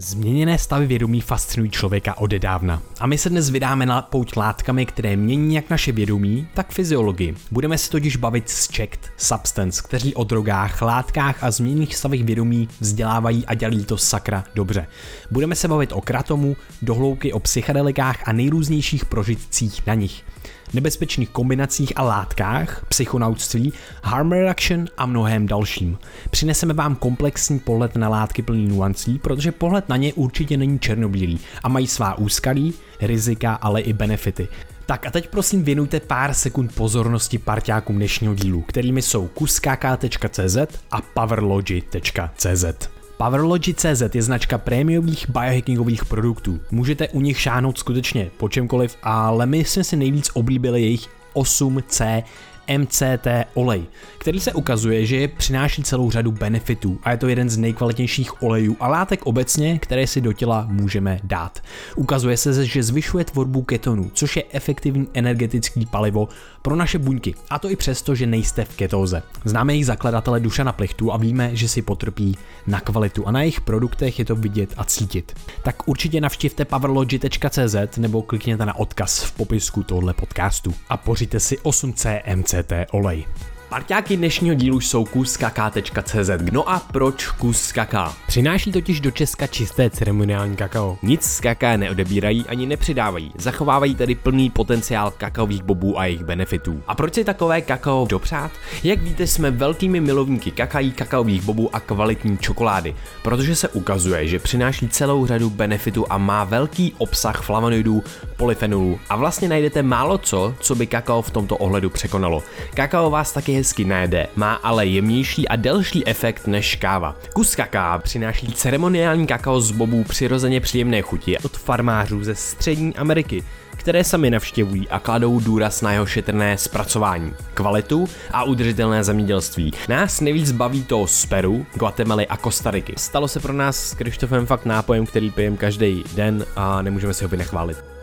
Změněné stavy vědomí fascinují člověka odedávna. A my se dnes vydáme na pouť látkami, které mění jak naše vědomí, tak fyziologii. Budeme se totiž bavit s Checked Substance, kteří o drogách, látkách a změněných stavech vědomí vzdělávají a dělají to sakra dobře. Budeme se bavit o kratomu, dohloubky o psychedelikách a nejrůznějších prožitcích na nich nebezpečných kombinacích a látkách, psychonautství, harm reduction a mnohem dalším. Přineseme vám komplexní pohled na látky plný nuancí, protože pohled na ně určitě není černobílý a mají svá úskalí, rizika, ale i benefity. Tak a teď prosím věnujte pár sekund pozornosti parťákům dnešního dílu, kterými jsou kuskk.cz a powerlogy.cz. Powerlogy.cz je značka prémiových biohackingových produktů. Můžete u nich šáhnout skutečně po čemkoliv, ale my jsme si nejvíc oblíbili jejich 8C MCT olej, který se ukazuje, že přináší celou řadu benefitů a je to jeden z nejkvalitnějších olejů a látek obecně, které si do těla můžeme dát. Ukazuje se, že zvyšuje tvorbu ketonů, což je efektivní energetický palivo pro naše buňky, a to i přesto, že nejste v ketóze. Známe jejich zakladatele Dušana Plechtu a víme, že si potrpí na kvalitu a na jejich produktech je to vidět a cítit. Tak určitě navštivte powerlogy.cz nebo klikněte na odkaz v popisku tohle podcastu a pořiďte si 8C MCT olej. Parťáky dnešního dílu jsou kuskaka.cz. No a proč kus kaká? Přináší totiž do Česka čisté ceremoniální kakao. Nic z kaká neodebírají ani nepřidávají, zachovávají tedy plný potenciál kakaových bobů a jejich benefitů. A proč si takové kakao dopřát? Jak víte, jsme velkými milovníky kakají, kakaových bobů a kvalitní čokolády, protože se ukazuje, že přináší celou řadu benefitů a má velký obsah flavonoidů, polyfenolů a vlastně najdete málo co, co by kakao v tomto ohledu překonalo. Kakao vás taky hezky najede, má ale jemnější a delší efekt než káva. Kus kaká přináší ceremoniální kakao z bobů přirozeně příjemné chuti od farmářů ze střední Ameriky, které sami navštěvují a kladou důraz na jeho šetrné zpracování, kvalitu a udržitelné zemědělství. Nás nejvíc baví to z Peru, Guatemaly a Kostariky. Stalo se pro nás s Krištofem fakt nápojem, který pijeme každý den a nemůžeme si ho vynechválit.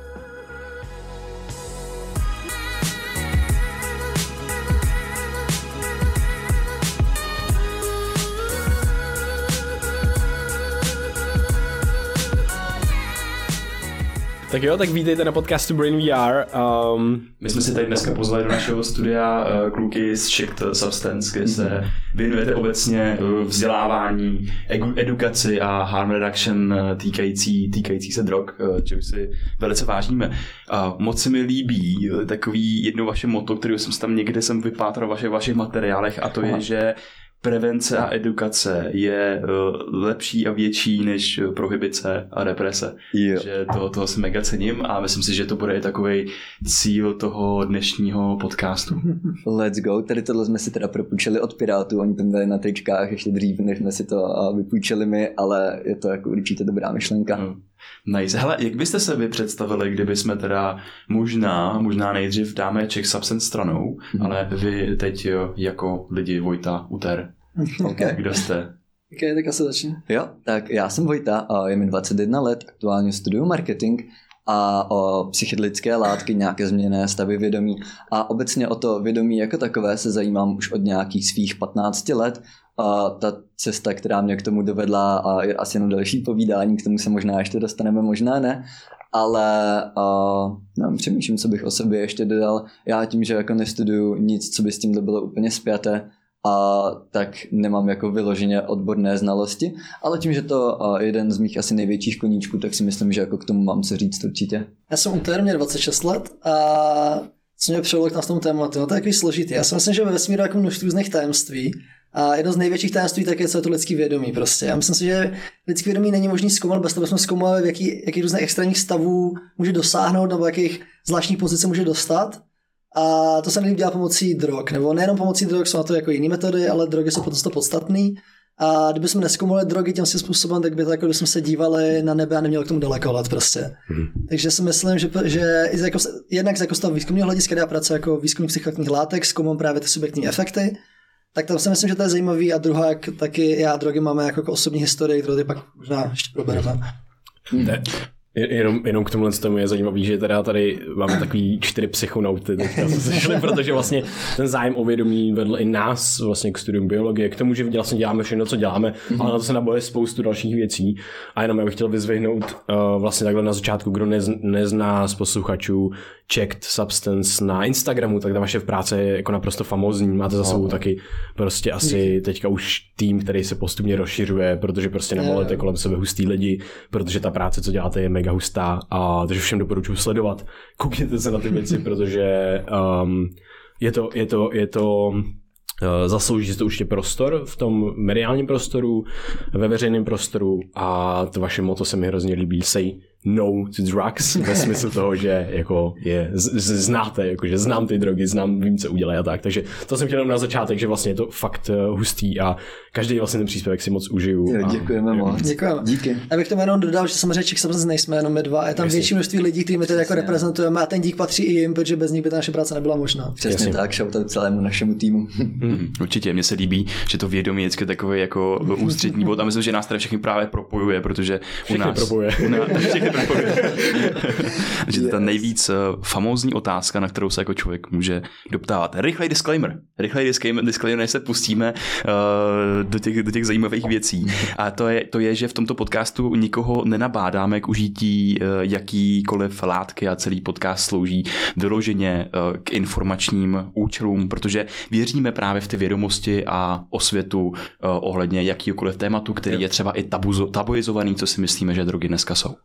Tak jo, tak vítejte na podcastu Brain VR. Um, My jsme si tady dneska pozvali do našeho studia uh, kluky z Checked Substance, kde se věnujete obecně uh, vzdělávání, edukaci a harm reduction uh, týkající, týkající se drog, uh, čehož si velice vážíme. Uh, moc se mi líbí uh, takový jedno vaše moto, který jsem tam někde jsem vypátral vaše, vašich materiálech a to Aha. je, že prevence a edukace je uh, lepší a větší než prohibice a represe. Jo. Že to, toho si mega cením a myslím si, že to bude i takový cíl toho dnešního podcastu. Let's go, tady tohle jsme si teda propůjčili od Pirátů, oni tam dali na tričkách ještě dřív, než jsme si to a vypůjčili my, ale je to jako určitě dobrá myšlenka. No. Nice. Hele, jak byste se vy představili, kdyby jsme teda možná, možná nejdřív dáme Czech Substance stranou, Mhm. ale vy teď jo, jako lidi Vojta Uter, Okay. kdo jste? Ok, tak asi začne. Jo, tak já jsem Vojta a je mi 21 let, aktuálně studuju marketing a o psychedelické látky, nějaké změněné stavy vědomí. A obecně o to vědomí jako takové se zajímám už od nějakých svých 15 let. A ta cesta, která mě k tomu dovedla a je asi jenom další povídání, k tomu se možná ještě dostaneme, možná ne, ale uh, nevím, přemýšlím, co bych o sobě ještě dodal. Já tím, že jako nestuduju nic, co by s tímhle bylo úplně spjaté, a tak nemám jako vyloženě odborné znalosti, ale tím, že to je jeden z mých asi největších koníčků, tak si myslím, že jako k tomu mám co říct určitě. Já jsem Uter, mě 26 let a co mě nám v tom tématu, no to je takový složitý. Já si myslím, že ve vesmíru jako množství různých tajemství a jedno z největších tajemství tak je, co je to lidský vědomí prostě. Já myslím si, že lidský vědomí není možný zkoumat bez toho, jsme zkoumali, v jaký, jakých různých extrémních stavů může dosáhnout nebo jakých zvláštních pozic může dostat. A to se nejlíp dělá pomocí drog, nebo nejenom pomocí drog, jsou na to jako jiné metody, ale drogy jsou potom to podstatný. A kdybychom neskoumali drogy tím si způsobem, tak by to jako bychom se dívali na nebe a neměli k tomu daleko let prostě. Hmm. Takže si myslím, že, že i z jako, jednak z jako z toho výzkumného hlediska, kde já pracuji jako výzkumník psychoaktivních látek, zkoumám právě ty subjektní efekty, tak tam si myslím, že to je zajímavý a druhá, jak taky já a drogy máme jako, jako osobní historii, kterou ty pak možná ještě probereme. Je- Jenom, jenom k tomuhle tomu je zajímavý, že teda tady máme takový čtyři psychonauty teďka se sešli, protože vlastně ten zájem o vědomí vedl i nás vlastně k studium biologie, k tomu, že vlastně děláme všechno, co děláme, mm-hmm. ale na to se naboje spoustu dalších věcí. A jenom já bych chtěl vyzvihnout uh, vlastně takhle na začátku, kdo nez, nezná z posluchačů Checked Substance na Instagramu, tak ta vaše práce je jako naprosto famózní. Máte za sebou no. taky prostě asi teďka už tým, který se postupně rozšiřuje, protože prostě nemalujete kolem sebe hustý lidi, protože ta práce, co děláte, je mega hustá a takže všem doporučuji sledovat. Koukněte se na ty věci, protože um, je to, je to, je to Uh, zaslouží si to určitě prostor v tom mediálním prostoru, ve veřejném prostoru a to vaše moto se mi hrozně líbí, say no to drugs ve smyslu toho, že jako je, z, z, znáte, jako že znám ty drogy, znám, vím, co udělají a tak. Takže to jsem chtěl na začátek, že vlastně je to fakt uh, hustý a každý vlastně ten příspěvek si moc užiju. Jo, děkujeme a, moc. Děkujeme. Díky. Já bych tomu jenom dodal, že samozřejmě Czech Substance nejsme jenom my dva, je tam Jasně. větší množství lidí, kteří my tedy jako reprezentujeme a ten dík patří i jim, protože bez nich by ta naše práce nebyla možná. Přesně Jasně. tak, shoutout celému našemu týmu. Hmm, určitě, mně se líbí, že to vědomí je vždycky takový jako ústřední bod a myslím, že nás tady všechny právě propojuje, protože u nás, propojuje. U nás, všechny propojuje. že to je ta nejvíc eh, famózní otázka, na kterou se jako člověk může doptávat. Rychlej disclaimer. Rychlej disclaimer, disclaimer než se pustíme uh, do, těch, do těch zajímavých věcí. A to je, to je, že v tomto podcastu nikoho nenabádáme k užití uh, jakýkoliv látky a celý podcast slouží vyloženě uh, k informačním účelům, protože věříme právě v ty vědomosti a osvětu uh, ohledně jakýkoliv tématu, který je třeba i tabuzo, tabuizovaný, co si myslíme, že drogy dneska jsou.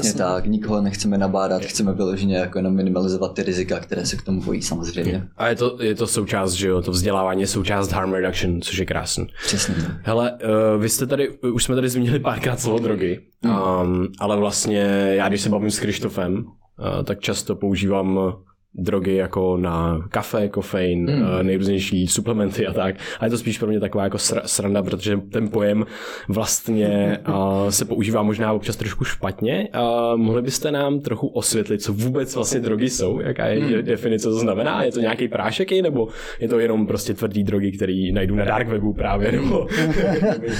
Přesně, Přesně tak, nikoho nechceme nabádat, chceme vyloženě jako jenom minimalizovat ty rizika, které se k tomu bojí samozřejmě. A je to, je to součást, že jo, to vzdělávání je součást harm reduction, což je krásný. Přesně. Hele, uh, vy jste tady, už jsme tady zmínili párkrát slovo drogy, um, ale vlastně já, když se bavím s Krištofem, uh, tak často používám drogy jako na kafe, kofein, mm. nejrůznější suplementy a tak. A je to spíš pro mě taková jako sranda, protože ten pojem vlastně uh, se používá možná občas trošku špatně. Uh, mohli byste nám trochu osvětlit, co vůbec vlastně drogy jsou? Jaká je mm. definice, co to znamená? Je to nějaký prášek, nebo je to jenom prostě tvrdý drogy, který najdu na dark webu právě, nebo,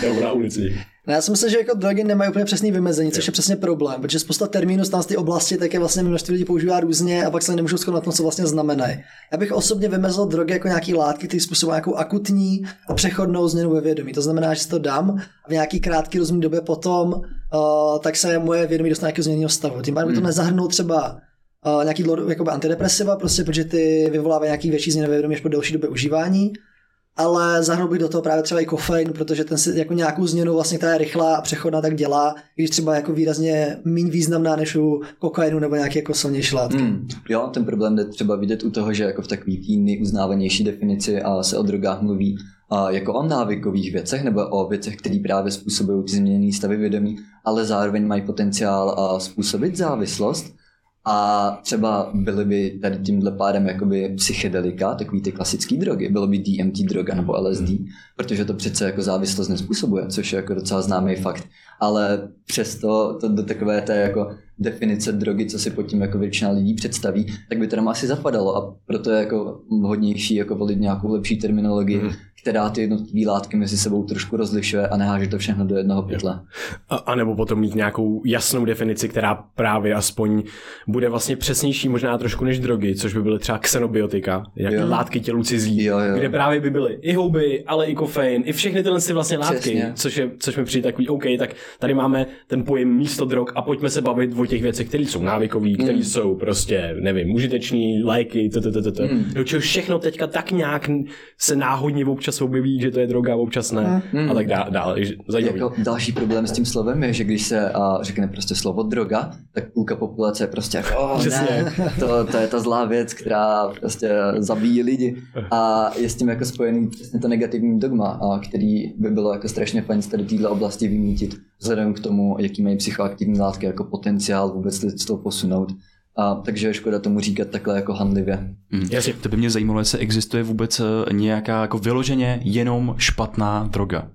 nebo na ulici? No já si myslím, že jako drogy nemají úplně přesný vymezení, což je přesně problém, protože spousta termínů z té oblasti také vlastně množství lidí používá různě a pak se nemůžou shodnout na tom, co vlastně znamenají. Já bych osobně vymezil drogy jako nějaký látky, které způsobují nějakou akutní a přechodnou změnu ve vědomí. To znamená, že si to dám a v nějaký krátký rozumný době potom, uh, tak se moje vědomí dostane nějakého změněného stavu. Tím pádem by to hmm. nezahrnul třeba uh, nějaký jakoby antidepresiva, prostě protože ty vyvolávají nějaký větší změny ve vědomí až po delší době užívání ale zahrnul bych do toho právě třeba i kofein, protože ten si jako nějakou změnu vlastně, která je rychlá a přechodná, tak dělá, když třeba jako výrazně méně významná než u kokainu nebo nějaké jako silnější látky. Mm, jo, ten problém jde třeba vidět u toho, že jako v takový tý nejuznávanější definici a se o drogách mluví a jako o návykových věcech nebo o věcech, které právě způsobují ty změněné stavy vědomí, ale zároveň mají potenciál a způsobit závislost a třeba byly by tady tímhle pádem jakoby psychedelika, takový ty klasické drogy, bylo by DMT droga nebo LSD, protože to přece jako závislost nespůsobuje, což je jako docela známý fakt. Ale přesto to do takové té jako definice drogy, co si pod tím jako většina lidí představí, tak by to nám asi zapadalo. A proto je jako vhodnější jako volit nějakou lepší terminologii, mm která ty jednotlivé látky mezi sebou trošku rozlišuje a neháže to všechno do jednoho pytle. A, a nebo potom mít nějakou jasnou definici, která právě aspoň bude vlastně přesnější možná trošku než drogy, což by byly třeba xenobiotika, jak jo. látky tělu cizí, jo, jo. kde právě by byly i houby, ale i kofein, i všechny tyhle ty vlastně látky, což, je, což mi přijde takový OK, tak tady máme ten pojem místo drog a pojďme se bavit o těch věcech, které jsou návykové, které mm. jsou prostě, nevím, užiteční, léky, mm. do čeho všechno teďka tak nějak se náhodně občas občas objeví, že to je droga, občas ne mm. a tak dále. Dál, zajímavý. Jako další problém s tím slovem je, že když se a, řekne prostě slovo droga, tak půlka populace je prostě jako, oh, ne, to, to, je ta zlá věc, která prostě zabíjí lidi a je s tím jako spojený přesně to negativní dogma, a který by bylo jako strašně fajn z tady této oblasti vymítit vzhledem k tomu, jaký mají psychoaktivní látky jako potenciál vůbec to posunout a takže je škoda tomu říkat takhle jako handlivě. Mm. Jasně, to by mě zajímalo, jestli existuje vůbec eh, nějaká jako vyloženě jenom špatná droga.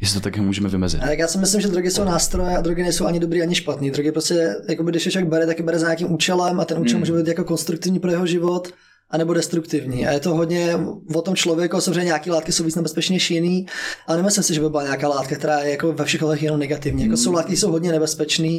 Jestli to taky můžeme vymezit. Tak já si myslím, že drogy jsou nástroje a drogy nejsou ani dobrý, ani špatný. Drogy prostě, jako když je člověk bere, tak je bere za nějakým účelem a ten účel mm. může být jako konstruktivní pro jeho život anebo destruktivní. A je to hodně o tom člověku, samozřejmě nějaké látky jsou víc nebezpečné než jiný, ale nemyslím si, že by byla nějaká látka, která je jako ve všech jenom negativní. Jako jsou látky, jsou hodně nebezpečné,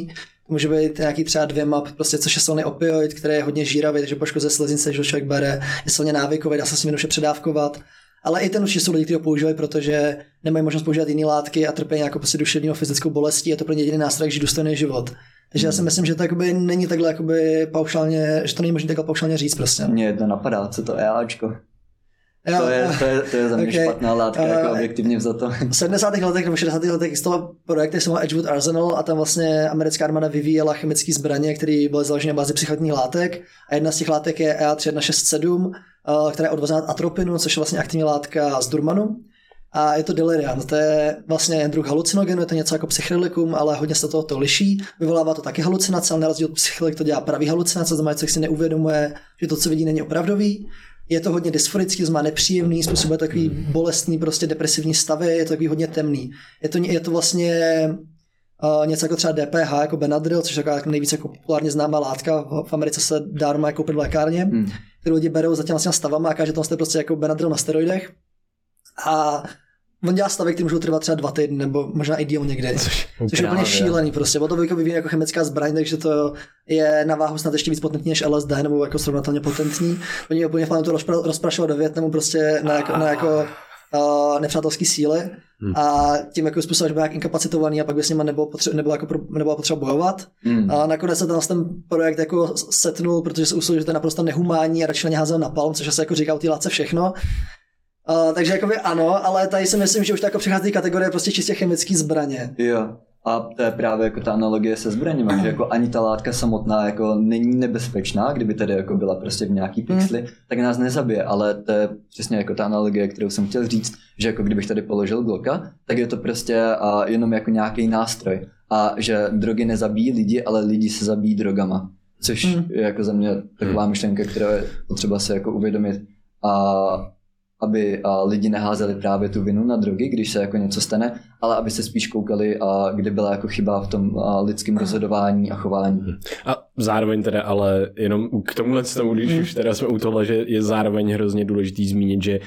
může být nějaký třeba dvě map, prostě což je silný opioid, který je hodně žíravý, takže poškozuje sleznice, že ho člověk bere, je silně návykový, dá se s ním jednoduše předávkovat. Ale i ten určitě jsou lidi, kteří ho používají, protože nemají možnost používat jiné látky a trpí nějakou prostě duševní nebo fyzickou bolestí. Je to pro ně jediný nástroj, jak žít důstojný život. Takže já si myslím, že to jakoby není takhle jakoby paušálně, že to není možné takhle paušálně říct prostě. Mně jedno napadá, co to je Ačko. Jo, To je, to je, to je za mě Okay. špatná látka, Eh, jako objektivně vzato. V 70. letech nebo 60. letech existoval projekt, který se jmenoval Edgewood Arsenal a tam vlastně americká armáda vyvíjela chemické zbraně, které byly založeny na bázi psychoaktivních látek a jedna z těch látek je E EA3167, eh, která je odvozená od atropinu, což je vlastně aktivní látka z Durmanu. A je to delirium, to je vlastně druh halucinogenu, je to něco jako psychedelikum, ale hodně se to, to liší. Vyvolává to taky halucinace, ale na rozdíl od psychedelik to dělá pravý halucinace, to znamená, že si neuvědomuje, že to, co vidí, není opravdový. Je to hodně dysforický, znamená nepříjemný, způsobuje takový bolestný, prostě depresivní stavy, je to takový hodně temný. Je to, je to vlastně uh, něco jako třeba DPH, jako Benadryl, což je taková jako nejvíce jako populárně známá látka. V, Americe se dá doma koupit v lékárně, Hmm. kterou lidi berou za těma stavama a kaže, to je prostě jako Benadryl na steroidech. A on dělá stavy, které můžou trvat třeba dva týdny, nebo možná i díl někdy. Což, což je úplně šílený prostě. Bylo to jako vyvíjí jako chemická zbraň, takže to je na váhu snad ještě víc potentní než LSD, nebo jako srovnatelně potentní. Oni úplně plánu to rozpra- rozprašovat do Větnamu prostě na jako, na jako uh, nepřátelský síly Hmm. a tím jako způsobem, že byl jak inkapacitovaný a pak by s nima nebylo, potře- nebylo, jako pro, nebylo potřeba bojovat. Hmm. A nakonec se ten, ten projekt jako setnul, protože se usoudil, že to je naprosto nehumánní a radši na ně házel na palm, což se jako říká o té látce všechno. Uh, takže jakoby ano, ale tady si myslím, že už to jako přichází kategorie prostě čistě chemické zbraně. Jo. A to je právě jako ta analogie se zbraněmi, že jako ani ta látka samotná jako není nebezpečná, kdyby tedy jako byla prostě v nějaký pixli, tak nás nezabije, ale to je přesně jako ta analogie, kterou jsem chtěl říct, že jako kdybych tady položil Glocka, tak je to prostě a, jenom jako nějaký nástroj a že drogy nezabíjí lidi, ale lidi se zabíjí drogama, což Hmm. je jako za mě taková myšlenka, která je potřeba se jako uvědomit a aby a, lidi neházeli právě tu vinu na drogy, když se jako něco stane, ale aby se spíš koukali, a, kde byla jako chyba v tom a, lidském rozhodování a chování. A zároveň teda, ale jenom k tomuhle tomu, když už teda jsme u toho, že je zároveň hrozně důležitý zmínit, že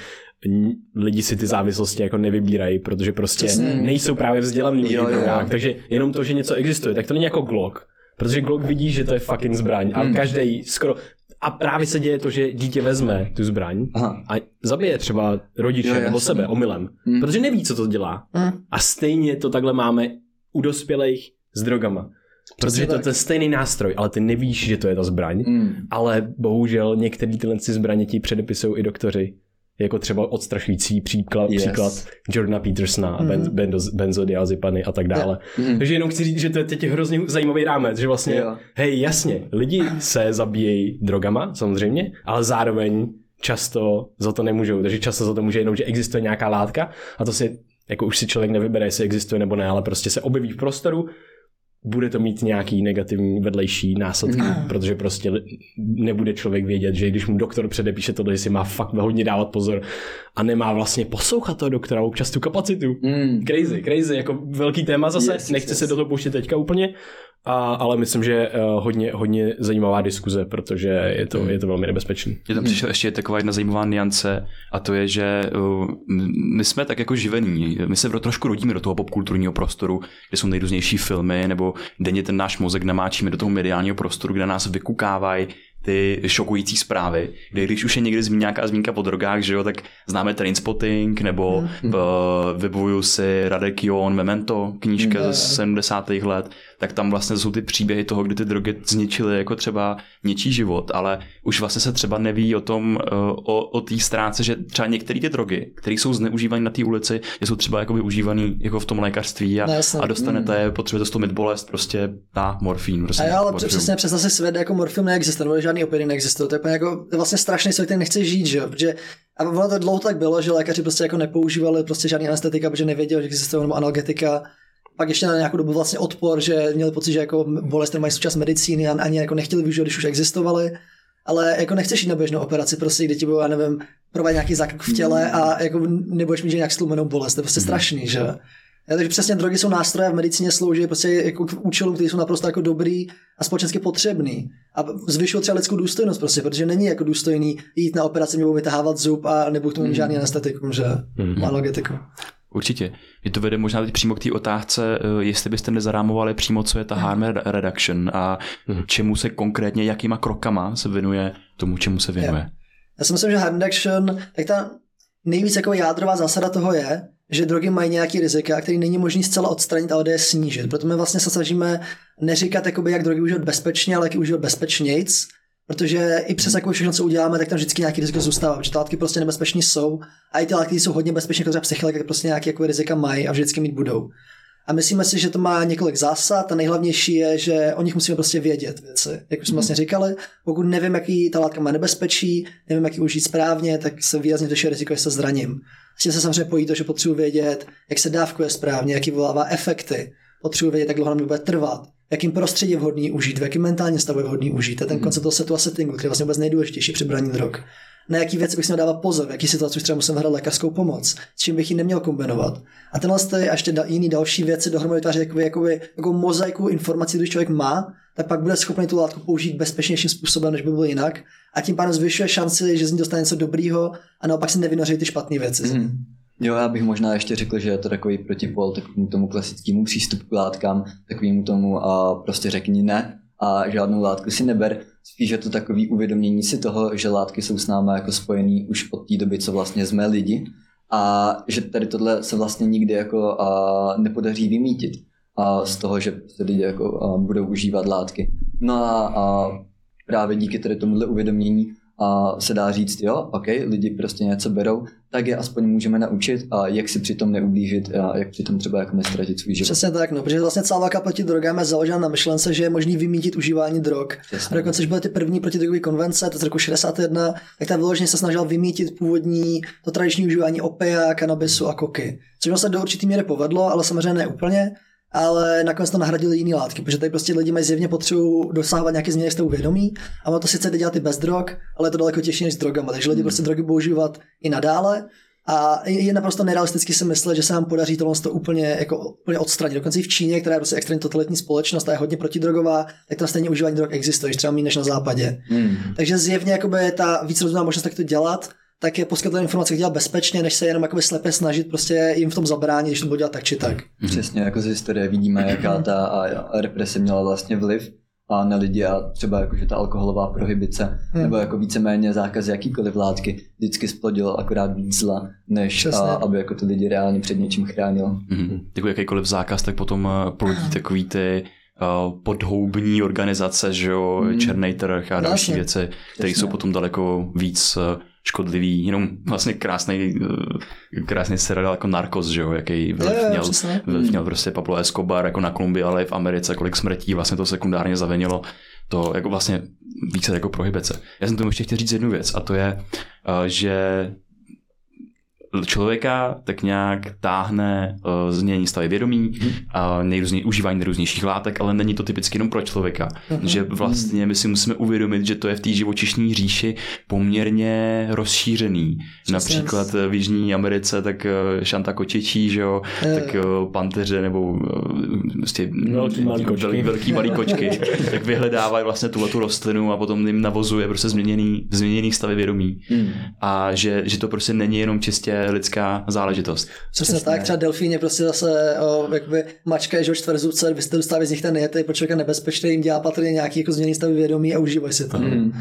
lidi si ty závislosti jako nevybírají, protože prostě Přesně. nejsou právě vzdělaný Jo, jo, jo. takže jenom to, že něco existuje, tak to není jako Glock, protože Glock vidí, že to je fucking zbraň. A každý skoro a právě se děje to, že dítě vezme tu zbraň Aha. a zabije třeba rodiče Jo, nebo sebe omylem, Hmm. protože neví, co to dělá. Hm. A stejně to takhle máme u dospělých s drogama. Protože to je tak. ten stejný nástroj, ale ty nevíš, že to je ta zbraň. Mm. Ale bohužel některé tyhle ty zbraně ti předepisují i doktoři. Jako třeba odstrašující příklad, Yes. příklad Jordana Petersona, Mhm. mm. ben, benzodiazepiny a tak dále. Mm. Takže jenom chci říct, že to je teď hrozně zajímavý rámec, že vlastně, Jo. hej, jasně, lidi se zabíjejí drogama, samozřejmě, ale zároveň často za to nemůžou, takže často za to může jenom, že existuje nějaká látka a to si, jako už si člověk nevybere, jestli existuje nebo ne, ale prostě se objeví v prostoru, bude to mít nějaký negativní vedlejší následky, Mhm. protože prostě nebude člověk vědět, že když mu doktor předepíše tohle, že si má fakt hodně dávat pozor a nemá vlastně poslouchat toho doktora občas tu kapacitu. Mm. Crazy, crazy, jako velký téma zase, Yes, nechci yes. se do toho pouštět teďka úplně, a, ale myslím, že uh, hodně, hodně zajímavá diskuze, protože je to, je to velmi nebezpečný. Je tam přišla ještě taková jedna zajímavá niance a to je, že uh, my jsme tak jako živení, my se trošku rodíme do toho popkulturního prostoru, kde jsou nejrůznější filmy, nebo denně ten náš mozek namáčíme do toho mediálního prostoru, kde nás vykukávají ty šokující zprávy, kde když už je někdy zmín, nějaká zmínka o drogách, že jo, tak známe Trainspotting, nebo mm. uh, vybavuju si Radek Jon, Memento, knížka Mm. ze 70. let, tak tam vlastně jsou ty příběhy toho, kdy ty drogy zničily jako třeba něčí život, ale už vlastně se třeba neví o tom, uh, o, o té stránce, že třeba některé ty drogy, které jsou zneužívané na té ulici, že jsou třeba jako využívané jako v tom lékařství a, No, a dostanete, potřebujete stlumit bolest, prostě na morfín. Prostě A jo, ale morfium. přesně představ si svět, jako morfium neexistuje, žádný opioidy neexistují. To je, jako, to je vlastně strašný svět, který nechce žít, že jo? Protože a ono to dlouho tak bylo, že lékaři prostě jako nepoužívali prostě žádný anestetika, protože nevěděli, že existuje nebo analgetika. Pak ještě na nějakou dobu vlastně odpor, že měli pocit, že jako bolest mají součást medicíny a ani jako nechtěli využívat, když už existovaly. Ale jako nechceš jít na běžnou operaci, prostě, kde ti budou, já nevím, provádět nějaký zákrok v těle a jako nebudeš mít že nějak stlumenou bolest. To je prostě strašný, že? Ja, takže přesně drogy jsou nástroje v medicíně slouží prostě jako k účelům, které jsou naprosto jako dobrý a společensky potřebný. A zvyšují třeba lidskou důstojnost prostě, protože není jako důstojný jít na operaci, budou vytahávat zub a nebudu k tomu mít žádný anestetikum, že? Mhm. Analgetikum. Určitě. Je to vede možná teď přímo k té otázce, eh, jestli byste nezarámovali přímo, co je ta harm reduction a čemu se konkrétně, jakýma krokama se věnuje tomu, čemu se věnuje. Já si myslím, že harm reduction, tak ta nejvíc jako jádrová zásada toho je, že drogy mají nějaký rizika, který není možný zcela odstranit, ale jde je snížit. Proto my vlastně se snažíme neříkat, jakoby, jak drogy užívat bezpečně, ale jak je užívat bezpečnějc, protože i přes jako všechno, co uděláme, tak tam vždycky nějaký riziko zůstává, protože ty látky prostě nebezpečné jsou a i ty látky jsou hodně bezpečné, jako třeba tak prostě nějaké jako rizika mají a vždycky mít budou. A myslíme si, že to má několik zásad a nejhlavnější je, že o nich musíme prostě vědět věci. Jak už jsme vlastně říkali, pokud nevím, jaký ta látka má nebezpečí, nevím, jak ji užít správně, tak se výrazně zvyšuje riziko, že se zraním. S tím se samozřejmě pojí to, že potřebuji vědět, jak se dávkuje správně, jaký volává efekty, potřebuji vědět, jak dlouho na mě bude trvat, jakým prostředí je vhodný užít, v jakém mentálním stavu je vhodný užít. To je ten koncept toho setu a settingu, který je vlastně vůbec nejdůležitější při braní drog. Na jaký věci bych si měl dávat pozor, v jaký situaci už třeba musím hledat lékařskou pomoc, s čím bych ji neměl kombinovat. A tenhle ty a ještě jiný další věci dohromady vytváří jakoby, jakoby, jako mozaiku informací, když člověk má, tak pak bude schopný tu látku použít bezpečnějším způsobem, než by byl jinak. A tím pádem zvyšuje šanci, že z ní dostane něco dobrýho a naopak si nevynoří ty špatné věci. Mm. Jo, já bych možná ještě řekl, že je to takový protipol takovému tomu klasickému přístupu k látkám, takovému tomu a prostě řekni ne a žádnou látku si neber. Spíš je to takový uvědomění si toho, že látky jsou s námi jako spojený už od té doby, co vlastně jsme lidi a že tady tohle se vlastně nikdy jako a, nepodaří vymítit a z toho, že se lidi jako a, budou užívat látky. No a, a právě díky tady tomuhle uvědomění a se dá říct, jo, ok, lidi prostě něco berou, tak je aspoň můžeme naučit a jak si přitom neublížit a jak přitom třeba jako nestratit svůj život. Přesně tak, no, protože vlastně celá válka proti drogám je založena na myšlence, že je možný vymítit užívání drog. Přesně. A dokonce, když byly ty první protidrogové konvence, to z roku 61, tak ta vyloženě se snažila vymítit původní, to tradiční užívání opia, kanabisu a koky. Což se do určitý míry povedlo, ale samozřejmě ne úplně ale nakonec to nahradili jiné látky, protože tady prostě lidi mají zjevně potřebu dosahovat nějaké změny stavu vědomí a ono to sice jde dělat i bez drog, ale je to daleko těžší než s drogama, takže lidi prostě drogy budou užívat i nadále a je naprosto nerealisticky si myslet, že se nám podaří tohle to úplně, jako, úplně odstranit. Dokonce i v Číně, která je prostě extrémně totalitní společnost a je hodně protidrogová, tak tam stejně užívání drog existuje, třeba méně než na západě. Hmm. Takže zjevně jakoby, ta víc rozumná možnost, jak to dělat, tak je poskytovat informace, jak dělat bezpečně, než se jenom jakoby slepě snažit prostě jim v tom zabránit, když to bude dělat tak či tak. Přesně, jako z historie vidíme, jaká ta a represe měla vlastně vliv a na lidi a třeba jako, že ta alkoholová prohibice hmm. nebo jako víceméně zákaz jakýkoliv látky vždycky splodilo akorát víc zla, než a, aby jako ty lidi reálně před něčím chránilo. Mm-hmm. Jako jakýkoliv zákaz, tak potom eh, plodí takový ty uh, podhoubní organizace, že jo, hmm. černý trh a další Jasně. věci, které jsou potom daleko víc uh, škodlivý, jenom vlastně krásný, krásný seriál jako Narcos, že jo, jaký vliv je, měl, vliv měl prostě Pablo Escobar jako na Kolumbii, ale i v Americe, kolik smrtí vlastně to sekundárně zavinilo. To jako vlastně více jako prohibice. Já jsem tomu ještě chtěl říct jednu věc a to je, že člověka tak nějak táhne uh, změnění stavy vědomí, a uh, nejrůzně, užívání nejrůznějších látek, ale není to typicky jenom pro člověka. Uh-huh. Že vlastně my si musíme uvědomit, že to je v té živočišní říši poměrně rozšířený. Přesně. Například v Jižní Americe tak uh, šanta kočičí, že jo, uh. tak uh, panteře nebo uh, vlastně velký malý kočky, velký, velký malý kočky tak vyhledávají vlastně tuhle tu rostlinu a potom jim navozuje prostě změněný, změněný stavy vědomí. Hmm. A že, že to prostě není jenom čistě lidská záležitost. Přesně tak, třeba delfíně prostě zase o, jakoby mačka je čtverzubce, vy jste dostávají z nich ten jety, pro člověka nebezpečný, jim dělá patrně nějaký jako změný stavy vědomí a užívají si to. Mm.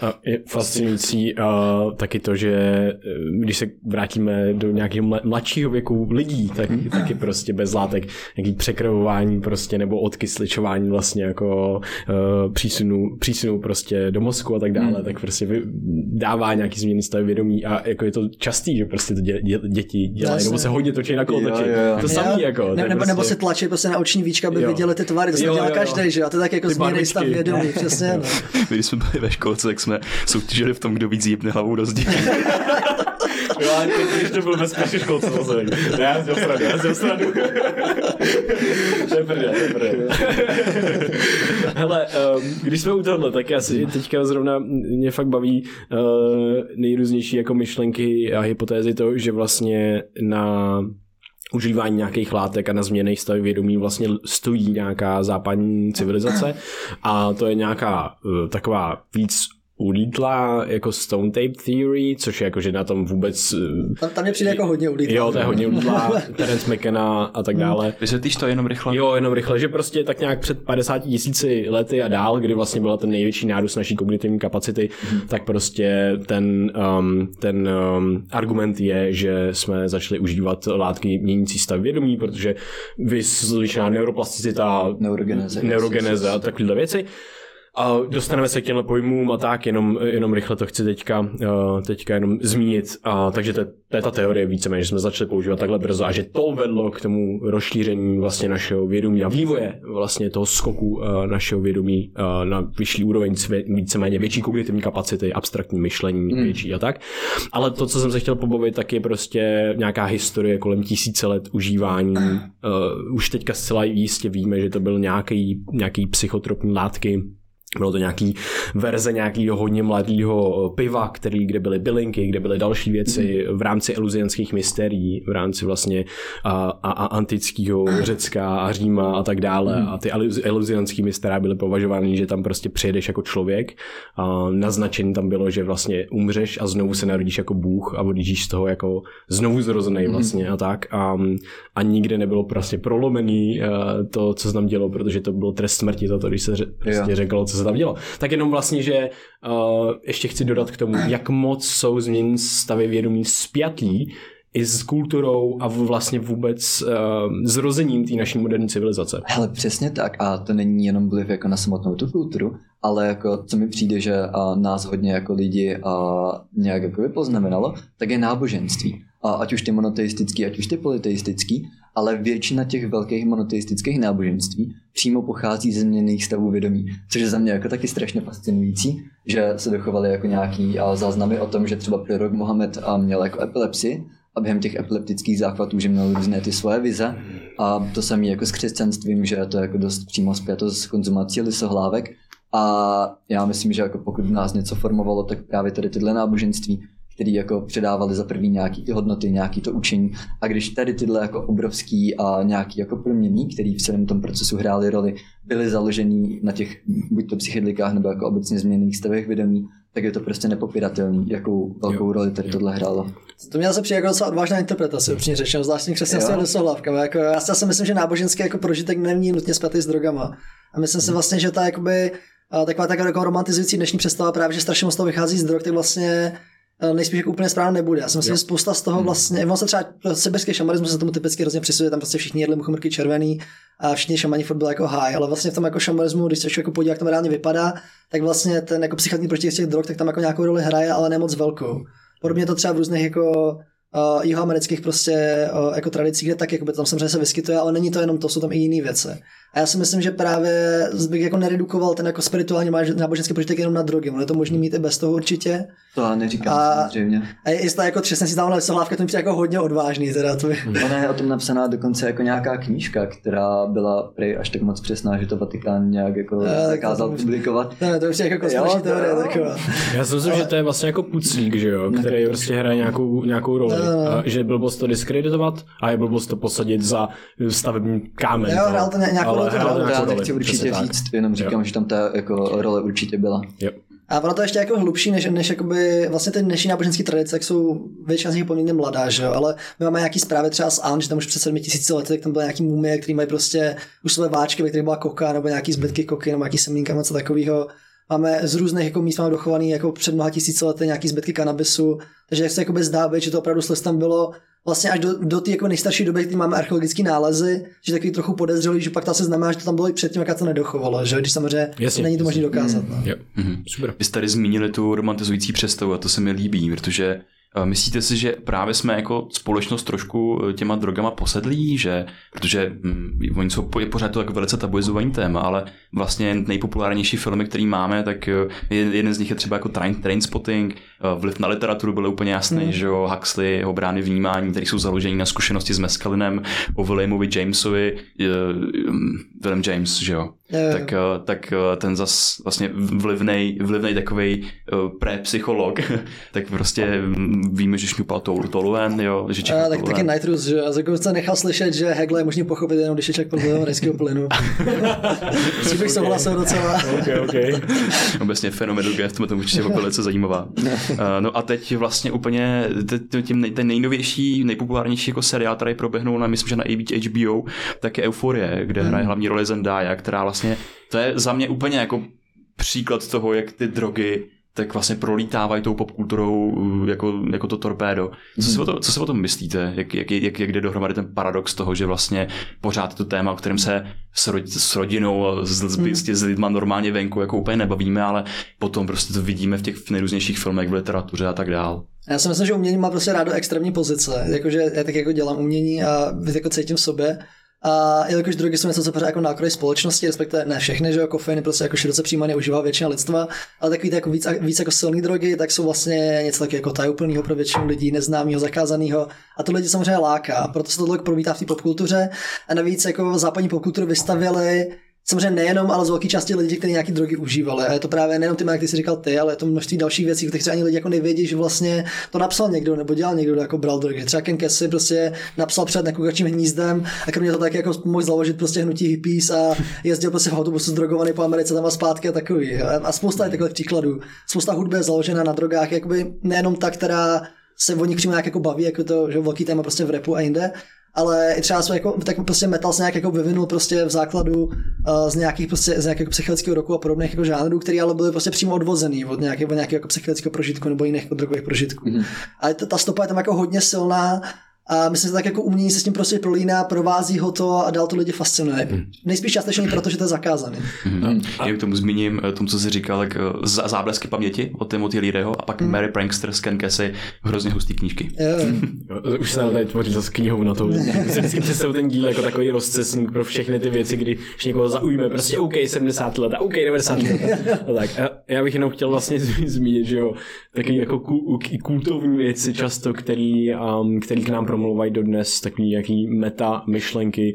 A je fascinující a taky to, že e, když se vrátíme do nějakého mladšího věku lidí, tak mm. taky prostě bez látek, nějaký překrvování prostě nebo odkysličování vlastně jako uh, přísunu, přísunu prostě do mozku a tak dále, mm. tak prostě dává nějaký změny stavy vědomí a jako je to častý, že prostě to dě, dě, děti dělají, nebo se hodně točí na kolotoči. To samý jako. Ne, nebo, prostě... nebo se tlačí prostě na oční víčka, aby jo. viděli ty tvary, to se dělá každý, že jo? A to tak jako změny stav vědomí, přesně. No. My, když jsme byli ve školce, tak jsme soutěžili v tom, kdo víc jípne hlavou do zdi. Jo, ale teď, to byl bezpečný školce, to Ne, já jsem sradu, já jsem sradu. to je prdě, to je prdě. Hele, um, když jsme u tohle, tak já si teďka zrovna mě fakt baví uh, nejrůznější jako myšlenky a hypotézy to, že vlastně na užívání nějakých látek a na změny stavy vědomí vlastně stojí nějaká západní civilizace a to je nějaká uh, taková víc ulítla jako Stone Tape Theory, což je jako, že na tom vůbec... Tam, tam mě přijde jako hodně ulítla. Jo, to je hodně ulítla, Terence McKenna a tak dále. Vysvětlíš to jenom rychle? Jo, jenom rychle, že prostě tak nějak před 50 tisíci lety a dál, kdy vlastně byla ten největší nárůst naší kognitivní kapacity, mm. tak prostě ten, um, ten um, argument je, že jsme začali užívat látky měnící stav vědomí, protože vyslyšená neuroplasticita, Neurogeneze. neurogeneze a takovéhle věci. A dostaneme se k těmhle pojmům a tak, jenom, jenom rychle to chci teďka, uh, teďka jenom zmínit. A, takže to, to je ta teorie víceméně, že jsme začali používat takhle brzo a že to vedlo k tomu rozšíření vlastně našeho vědomí a vývoje vlastně toho skoku uh, našeho vědomí uh, na vyšší úroveň, víceméně větší kognitivní kapacity, abstraktní myšlení mm. větší a tak. Ale to, co jsem se chtěl pobavit, tak je prostě nějaká historie kolem tisíce let užívání. Uh, už teďka zcela jistě víme, že to byl nějaký, nějaký psychotropní látky, bylo to nějaký verze nějakého hodně mladého piva, který, kde byly bylinky, kde byly další věci v rámci eluzianských mysterií, v rámci vlastně a, a, a antického Řecka a Říma a tak dále. A ty eluzianský mystery byly považovány, že tam prostě přijedeš jako člověk a naznačení tam bylo, že vlastně umřeš a znovu se narodíš jako bůh a odjíždíš z toho jako znovu zrozený vlastně a tak. A, a nikde nebylo prostě prolomený to, co se tam dělo, protože to bylo trest smrti, toto, když se prostě řeklo, co se tam dělo. Tak jenom vlastně, že uh, ještě chci dodat k tomu, jak moc jsou změny stavy vědomí spjatý i s kulturou a vlastně vůbec uh, zrozením té naší moderní civilizace. Hele, přesně tak a to není jenom vliv jako na samotnou tu kulturu, ale jako co mi přijde, že uh, nás hodně jako lidi uh, nějak jako poznamenalo, tak je náboženství. A ať už ty monoteistický, ať už ty politeistický, ale většina těch velkých monoteistických náboženství přímo pochází ze změněných stavů vědomí, což je za mě jako taky strašně fascinující, že se dochovaly jako nějaký záznamy o tom, že třeba prorok Mohamed měl jako epilepsii a během těch epileptických záchvatů, že měl různé ty svoje vize. A to samé jako s křesťanstvím, že je to jako dost přímo zpěto s konzumací lisohlávek. A já myslím, že jako pokud nás něco formovalo, tak právě tady tyhle náboženství který jako předávali za první nějaký ty hodnoty, nějaký to učení. A když tady tyhle jako obrovský a nějaký jako proměny, který v celém tom procesu hrály roli, byly založený na těch buď to psychedelikách nebo jako obecně změněných stavech vědomí, tak je to prostě nepopiratelný, jakou velkou jo. roli tady tohle hrálo. To měla se přijít jako docela odvážná interpretace, upřímně řečeno, zvláštní křesťanství dosohlavkama. Jako, já si myslím, že náboženský jako prožitek není nutně spjatý s drogama. A myslím si vlastně, že ta jakoby, taková taková jako romantizující dnešní představa právě, že strašně moc toho vychází z drog, tak vlastně nejspíš jako úplně správně nebude. Já si myslím, že spousta z toho hmm. vlastně, on se třeba sibirský šamanismus se tomu typicky hrozně přisuje, tam prostě všichni jedli muchomrky červený a všichni šamani furt jako high, ale vlastně v tom jako šamanismu, když se člověk jako podívá, jak to reálně vypadá, tak vlastně ten jako psychotní proti těch drog, tak tam jako nějakou roli hraje, ale ne moc velkou. Podobně to třeba v různých jako uh, jihoamerických prostě uh, jako tradicích, kde tak jako tam samozřejmě se vyskytuje, ale není to jenom to, jsou tam i jiné věci. A já si myslím, že právě bych jako neredukoval ten jako spirituální náboženský prožitek jenom na drogy. Ono je to možné mít i bez toho určitě. To já neříkám a, samozřejmě. A jestli jako třesne si tamhle sohlávka, to mi jako hodně odvážný. Teda, to by... Ona je o tom napsaná dokonce jako nějaká knížka, která byla prej až tak moc přesná, že to Vatikán nějak jako a, zakázal to publikovat. Ne, to už je jako kosmiční teorie taková. Já si myslím, ale... že to je vlastně jako puclík, že jo, který prostě hraje nějakou, nějakou roli. A, že blbost to diskreditovat a je blbost to posadit za stavební kámen. Jo, hrál to nějakou ale hrál to já nechci určitě říct, jenom říkám, jo. že tam ta jako role určitě byla. Jo. A ono to ještě jako hlubší, než, než jakoby, vlastně ty dnešní náboženské tradice, jak jsou většina z nich poměrně mladá, že jo? ale my máme nějaký zprávy třeba z An, že tam už před 7000 lety, tak tam byly nějaký mumie, který mají prostě už své váčky, ve kterých byla koka, nebo nějaký zbytky koky, nebo nějaký semínka, něco takového. Máme z různých jako míst máme dochovaný jako před mnoha tisíci lety nějaký zbytky kanabisu, takže jak se jako zdá být, že to opravdu tam bylo vlastně až do, do té jako nejstarší doby, kdy máme archeologické nálezy, že takový trochu podezřelý, že pak to se znamená, že to tam bylo i předtím, jak to nedochovalo, že když samozřejmě jasně, není to možné dokázat. Mm. No. Jo. Mm-hmm. Super. Vy jste tady zmínili tu romantizující představu a to se mi líbí, protože Myslíte si, že právě jsme jako společnost trošku eh, těma drogama posedlí, že, protože hm, oni jsou pořád to jako velice tabuizovaný téma, ale vlastně nejpopulárnější filmy, který máme, tak eh, jeden z nich je třeba jako Train, train Spotting, eh, vliv na literaturu byl úplně jasný, hmm. že jo, Huxley, jeho brány vnímání, které jsou založeny na zkušenosti s Mescalinem, o Williamovi Jamesovi, William James, že jo, Jo, jo. tak, eh, tak eh, ten zas vlastně vlivnej, vlivnej takový pré-psycholog, tak prostě mm, víme, že šňupal Tolu Toluen, jo, že A, tak taky. Nitrous, že? A jako jsem nechal slyšet, že Hegel je možný pochopit jenom, když je člověk pod rejského plynu. Tím bych souhlasil docela. OK, OK. Obecně fenomenu gest, to určitě bylo velice zajímavá. Uh, no a teď vlastně úplně tím nej, ten nejnovější, nejpopulárnější jako seriál, který proběhnul na, myslím, že na HBO, tak je Euforie, kde hraje hlavní roli Zendaya, která vlastně, to je za mě úplně jako příklad toho, jak ty drogy tak vlastně prolítávají tou popkulturou uh, jako, jako to torpédo. Co si, o to, co si o tom myslíte? Jak, jak, jak, jak jde dohromady ten paradox toho, že vlastně pořád je to téma, o kterém se s, rod, s rodinou, a s, s, s, s lidma normálně venku jako úplně nebavíme, ale potom prostě to vidíme v těch nejrůznějších filmech, v literatuře a tak dál. Já si myslím, že umění má prostě rádo extrémní pozice. Jakože já tak jako dělám umění a jako cítím v sobě. A jelikož drogy jsou něco, co pořád jako nákroj společnosti, respektive ne všechny, že jo, kofein prostě jako široce přijímaný, užívá většina lidstva, ale takový ty jako víc, víc jako silné drogy, tak jsou vlastně něco taky jako tajuplného pro většinu lidí, neznámého, zakázaného. A to lidi samozřejmě láká, proto se to tolik promítá v té popkultuře. A navíc jako západní popkulturu vystavili samozřejmě nejenom, ale z velké části lidí, kteří nějaké drogy užívali. A je to právě nejenom ty, jak ty jsi říkal ty, ale je to množství dalších věcí, třeba ani lidi jako nevědí, že vlastně to napsal někdo nebo dělal někdo, kdo jako bral drogy. Třeba Ken Kesey prostě napsal před nekukačním hnízdem a kromě toho taky jako mohl založit prostě hnutí hippies a jezdil prostě v autobusu zdrogovaný po Americe tam a zpátky a takový. A spousta je takových příkladů. Spousta hudby je založena na drogách, jakoby nejenom ta, která se o nich přímo nějak jako baví, jako to, že velký téma prostě v repu a jinde, ale i třeba jsme jako, tak prostě metal se nějak jako vyvinul prostě v základu uh, z nějakých prostě, z nějakého psychologického roku a podobných jako žánrů, který ale byly prostě přímo odvozený od nějakého, od nějakého jako psychologického prožitku nebo jiných jako drogových prožitků. Mm-hmm. Ale ta, ta stopa je tam jako hodně silná a myslím, že tak jako umění se s tím prostě prolíná, provází ho to a dál to lidi fascinuje. Mm. Nejspíš částečně proto, že to je zakázané. Mm. A k tomu zmíním, eh, tomu, co jsi říkal, tak eh, z- záblesky paměti od Timothy Learyho a pak mm. Mary Prankster z Ken Kesey, hrozně hustý knížky. Jo. Už se nám tady tvoří zase knihou na to. Vždycky představu ten díl jako takový rozcesník pro všechny ty věci, kdy když někoho zaujme, prostě OK, 70 let a OK, 90 let. A tak. A já bych jenom chtěl vlastně zmínit, že jo, takový jako kultovní věci často, který, um, který k nám promlouvají dodnes, takový nějaký meta myšlenky,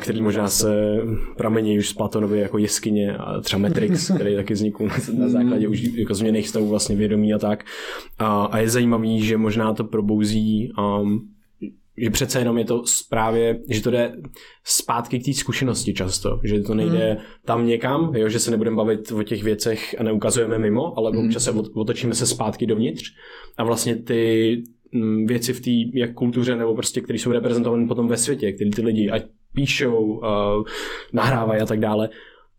který možná se pramení už z Platonovy jako jeskyně a třeba Matrix, který taky vznikl na, na základě už jako změných stavů vlastně vědomí a tak. A, a je zajímavý, že možná to probouzí um, že přece jenom je to právě, že to jde zpátky k té zkušenosti často, že to nejde mm. tam někam, jo, že se nebudeme bavit o těch věcech a neukazujeme mimo, ale mm. občas se ot- otočíme se zpátky dovnitř a vlastně ty věci v té jak kultuře nebo prostě, které jsou reprezentovány potom ve světě, které ty lidi ať píšou, nahrávají a tak dále,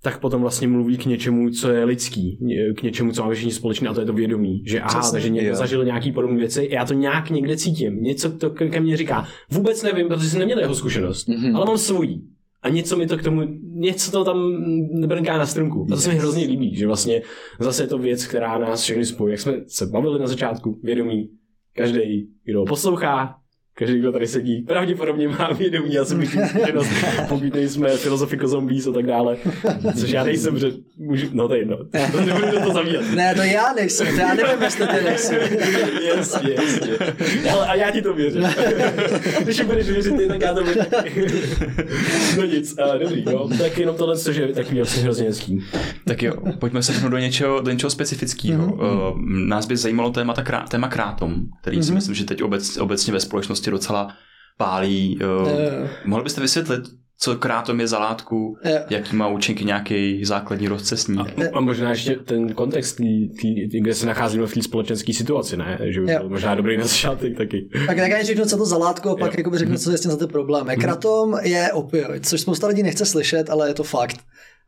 tak potom vlastně mluví k něčemu, co je lidský, k něčemu, co má všichni společné a to je to vědomí, že aha, Přesně, takže někdo zažil nějaký podobné věci, já to nějak někde cítím, něco to ke mně říká. Vůbec nevím, protože jsem neměl jeho zkušenost, mm-hmm. ale mám svojí. A něco mi to k tomu, něco to tam brnká na strunku. A to se mi hrozně líbí, že vlastně zase je to věc, která nás všechny spojí. Jak jsme se bavili na začátku, vědomí, každý, kdo poslouchá, každý, kdo tady sedí, pravděpodobně má vědomí a subjektivní zkušenost, pokud nejsme filozofiko zombies a tak dále. Což já nejsem, že můžu, no to je jedno. Nebudu do toho zavíjat. Ne, to já nejsem, to já nevím, jestli ty nejsem. jasně, jasně. Ale a já ti to věřím. Když mi budeš věřit ty, tak já to věřím. No nic, a dobrý, no. Tak jenom tohle, což je takový vlastně hrozně hezký. Tak jo, pojďme se do něčeho, do něčeho specifického. Mm-hmm. Uh, nás by zajímalo témata, krá, téma krátom, který mm-hmm. si myslím, že teď obec, obecně ve společnosti docela pálí. Uh, Jo. mohl byste vysvětlit, co krátom je za látku, Jo. jaký má účinky nějaký základní rozcesník? A možná ještě ten kontext, tý, tý, tý, kde se nacházíme v té společenské situaci, ne? Že by Jo. byl možná dobrý na začátek taky. Tak já řeknu, co to za látku, a pak Jo. jakoby řeknu, co je s tím za ty problémy. Kratom je opioid, což spousta lidí nechce slyšet, ale je to fakt.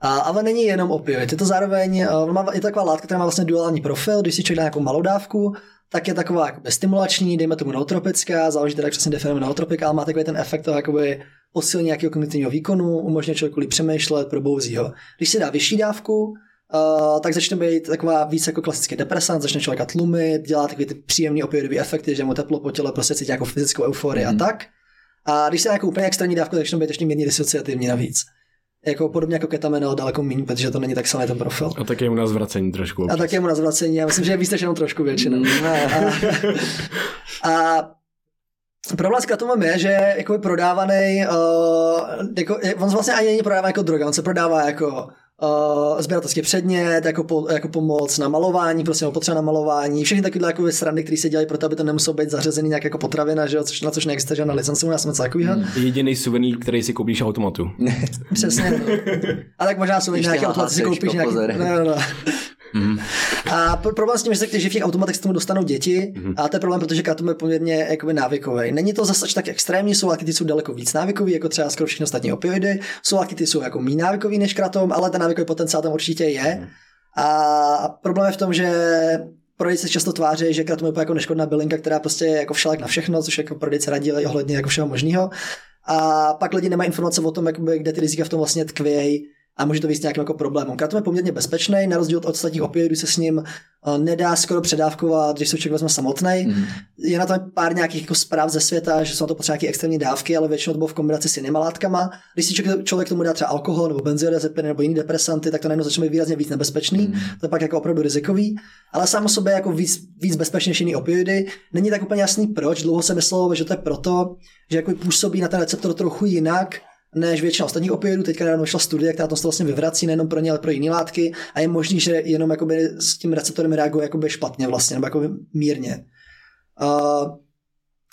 A, ale není jenom opioid, je to zároveň, eh, má, je to taková látka, která má vlastně duální profil, když si člověk dá nějakou malou dávku, tak je taková jakoby stimulační, dejme tomu nootropická, záleží teda, jak přesně definujeme nootropik, ale má takový ten efekt toho jakoby posílení nějakého kognitivního výkonu, umožňuje člověku přemýšlet, probouzí ho. Když si dá vyšší dávku, Uh, tak začne být taková víc jako klasický depresant, začne člověka tlumit, dělá takový ty příjemný opioidový efekty, že mu teplo po těle prostě cítí nějakou fyzickou euforii mm. a tak. A když se nějakou úplně extrémní dávku, tak začne být ještě mírně disociativní navíc. Jako podobně jako ketaminol, daleko méně, protože to není tak silný ten profil. A tak je u nás vracení trošku. A občas. tak je mu na zvracení, já myslím, že je víc než jenom trošku většinou. A, a, a Problém s kratomem je, že je jakoby prodávaný, uh, jako, on vlastně ani není prodávaný jako droga, on se prodává jako uh, sběratelský předmět, jako, po, jako pomoc na malování, prostě nebo potřeba na malování, všechny takové jako srandy, které se dělají proto, aby to nemuselo být zařazený nějak jako potravina, že jo, což, na což neexistuje žádná licence, já jsem něco takového. Hmm. Jediný suvenýr, který si koupíš automatu. Přesně. A tak možná jsou nějaké automaty si koupíš nějaký... No, no, no. Mm. A problém s tím, že, že v těch automatech se tomu dostanou děti, mm. a to je problém, protože karton je poměrně jakoby návykový. Není to zase tak extrémní, jsou láky, jsou daleko víc návykový, jako třeba skoro všechny ostatní opioidy, jsou láky, jsou jako méně návykový než kratom, ale ten návykový potenciál tam určitě je. Mm. A problém je v tom, že prodejci často tváří, že kratom je jako neškodná bylinka, která prostě je jako všelek na všechno, což jako prodejci radí ohledně jako všeho možného. A pak lidi nemají informace o tom, jakoby, kde ty rizika v tom vlastně tkvějí a může to být nějakým jako problémem. Kratom je poměrně bezpečný, na rozdíl od ostatních opioidů se s ním eh, nedá skoro předávkovat, když se člověk vezme samotný. Mm. Je na to pár nějakých jako zpráv ze světa, že jsou na to potřeba nějaké extrémní dávky, ale většinou to bylo v kombinaci s jinými látkama. Když si člověk, člověk tomu dá třeba alkohol nebo benzodiazepiny nebo jiný depresanty, tak to najednou začne být výrazně víc nebezpečný. Mm. To je pak jako opravdu rizikový, ale samo sobě jako víc, víc bezpečnější jiný opioidy. Není tak úplně jasný proč. Dlouho se myslelo, že to je proto, že jako působí na ten receptor trochu jinak, než většina ostatních opioidů. Teďka nedávno vyšla studie, která to vlastně vyvrací nejenom pro ně, ale pro jiné látky a je možný, že jenom s tím receptorem reaguje jakoby špatně vlastně, nebo jakoby mírně. Uh,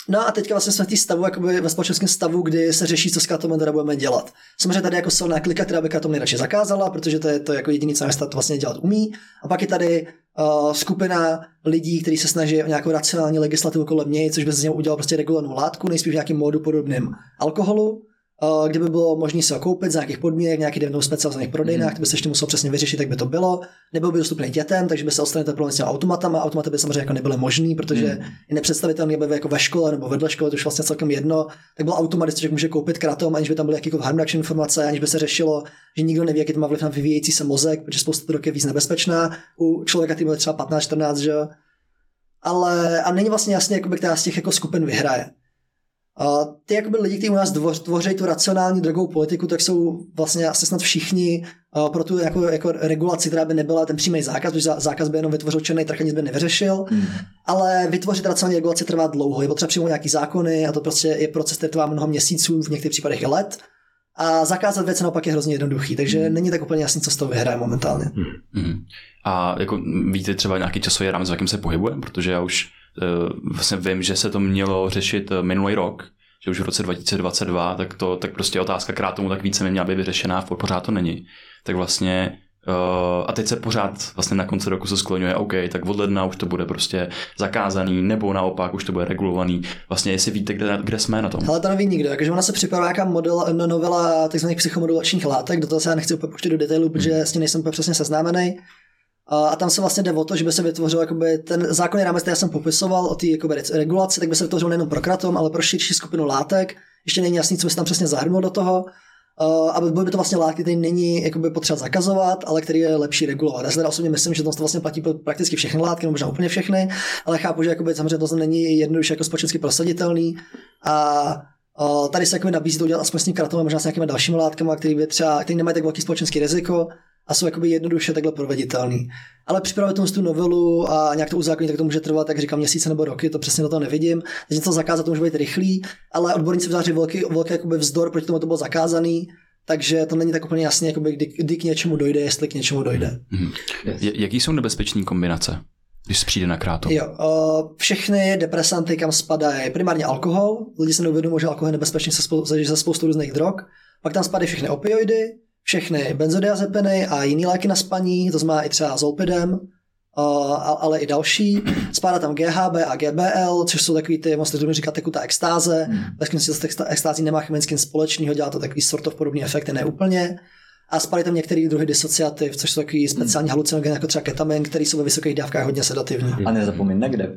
No a teďka vlastně jsme v té stavu, jakoby ve společenském stavu, kdy se řeší, co s kratomem teda budeme dělat. Samozřejmě tady jako silná klika, která by kratom nejradši zakázala, protože to je to jako jediný, co to vlastně dělat umí. A pak je tady uh, skupina lidí, kteří se snaží o nějakou racionální legislativu kolem něj, což by z něho udělal prostě regulovanou látku, nejspíš v nějakým módu podobným alkoholu. Eh, kdyby bylo možné se ho koupit za nějakých podmínek, nějaký den specializovaných prodejnách, mm. by se ještě muselo přesně vyřešit, jak by to bylo. Nebyl by dostupný dětem, takže by se odstranil problém s těmi automatama. Automaty by samozřejmě jako nebyly možný, protože mm. je nepředstavitelný, aby jako ve škole nebo vedle školy, to už vlastně celkem jedno, tak byl automat, že může koupit kratom, aniž by tam byly jakýkoliv harm reduction informace, aniž by se řešilo, že nikdo neví, jaký to má vliv na vyvíjející se mozek, protože spousta drog je víc nebezpečná. U člověka, který byl třeba 15-14, že ale a není vlastně jasně, jakoby, která z těch jako skupin vyhraje. Uh, ty jakoby lidi, kteří u nás tvoří tu racionální drogovou politiku, tak jsou vlastně asi snad všichni uh, pro tu jako, jako regulaci, která by nebyla ten přímý zákaz, protože zákaz by jenom vytvořil černý trh a nic by nevyřešil, mm. ale vytvořit racionální regulaci trvá dlouho. Je potřeba přijmout nějaký zákony a to prostě je proces, který trvá mnoho měsíců, v některých případech i let. A zakázat věci naopak je hrozně jednoduchý, takže mm. není tak úplně jasný, co z toho vyhraje momentálně. Mm. Mm. A jako víte třeba nějaký časový rámec, v jakém se pohybuje, protože já už vlastně vím, že se to mělo řešit eh, minulý rok, že už v roce 2022, tak to tak prostě otázka, která tomu tak více měla být vyřešená, pořád to není. Tak vlastně Uh, a teď se pořád vlastně na konci roku se skloňuje, OK, tak od ledna už to bude prostě zakázaný, nebo naopak už to bude regulovaný. Vlastně jestli víte, kde, kde jsme na tom. Ale to neví nikdo, jakože ona se připravuje nějaká model, no, novela tzv. psychomodulačních látek, do toho se já nechci úplně do detailu, protože hmm. s tím nejsem úplně přesně seznámený. A tam se vlastně jde o to, že by se vytvořil jakoby, ten zákonný rámec, který jsem popisoval o té regulaci, tak by se vytvořil nejen pro kratom, ale pro širší skupinu látek. Ještě není jasný, co by se tam přesně zahrnulo do toho. Uh, aby byly by to vlastně látky, které není jakoby, potřeba zakazovat, ale který je lepší regulovat. Já si teda osobně myslím, že to vlastně platí pro prakticky všechny látky, nebo možná úplně všechny, ale chápu, že jakoby, samozřejmě to není jednoduše jako společensky prosaditelný. A uh, tady se jakoby, nabízí to udělat aspoň s tím kratomem, možná s nějakými dalšími látkami, které, třeba, které nemají tak velký společenský riziko, a jsou jakoby jednoduše takhle proveditelný. Ale připravit tomu tu novelu a nějak to uzákonit, tak to může trvat, tak říkám, měsíce nebo roky, to přesně do toho nevidím. Teď něco zakázat, to může být rychlý, ale odborníci vyzáří velký, velký jakoby vzdor, proti tomu to bylo zakázaný, takže to není tak úplně jasné, jakoby, kdy, kdy, k něčemu dojde, jestli k něčemu dojde. Mm-hmm. Yes. Jaký jsou nebezpeční kombinace? když přijde na kráto. Jo, uh, všechny depresanty, kam spadají primárně alkohol, lidi se neuvědomují, že alkohol je nebezpečný se, spou- spoustu různých drog, pak tam spadají všechny opioidy, všechny benzodiazepiny a jiné léky na spaní, to znamená i třeba zolpidem, ale i další. Spadá tam GHB a GBL, což jsou takový ty, vlastně to říká tekutá extáze. Hmm. Ve skutečnosti s extází nemá chemicky společného, dělá to takový sort of podobný efekty, ne úplně. A spadají tam některé druhy disociativ, což jsou takový speciální halucinogeny, jako třeba ketamin, který jsou ve vysokých dávkách hodně sedativní. A nezapomeň na grep.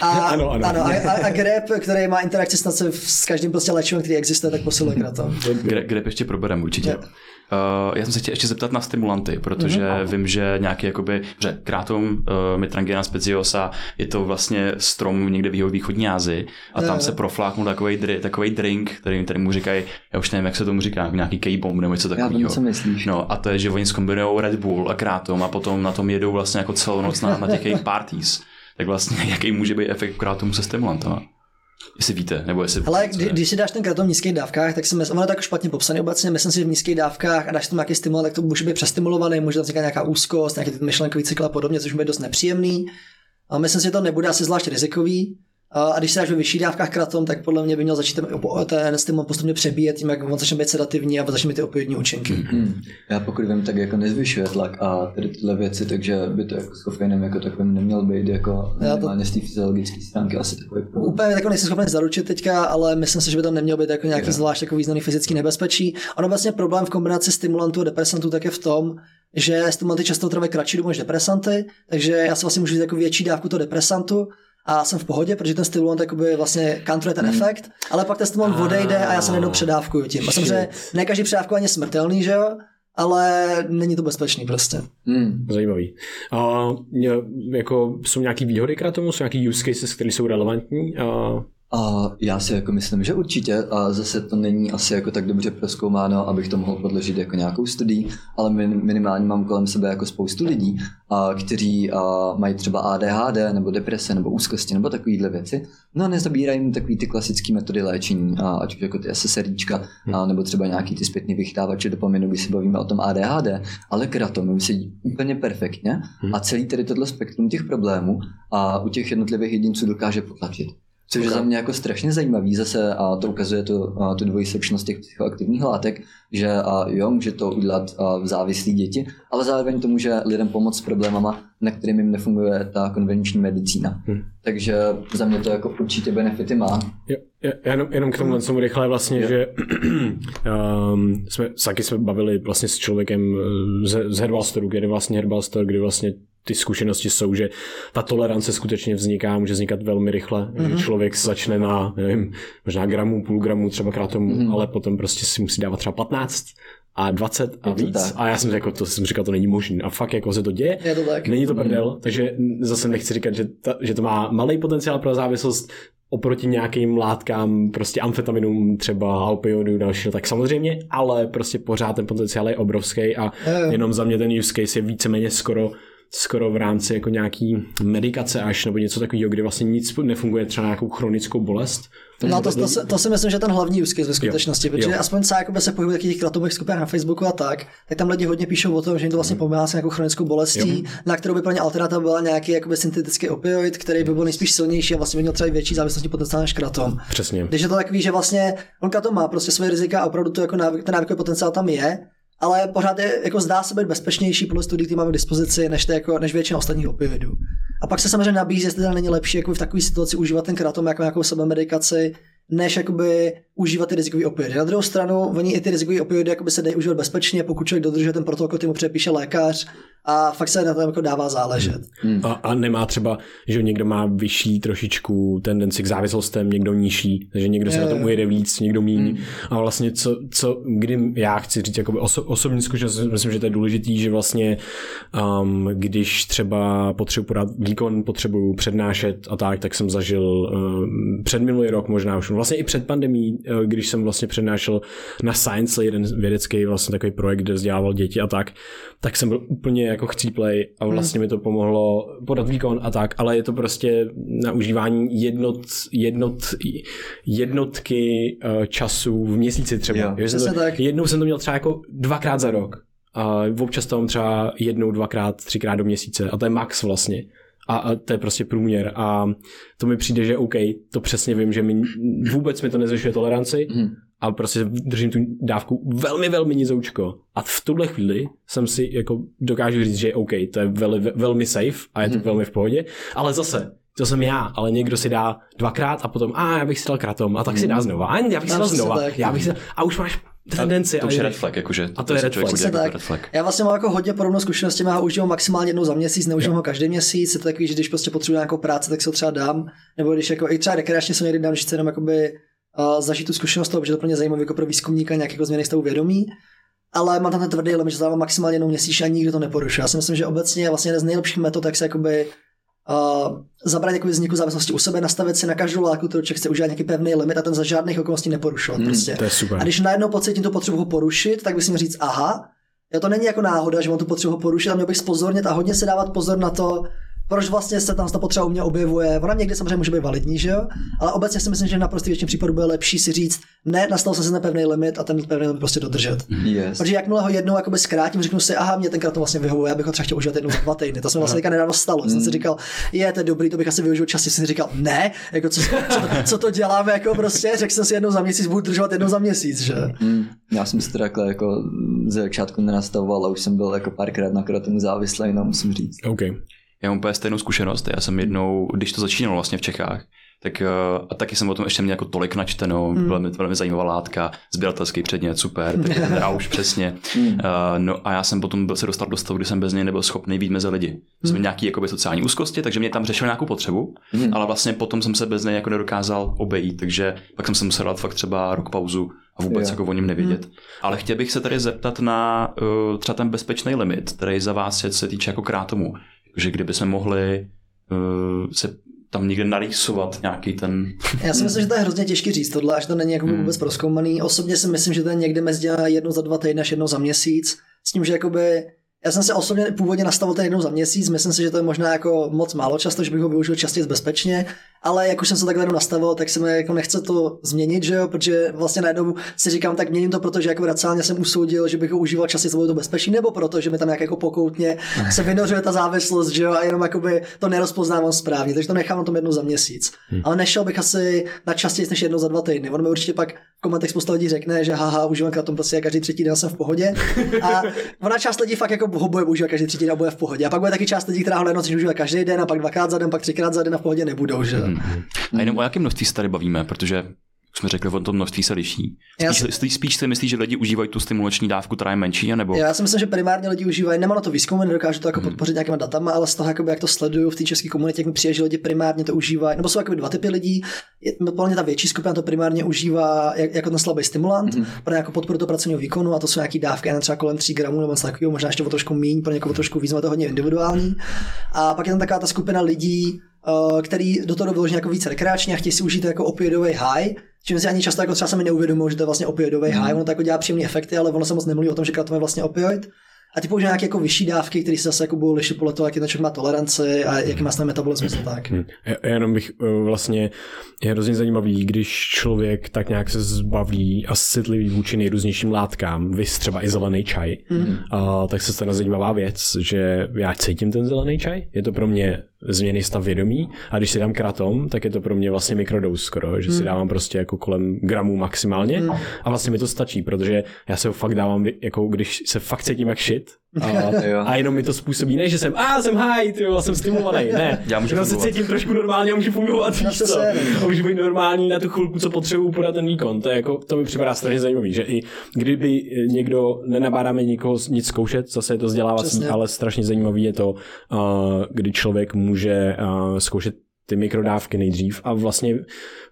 A, ano, ano. ano a, a, grep, který má interakci s, s každým prostě léčivem, který existuje, tak posiluje kratom. Grep ještě probereme určitě. Yeah. Uh, já jsem se chtěl ještě zeptat na stimulanty, protože mm-hmm. vím, že nějaký jakoby, že krátom uh, Mitrangina speciosa je to vlastně strom někde v východní Asii a tam se profláknul takový, dri, drink, který, který mu říkají, já už nevím, jak se tomu říká, nějaký K-bomb nebo něco takového. Já co myslíš. No a to je, že oni zkombinují Red Bull a krátom a potom na tom jedou vlastně jako celou noc na, na těch jejich parties. Tak vlastně jaký může být efekt krátomu se stimulantama? Jestli víte, nebo jestli... Ale kdy, když si dáš ten kratom v nízkých dávkách, tak si myslím, ono je tak špatně popsaný obecně, myslím si, že v nízkých dávkách a dáš tam nějaký stimul, tak to může být přestimulovaný, může tam vznikat nějaká úzkost, nějaký myšlenkový cykl a podobně, což může být dost nepříjemný. A myslím si, že to nebude asi zvlášť rizikový. A když se dáš ve vyšších dávkách kratom, tak podle mě by měl začít ten, ten stimul postupně přebíjet tím, jak on začne být sedativní a začne mít ty opioidní účinky. Hmm. Já pokud vím, tak jako nezvyšuje tlak a tady tyhle věci, takže by to jako s kofeinem jako takovým neměl být jako minimálně z té fyziologické stránky asi takový problém. Úplně jako nejsem schopen zaručit teďka, ale myslím si, že by tam neměl být jako nějaký yeah. zvlášť jako významný fyzický nebezpečí. Ono vlastně problém v kombinaci stimulantů a depresantů tak je v tom, že stimulanty často trvají kratší dobu než depresanty, takže já si vlastně můžu vzít jako větší dávku toho depresantu a jsem v pohodě, protože ten stimulant jakoby vlastně kantruje ten mm. efekt, ale pak ten stimulant odejde a já se najednou předávkuju tím. A samozřejmě ne každý předávkování je smrtelný, že jo? ale není to bezpečný prostě. Hmm. Zajímavý. A jako jsou nějaký výhody k tomu, jsou nějaký use cases, které jsou relevantní? A a já si jako myslím, že určitě a zase to není asi jako tak dobře proskoumáno, abych to mohl podložit jako nějakou studii, ale minimálně mám kolem sebe jako spoustu lidí, a, kteří a, mají třeba ADHD nebo deprese nebo úzkosti nebo takovéhle věci. No a nezabírají jim takový ty klasické metody léčení, a, ať už jako ty SSRIčka, a, nebo třeba nějaký ty zpětný vychytávače dopaminu, když se bavíme o tom ADHD, ale kratom sedí úplně perfektně a celý tedy tohle spektrum těch problémů a u těch jednotlivých jedinců dokáže potlačit. Což je za mě jako strašně zajímavý zase a to ukazuje tu, a, tu dvojsečnost těch psychoaktivních látek, že a jo, může to udělat a, v závislí děti, ale zároveň to může lidem pomoct s problémama, na kterým jim nefunguje ta konvenční medicína. Hmm. Takže za mě to jako určitě benefity má. Jo, jenom, jenom k tomu hmm. rychle vlastně, jo. že um, jsme, taky jsme bavili vlastně s člověkem z, z Herbalstoru, kde vlastně Herbalstor, kdy vlastně ty zkušenosti jsou, že ta tolerance skutečně vzniká, může vznikat velmi rychle, mm-hmm. mhm. člověk začne na, nevím, možná gramu, půl gramu, třeba krát tomu, mm-hmm. ale potom prostě si musí dávat třeba 15 a 20 a víc. Tak. A já jsem řekl, to jsem říkal, to není možné. A fakt jako se to děje. Je to tak. Není to prdel, mm. takže zase nechci říkat, že, ta, že to má malý potenciál pro závislost oproti nějakým látkám, prostě amfetaminům třeba, opioidů dalšího, tak samozřejmě, ale prostě pořád ten potenciál je obrovský a jenom za mě ten use case je víceméně skoro skoro v rámci jako nějaký medikace až nebo něco takového, kde vlastně nic nefunguje, třeba nějakou chronickou bolest. No to, to, to, to, si myslím, že ten hlavní case ve skutečnosti, jo. protože jo. aspoň se jakoby se pohybuje těch kratových skupinách na Facebooku a tak, tak tam lidi hodně píšou o tom, že jim to vlastně hmm. pomáhá s nějakou chronickou bolestí, jo. na kterou by pro ně alternativa byla nějaký jakoby syntetický opioid, který by byl nejspíš silnější a vlastně by měl třeba větší závislosti potenciál než kratom. Přesně. Když je to takový, že vlastně on kratom má prostě své rizika a opravdu to jako návyk, ten návykový potenciál tam je, ale pořád je, jako zdá se být bezpečnější podle studií, které máme k dispozici, než, to jako, než většina ostatních opioidů. A pak se samozřejmě nabízí, jestli teda není lepší jako v takové situaci užívat ten kratom jako nějakou sebemedikaci, než jakoby užívat ty rizikový opioidy. Na druhou stranu, oni i ty rizikový opioidy jakoby se dají užívat bezpečně, pokud člověk dodržuje ten protokol, který mu předepíše lékař a fakt se na tom jako dává záležet. Hmm. A, a, nemá třeba, že někdo má vyšší trošičku tendenci k závislostem, někdo nižší, takže někdo je, se na tom ujede víc, někdo méně. Hmm. A vlastně co, co, kdy já chci říct jakoby oso, osobní zkušenost, myslím, že to je důležitý, že vlastně um, když třeba potřebuji podat výkon, potřebuji přednášet a tak, tak jsem zažil um, před minulý rok možná už, vlastně i před pandemí, když jsem vlastně přednášel na Science, jeden vědecký vlastně takový projekt, kde vzdělával děti a tak, tak jsem byl úplně jako chcíplej a hmm. vlastně mi to pomohlo podat výkon a tak, ale je to prostě na užívání jednot, jednot, jednotky uh, času v měsíci třeba. Jo, jsem to, tak. Jednou jsem to měl třeba jako dvakrát za rok. A občas to mám třeba jednou, dvakrát, třikrát do měsíce a to je max vlastně. A, a to je prostě průměr a to mi přijde, že OK, to přesně vím, že mi, vůbec mi to nezvyšuje toleranci, hmm a prostě držím tu dávku velmi, velmi nizoučko. A v tuhle chvíli jsem si jako dokážu říct, že OK, to je velmi, velmi safe a je to hmm. velmi v pohodě, ale zase, to jsem já, ale někdo si dá dvakrát a potom, a já bych si dal kratom, a tak si dá hmm. znova, a já bych si dal znova, já bych si, a už máš tendenci. A to už je red flag, jakože. A to je red flag. Jako tak. red flag. Já vlastně mám jako hodně podobnou zkušenosti, já užívám maximálně jednou za měsíc, neužívám ho každý měsíc, je to takový, že když prostě potřebuji nějakou práci, tak se ho třeba dám, nebo když jako i třeba rekreačně se někdy dám, že chci jenom jakoby uh, zažít tu zkušenost toho, že to pro ně zajímavé jako pro výzkumníka nějak jako změny stavu vědomí. Ale mám tam ten tvrdý limit, že to maximálně jednou měsíčně a nikdo to neporušuje. Já si myslím, že obecně je vlastně jeden z nejlepších metod, jak se jakoby uh, zabránit jako vzniku závislosti u sebe, nastavit si na každou látku, kterou člověk chce užívat nějaký pevný limit a ten za žádných okolností neporušovat. Hmm, prostě. To je super. A když najednou pocítím tu potřebu ho porušit, tak bych si měl říct, aha, jo, to není jako náhoda, že mám tu potřebu ho porušit a měl bych spozornit a hodně se dávat pozor na to, proč vlastně se tam ta potřeba u mě objevuje. Ona někdy samozřejmě může být validní, že jo? Ale obecně si myslím, že na prostý většině případů bude lepší si říct, ne, nastal se ten pevný limit a ten pevný limit prostě dodržet. Yes. Protože jakmile ho jednou jakoby zkrátím, řeknu si, aha, mě tenkrát to vlastně vyhovuje, já bych ho třeba chtěl užívat jednou za dva týdny. To se mi vlastně teďka nedávno stalo. Jsem si říkal, je, to je dobrý, to bych asi využil častěji. Jsem si říkal, ne, jako co, co, to, co to děláme, jako prostě, řekl jsem si jednou za měsíc, budu držovat jednou za měsíc, že? Mm, já jsem si to takhle jako ze začátku nenastavoval a už jsem byl jako párkrát na tomu závislý, no musím říct. OK. Já mám úplně stejnou zkušenost. Já jsem jednou, když to začínalo vlastně v Čechách, tak uh, a taky jsem o tom ještě měl jako tolik načteno, mm. velmi, velmi zajímavá látka, sběratelský předmět, super, taky ten rauš přesně. Mm. Uh, no a já jsem potom byl se dostal do stavu, kdy jsem bez něj nebyl schopný být mezi lidi. Jsem mm. nějaký jakoby, sociální úzkosti, takže mě tam řešil nějakou potřebu, mm. ale vlastně potom jsem se bez něj jako nedokázal obejít, takže pak jsem se musel dát fakt třeba rok pauzu a vůbec yeah. jako o něm nevědět. Mm. Ale chtěl bych se tady zeptat na uh, třeba ten bezpečný limit, který za vás se týče jako krátomu, že kdyby jsme mohli uh, se tam někde narýsovat nějaký ten... Já si myslím, že to je hrozně těžký říct tohle, až to není jako hmm. vůbec proskoumaný. Osobně si myslím, že to je někde mezi jednou za dva týdny až jednou za měsíc. S tím, že jakoby já jsem se osobně původně nastavil ten jednou za měsíc, myslím si, že to je možná jako moc málo často, že bych ho využil častěji bezpečně, ale jak už jsem se takhle nastavil, tak se mi jako nechce to změnit, že jo, protože vlastně najednou si říkám, tak měním to, protože jako racionálně jsem usoudil, že bych ho užíval častěji, to to bezpečí, nebo proto, že mi tam nějak jako pokoutně se vynořuje ta závislost, že jo, a jenom jakoby to nerozpoznávám správně, takže to nechám na tom jednou za měsíc. Hmm. Ale nešel bych asi na častěji než jednou za dva týdny. On mi určitě pak v komentech spousta lidí řekne, že haha, užívám tom prostě každý třetí den jsem v pohodě. A ona část lidí fakt jako ho bude užívat každý třetí den a bude v pohodě. A pak bude taky část lidí, která ho najednou užívá každý den a pak dvakrát za den, pak třikrát za den a v pohodě nebudou, že? Mm-hmm. A jenom o jakém množství se tady bavíme, protože už jsme řekli, o tom množství se liší. Spíš, si... spíš si myslíš, že lidi užívají tu stimulační dávku, která je menší, nebo? Já si myslím, že primárně lidi užívají, nemám na to výzkum, nedokážu to jako hmm. podpořit nějakýma datama, ale z toho, jakoby, jak to sleduju v té české komunitě, jak mi přijde, že lidi primárně to užívají, nebo jsou jakoby dva typy lidí. Podle ta větší skupina to primárně užívá jako ten slabý stimulant hmm. pro nějakou podporu toho pracovního výkonu, a to jsou nějaký dávky, jen třeba kolem 3 gramů nebo něco takového, možná ještě o trošku méně, pro někoho trošku víc, to hodně individuální. A pak je tam taková ta skupina lidí, který do toho vyloženě jako více rekreačně a chtějí si užít jako opioidový high, čím si ani často jako třeba se mi neuvědomují, že to je vlastně opioidový mm. high, ono to jako dělá příjemné efekty, ale ono se moc nemluví o tom, že to je vlastně opioid. A ty použije nějaké jako vyšší dávky, které se zase jako budou lišit podle toho, jaký ten člověk má toleranci a jaký má metabolismus a tak. Hmm. Já jenom bych eh, vlastně, je hrozně zajímavý, když člověk tak nějak se zbaví a citlivý vůči nejrůznějším látkám, vys třeba i zelený čaj, hmm. a, tak se stane zajímavá věc, že já cítím ten zelený čaj, je to pro mě změny stav vědomí a když si dám kratom, tak je to pro mě vlastně mikrodous skoro, že hmm. si dávám prostě jako kolem gramů maximálně hmm. a vlastně mi to stačí, protože já se ho fakt dávám, jako když se fakt cítím jak shit, a, a jenom mi to způsobí, ne, že jsem, a jsem high, ty jsem stimulovaný, ne, já můžu se cítím trošku normálně a můžu fungovat, víš co, a můžu být normální na tu chvilku, co potřebuju podat ten výkon, to je jako, to mi připadá strašně zajímavý, že i kdyby někdo, nenabádáme nikoho nic zkoušet, zase je to vzdělávací, ale strašně zajímavý je to, uh, kdy člověk může uh, zkoušet ty mikrodávky nejdřív a vlastně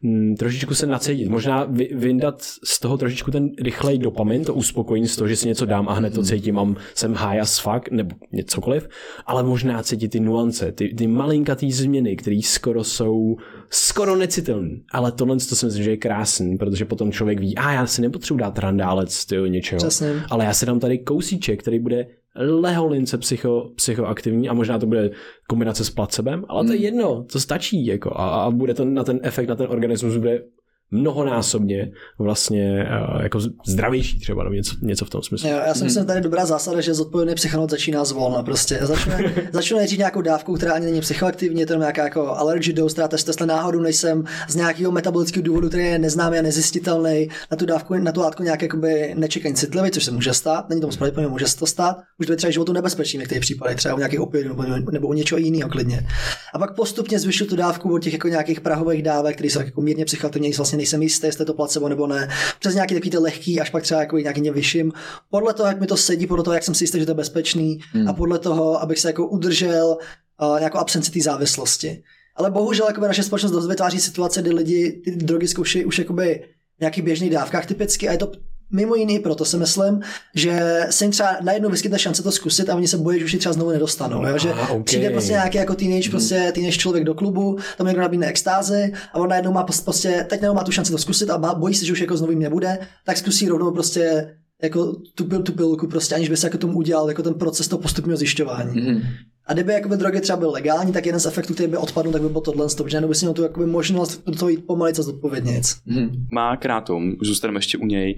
mm, trošičku se nacedit. Možná vy, vyndat z toho trošičku ten rychlej dopamin, to uspokojení z toho, že si něco dám a hned to cítím, mám, jsem high as fuck, nebo cokoliv, ale možná cítit ty nuance, ty, ty malinkatý změny, které skoro jsou skoro necitelné. Ale tohle to si myslím, že je krásný, protože potom člověk ví, a já si nepotřebuji dát randálec tyjo, něčeho, Přesně. ale já si dám tady kousíček, který bude leholince psycho, psychoaktivní a možná to bude kombinace s placebem, ale to je hmm. jedno, to stačí jako a, a bude to na ten efekt, na ten organismus bude mnohonásobně vlastně uh, jako zdravější třeba, nebo něco, něco v tom smyslu. Jo, já si myslím, že tady dobrá zásada, že zodpovědný psychonaut začíná zvolna. Prostě začne, začne nějakou dávku, která ani není psychoaktivní, je to nějaká jako allergy dose, která testuje náhodou nejsem z nějakého metabolického důvodu, který je neznámý a nezjistitelný, na tu dávku, na tu látku nějak jakoby nečekaně citlivý, což se může stát, není tomu pravděpodobně, může se to stát, už to je třeba životu nebezpečný v některých případech, třeba u nějakých opioidů nebo, nebo u něčeho jiného klidně. A pak postupně zvyšil tu dávku od těch jako nějakých prahových dávek, které jsou jako mírně psychoaktivní, vlastně nejsem jistý, jestli je to placebo nebo ne. Přes nějaký takový ty lehký, až pak třeba jako nějaký vyšším. Podle toho, jak mi to sedí, podle toho, jak jsem si jistý, že to je bezpečný hmm. a podle toho, abych se jako udržel uh, nějakou absenci té závislosti. Ale bohužel jakoby naše společnost dost vytváří situace, kdy lidi ty drogy zkoušejí už jakoby v nějakých běžných dávkách typicky a je to Mimo jiný, proto si myslím, že se jim třeba najednou vyskytne šance to zkusit a oni se bojí, že už ji třeba znovu nedostanou. Jo? Že Aha, okay. přijde prostě nějaký jako teenage, mm. prostě teenage člověk do klubu, tam někdo nabídne extázy a on najednou má prostě, teď najednou má tu šanci to zkusit a bojí se, že už jako znovu jim nebude, tak zkusí rovnou prostě jako tu, tu pilku prostě, aniž by se jako tomu udělal jako ten proces toho postupného zjišťování. Mm. A kdyby jakoby drogy třeba byly legální, tak jeden z efektů, který by odpadl, tak by byl tohle, protože nebo si měl tu jakoby možnost do toho jít pomalice zodpovědně. Hm. Má krátom, zůstaneme ještě u něj,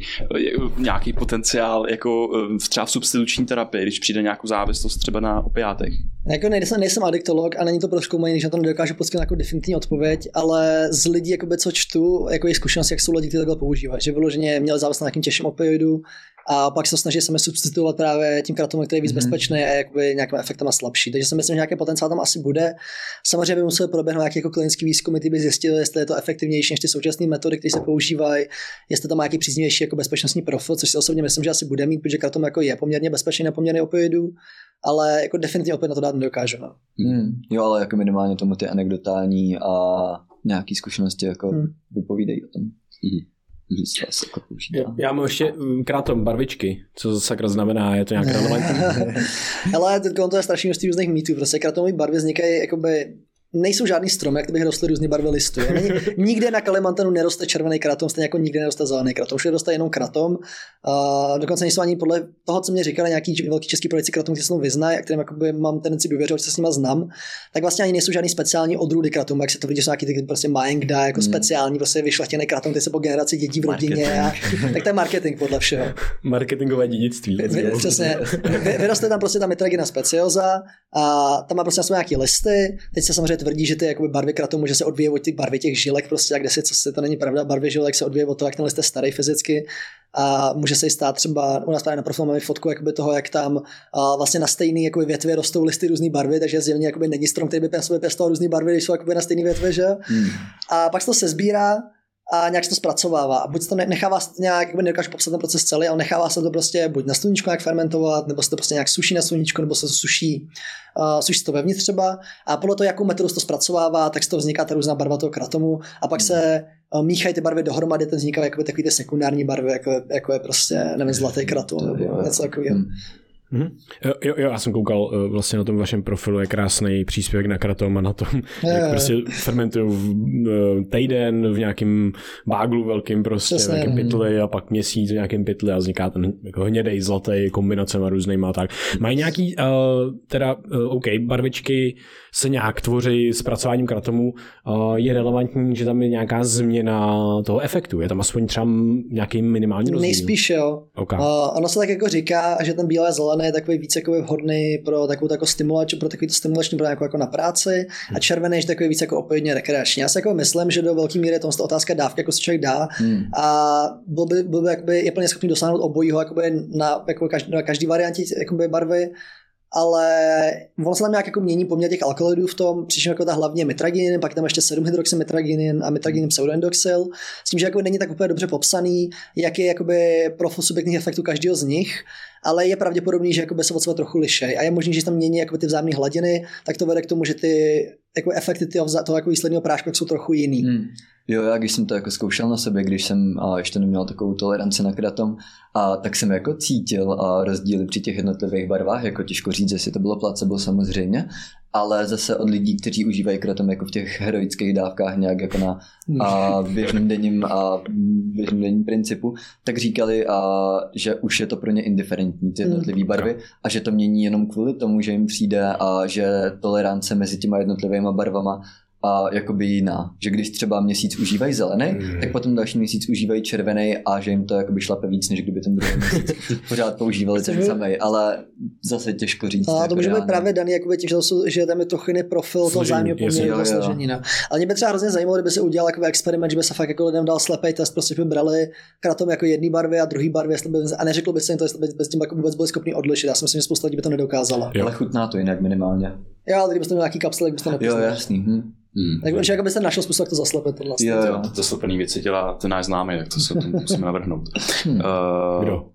nějaký potenciál jako eh, třeba v substituční terapii, když přijde nějakou závislost třeba na opiátech. Jako nejsem, nejsem adiktolog a není to proskoumaný, že na to nedokážu poskytnout jako definitivní odpověď, ale z lidí, jakoby, co čtu, jako je zkušenost, jak jsou lidi, kteří takhle používají, že vyloženě měli závislost na nějakým těžším opioidu a pak se snaží sami substituovat právě tím kratomem, který je víc mm-hmm. bezpečný a jakoby nějakým efektem a slabší. Takže si myslím, že nějaký potenciál tam asi bude. Samozřejmě by musel proběhnout nějaký jako klinický výzkum, který by zjistil, jestli je to efektivnější než ty současné metody, které se používají, jestli to má nějaký příznivější jako bezpečnostní profil, což si osobně myslím, že asi bude mít, protože kratom jako je poměrně bezpečný na poměrně opioidů, ale jako definitivně opět na to dát nedokážu. No. Hm. Jo, ale jako minimálně tomu ty anekdotální a nějaký zkušenosti jako Hm. vypovídají o tom. Mhm. Jako. Já, já mám ještě mm, krátom barvičky. Co to sakra znamená? Je to nějak relevantní? Ale teď to je strašně množství různých mýtů. Prostě kratomové barvy vznikají jakoby nejsou žádný stromy, jak kdyby rostly různé barvy listů. Není, nikde na Kalimantanu neroste červený kratom, stejně jako nikde neroste zelený kratom. Všude roste jenom kratom. A dokonce nejsou ani podle toho, co mě říkali nějaký velký český prodejci kratom, kteří se tomu vyznají a kterým jakoby mám tendenci důvěřovat, že se s nimi znám, tak vlastně ani nejsou žádný speciální odrůdy kratom, jak se to vidí, že jsou nějaký ty prostě Maengda, jako Hmm. speciální, prostě vyšlechtěný kratom, ty se po generaci dědí v rodině. A, tak to je marketing podle všeho. Marketingové dědictví. Vy- Přesně. Vy- Vyroste tam prostě ta mitragina speciosa a tam má prostě nějaký listy. Teď se samozřejmě tvrdí, že ty jakoby barvy kratomu, že se odvíjí od těch barvy těch žilek, prostě jak si, co si to není pravda, barvy žilek se odvíjí od toho, jak ten list je starý fyzicky. A může se stát třeba, u nás právě na profilu máme fotku jakoby toho, jak tam a vlastně na stejný jakoby větvě rostou listy různé barvy, takže zjevně jakoby není strom, který by na sobě pěstoval různé barvy, když jsou jakoby na stejné větvě, že? jo? Hm. A pak se to sezbírá a nějak se to zpracovává. A buď se to ne- nechává se to nějak, jakoby nedokážu popsat ten proces celý, ale nechává se to prostě buď na sluníčku nějak fermentovat, nebo se to prostě nějak suší na sluníčku, nebo se to suší, uh, suší se to vevnitř třeba. A podle toho, jakou metodu se to zpracovává, tak z toho vzniká ta různá barva toho kratomu. A pak se uh, míchají ty barvy dohromady, ten vznikají jakoby takový ty sekundární barvy, jako, jako je prostě, nevím, zlatý kratom, nebo něco takového. Hm. Mhm. Jo, jo, já jsem koukal eh, vlastně na tom vašem profilu, je krásný příspěvek na kratom a na tom, Jo, jak jo. prostě fermentují v eh, týden v nějakým báglu velkým prostě, Přesně. v nějakém pytli a pak měsíc v nějakém pytli a vzniká ten jako hnědej, zlatý, kombinacema různýma a tak. Mají nějaký, uh, teda, uh, OK, barvičky se nějak tvoří zpracováním kratomu, uh, je relevantní, že tam je nějaká změna toho efektu, je tam aspoň třeba nějaký minimální rozdíl. Nejspíš jo. OK. Uh, ono se tak jako říká, že ten bílé zelený je takový víc jako vhodný pro takovou jako stimulač, pro takový to stimulační pro jako, jako na práci a červený je takový víc jako opojně rekreační. Já si jako myslím, že do velké míry je to otázka dávky, jako se člověk dá Hm. a byl by, byl by jakoby, je plně schopný dosáhnout obojího jakoby na, jako každý, na každý variantě jakoby barvy ale ono se tam nějak jako mění poměr těch alkaloidů v tom, přičem jako ta hlavně mitraginin, pak tam ještě 7 hydroxymitraginin a mitraginin pseudoendoxyl, s tím, že jako není tak úplně dobře popsaný, jaký je jakoby profil efektů každého z nich, ale je pravděpodobný, že se od sebe trochu lišej a je možný, že tam mění jakoby ty vzájemné hladiny, tak to vede k tomu, že ty jako efekty toho, toho jako výsledného prášku jsou trochu jiný. Hm. Jo, já když jsem to jako zkoušel na sobě, když jsem a ještě neměl takovou toleranci na kratom, a tak jsem jako cítil a rozdíly při těch jednotlivých barvách, jako těžko říct, jestli to bylo placebo samozřejmě, ale zase od lidí, kteří užívají kratom jako v těch heroických dávkách nějak jako na a běžným denním a běžným denním principu, tak říkali, a, že už je to pro ně indiferentní ty jednotlivé barvy a že to mění jenom kvůli tomu, že jim přijde a že tolerance mezi těma jednotlivými barvama a jakoby jiná. Že když třeba měsíc užívají zelený, Mm. tak potom další měsíc užívají červený a že jim to jakoby šlape víc, než kdyby ten druhý měsíc pořád používali ten samý, ale zase těžko říct. A to může být právě daný jakoby tím, že, to jsou, že tam je trochu jiný profil toho jasně, poměru, jo, jo. složení. No. Ale mě by třeba hrozně zajímalo, kdyby se udělal jako experiment, že by se fakt jako lidem dal slepý test, prostě by brali kratom jako jedné barvy a druhý barvy, jestli by, a neřekl by se jim to, jestli by bez tím jako vůbec byli schopni odlišit. Já si myslím, že spousta lidí by to nedokázala. Jo. Ale chutná to jinak minimálně. Jo, ale kdybyste měl nějaký kapsel, tak byste Jo, nepoznal. jasný. Hm. Hmm. Tak že jako byste našel způsob, jak to zaslepit. Tohle. Jo, To, jo. to, to slepený věci dělá ten náš známý, tak to se to musíme navrhnout. Hmm. Uh, Kdo?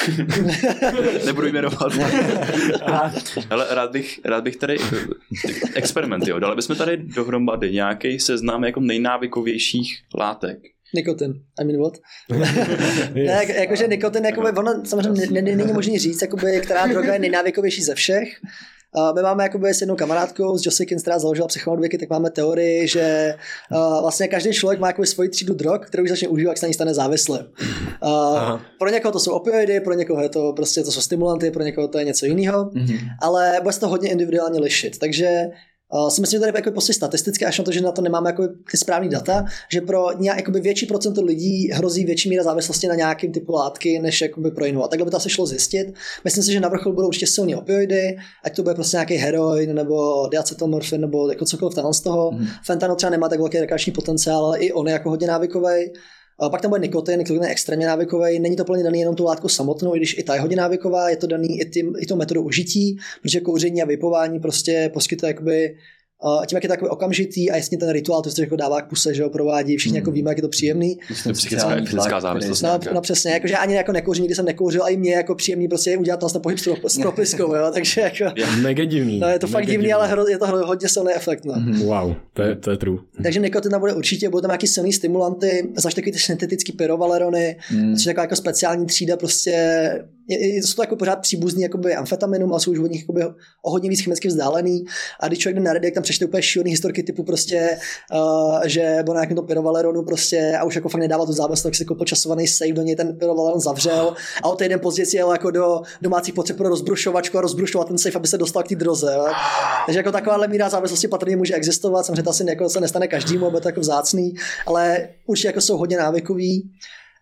Nebudu jmenovat. Ale rád bych, rád bych tady experimenty, jo. Dali bychom tady dohromady nějaký seznam jako nejnávykovějších látek. Nikotin. I mean what? ne, jak, jakože nikotin, jakoby, ono samozřejmě ne- ne- není možný říct, jakoby, která droga je nejnávykovější ze všech, Uh, my máme jakoby s jednou kamarádkou, s Josie která založila psychomodověky, tak máme teorii, že uh, vlastně každý člověk má jakoby svoji třídu drog, kterou už začne užívat, jak se na ní stane závislým. Uh, pro někoho to jsou opioidy, pro někoho je to prostě to jsou stimulanty, pro někoho to je něco jiného, mm-hmm. ale bude se to hodně individuálně lišit. Takže Uh, si myslím, že tady jako prostě statisticky, až na to, že na to nemáme jako ty správné data, že pro nějak, jakoby větší procento lidí hrozí větší míra závislosti na nějakým typu látky, než jakoby pro jinou. A takhle by to asi šlo zjistit. Myslím si, že na vrchol budou určitě silní opioidy, ať to bude prostě nějaký heroin nebo diacetylmorfin nebo jako cokoliv tam z toho. Mm. Fentanyl třeba nemá tak velký rekreační potenciál, ale i on je jako hodně návykový. Pak tam bude nikotin, nikotin je extrémně návykový. Není to plně daný jenom tu látku samotnou, i když i ta je hodně návyková, je to daný i, tím, i tou metodou užití, protože kouření a vypování prostě poskytuje jakoby Uh, tím, jak je takový okamžitý a jasně ten rituál, to se jako dává k puse, že ho provádí, všichni hmm. jako víme, jak je to příjemný. To psychická a fyzická závislost. No, no, přesně, jakože ani jako nekouřím, nikdy jsem nekouřil, a i mě jako příjemný prostě udělat ten pohyb s propiskou, jo, takže jako... Je mega divný. No, je to fakt divný, divný, ale hro, je to hodně silný efekt. No. Mm-hmm. Wow, to je, to je true. Takže nikotina bude určitě, budou tam nějaký silný stimulanty, zvlášť takový ty syntetický pyrovalerony, mm. což je jako, jako speciální třída prostě jsou to jako pořád příbuzný jakoby amfetaminum, ale jsou už od nich jakoby o hodně víc chemicky vzdálený. A když člověk jde na Reddit, tam přečte úplně šílený historky typu prostě, uh, že nějakém to pyrovaleronu prostě a už jako fakt nedával tu závislost, tak si koupil časovaný save, do něj ten pyrovaleron zavřel a o týden později jel jako do domácí potřeb pro rozbrušovačku a rozbrušovat ten safe, aby se dostal k té droze. Jo. Takže jako taková míra závislosti patrně může existovat, samozřejmě to asi jako se nestane každému, aby to jako vzácný, ale určitě jako jsou hodně návykový.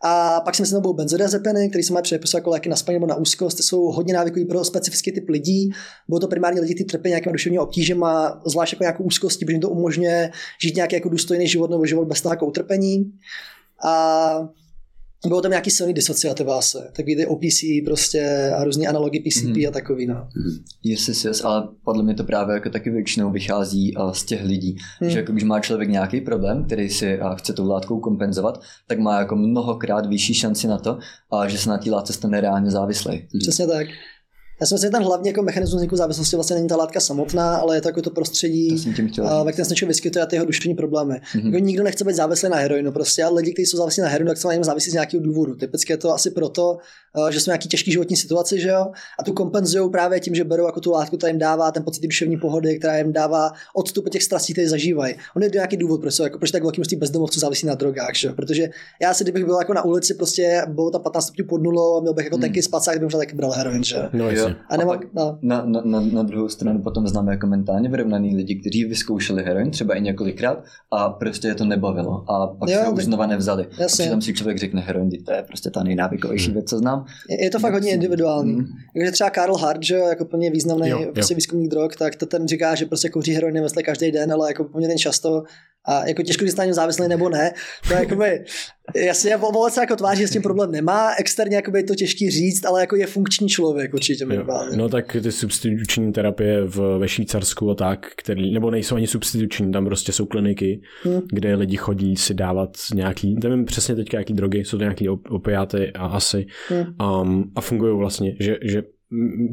A pak si myslím, že benzodiazepiny, které se mají předepisovat jako léky na spaní nebo na úzkost, ty jsou hodně návykový pro specifický typ lidí. Budou to primárně lidi, kteří trpí nějakým duševním obtížem a zvlášť jako nějakou úzkostí, protože jim to umožňuje žít nějaký jako důstojný život nebo život bez toho utrpení. A bylo tam nějaký silný disociativa asi, takový ty OPC prostě a různé analogy PCP mm-hmm. a takový, no. Mm-hmm. Yes, yes, yes, ale podle mě to právě jako taky většinou vychází uh, z těch lidí, mm. že jako když má člověk nějaký problém, který si uh, chce tou látkou kompenzovat, tak má jako mnohokrát vyšší šanci na to, uh, že se na té látce stane reálně závislý. Mm. Přesně tak. Já si myslím, že ten hlavní jako mechanismus vzniku závislosti vlastně není ta látka samotná, ale je to jako to prostředí, to ve kterém se člověk vyskytuje a ty jeho duševní problémy. Mm-hmm. Jako nikdo nechce být závislý na heroinu, prostě, ale lidi, kteří jsou závislí na heroinu, tak se na něm závisí z nějakého důvodu. Typicky je to asi proto, eh, že jsme v nějaký těžký životní situaci, že jo? A tu kompenzují právě tím, že berou jako tu látku, která jim dává ten pocit duševní pohody, která jim dává odstup od těch strastí, které zažívají. On je nějaký důvod, proč, jako, proč tak velký množství bezdomovců závisí na drogách, že? Protože já si, kdybych byl jako na ulici, prostě bylo tam 15 stupňů pod nulou, měl bych jako mm. tenký spacák, bych možná taky bral heroin, že? No, jo. A, nebo, a no, na, na, na, na druhou stranu potom známe jako mentálně vyrovnaný lidi, kteří vyzkoušeli heroin třeba i několikrát a prostě je to nebavilo a pak jo, se už znova nevzali. Jasně. A přitom si člověk řekne heroin, to je prostě ta nejnávykovější hmm. věc, co znám. Je, je to fakt hodně individuální. Hmm. Takže třeba Karl Hart, že jako plně významný jo, jo. Prostě výzkumník drog, tak to ten říká, že prostě kouří heroin nemysle každý den, ale jako poměrně často a jako těžko říct na závislý nebo ne. To je jakoby, jasně, Volec se jako tváří, s tím problém nemá, externě jakoby je to těžký říct, ale jako je funkční člověk určitě minimálně. No tak ty substituční terapie v, ve Švýcarsku a tak, který, nebo nejsou ani substituční, tam prostě jsou kliniky, hmm. kde lidi chodí si dávat nějaký, nevím přesně teďka jaký drogy, jsou to nějaký opiáty a asi hmm. um, a fungují vlastně, že, že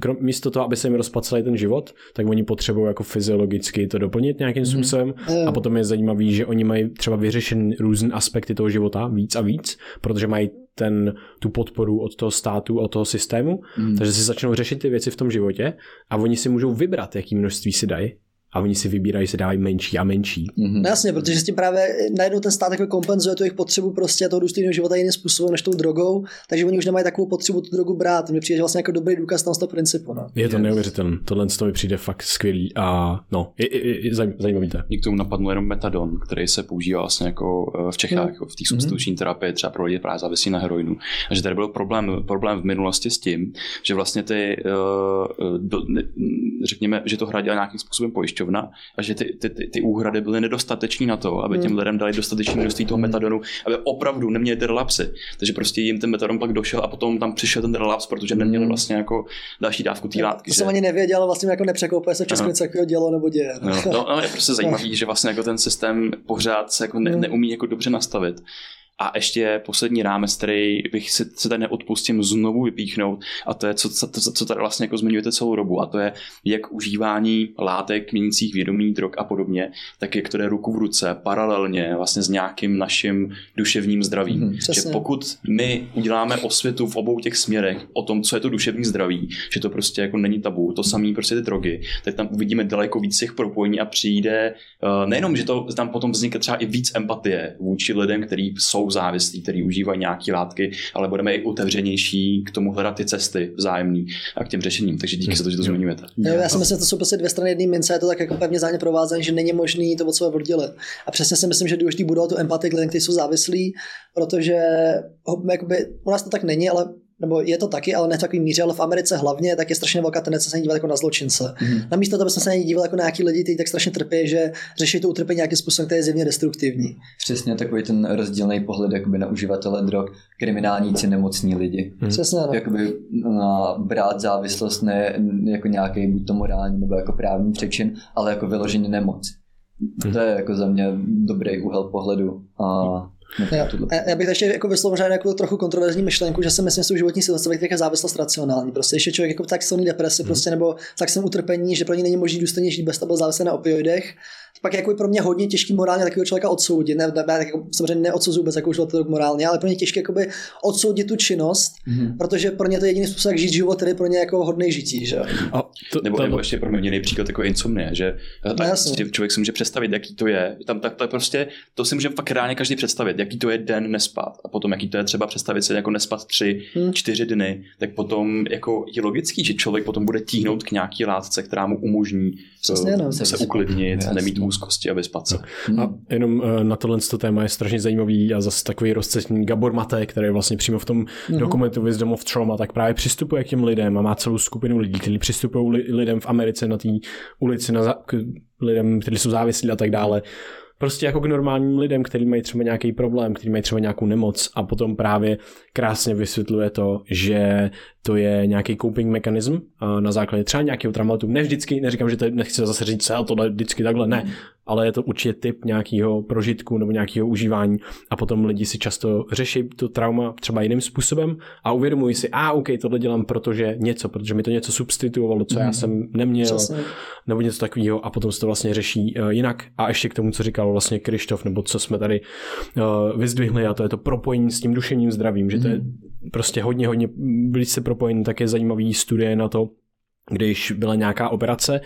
krom, místo toho, aby se jim rozpadl celý ten život, tak oni potřebují jako fyziologicky to doplnit nějakým mm-hmm. způsobem a potom je zajímavý, že oni mají třeba vyřešen různé aspekty toho života víc a víc, protože mají ten, tu podporu od toho státu, od toho systému, mm. takže si začnou řešit ty věci v tom životě a oni si můžou vybrat, jaký množství si dají a oni si vybírají, se dávají menší a menší. Mm-hmm. No jasně, protože s tím právě najednou ten stát jako kompenzuje tu jejich potřebu prostě toho důstojného života jiným způsobem než tou drogou, takže oni už nemají takovou potřebu tu drogu brát. Mně přijde že vlastně jako dobrý důkaz tam z toho principu. No. Je to neuvěřitelné, tohle to mi přijde fakt skvělý a no, je, je, je zajímavý to. Mě k tomu napadlo jenom metadon, který se používá vlastně jako eh, v Čechách, mm. jako v té substituční mm-hmm. terapii, třeba pro lidi právě závisí na heroinu. A že tady byl problém, problém v minulosti s tím, že vlastně ty, uh, do, řekněme, že to hradila nějakým způsobem pojišťovna a že ty ty, ty, ty úhrady byly nedostateční na to, aby těm hmm. lidem dali dostatečné množství toho metadonu, aby opravdu neměli ty relapsy. Takže prostě jim ten metadon pak došel a potom tam přišel ten relaps, protože neměli hmm. vlastně jako další dávku té látky. To že? jsem ani nevěděl, vlastně jako nepřekvapuje se v Česku něco takového dělo nebo děje. No, no, no, je prostě zajímavý, že vlastně jako ten systém pořád se jako ne, hmm. neumí jako dobře nastavit A ještě poslední rámec, který bych si, se tady neodpustím znovu vypíchnout, a to je, co, co, co tady vlastně jako zmiňujete celou dobu, a to je, jak užívání látek měnících vědomí, drog a podobně, tak jak to jde ruku v ruce, paralelně vlastně s nějakým naším duševním zdravím. Mhm, že pokud my uděláme osvětu v obou těch směrech o tom, co je to duševní zdraví, že to prostě jako není tabu, to samé prostě ty drogy, tak tam uvidíme daleko víc těch propojení a přijde uh, nejenom, že to tam potom vznikne třeba i víc empatie vůči lidem, kteří jsou závislí, kteří užívají nějaké látky, ale budeme i otevřenější k tomu hledat ty cesty vzájemný a k těm řešením. Takže díky za to, že to zmiňujete. Jo, já si myslím, že to jsou prostě dvě strany jedné mince, je to tak jako pevně zájemně provázané, že není možný to od sebe oddělit. A přesně si myslím, že důležitý budou tu empatii kteří jsou závislí, protože jakoby, u nás to tak není, ale nebo je to taky, ale ne v takový míře, ale v Americe hlavně, tak je strašně velká tendence se dívat jako na zločince. Mm. Namísto toho bychom se na ně jako na nějaký lidi, kteří tak strašně trpí, že řeší to utrpení nějakým způsobem, který je zjevně destruktivní. Přesně takový ten rozdílný pohled jakoby na uživatele drog, kriminálníci, nemocní lidi. Hmm. Přesně, no. Jakoby na brát závislost ne jako nějaký buď to morální nebo jako právní přečin, ale jako vyloženě nemoc. To je jako za mě dobrý úhel pohledu. A Tuhle- A Já bych ještě jako vyslovil možná jako trochu kontroverzní myšlenku, že si myslím, že jsou životní situace, ve kterých je závislost racionální. Prostě ještě člověk jako tak silný depresi, prostě, nebo tak silném utrpení, že pro ně není možný důstojně žít bez toho byl závislý na opioidech. Pak je jako pro mě hodně těžký morálně takového člověka odsoudit. Ne, ne, ne jako, samozřejmě neodsuzuju vůbec jako drog morálně, ale pro mě těžké jakoby odsoudit tu činnost, Mhm. protože pro ně to je jediný způsob, jak žít život, který je pro ně jako hodný žití. Že? A to, Nebo, to, nebo ještě pro mě jiný příklad jako insomnie, že No, tak si člověk si může představit, jaký to je. Tam tak, tak prostě, to si může fakt reálně každý představit, jaký to je den nespat. A potom, jaký to je třeba představit si jako nespat tři, Hmm. čtyři dny, tak potom jako je logický, že člověk potom bude tíhnout k nějaký látce, která mu umožní Přesně, eh, no. se uklidnit, nemít úzkosti a vyspat se. A jenom eh, na tohle to téma je strašně zajímavý a zase takový rozcestní Gabor Mate, který vlastně přímo v tom mm-hmm. dokumentu Wisdom of Trauma, tak právě přistupuje k těm lidem a má celou skupinu lidí, kteří přistupují li- lidem v Americe na té ulici, na za- k lidem, kteří jsou závislí a tak dále. Prostě jako k normálním lidem, kteří mají třeba nějaký problém, kteří mají třeba nějakou nemoc a potom právě krásně vysvětluje to, že to je nějaký coping mechanism na základě třeba nějakého traumatu. Ne vždycky, neříkám, že to je, nechci zase říct, celé tohle vždycky takhle, ne, ale je to určitě typ nějakého prožitku nebo nějakého užívání a potom lidi si často řeší to trauma třeba jiným způsobem a uvědomují si, a OK, tohle dělám, protože něco, protože mi to něco substituovalo, co já jsem neměl, Přesně. nebo něco takového a potom se to vlastně řeší uh, jinak. A ještě k tomu, co říkal vlastně Krištof, nebo co jsme tady uh, vyzdvihli, a to je to propojení s tím duševním zdravím, že to je prostě hodně, hodně blízce propojení, tak je zajímavý studie na to, když byla nějaká operace,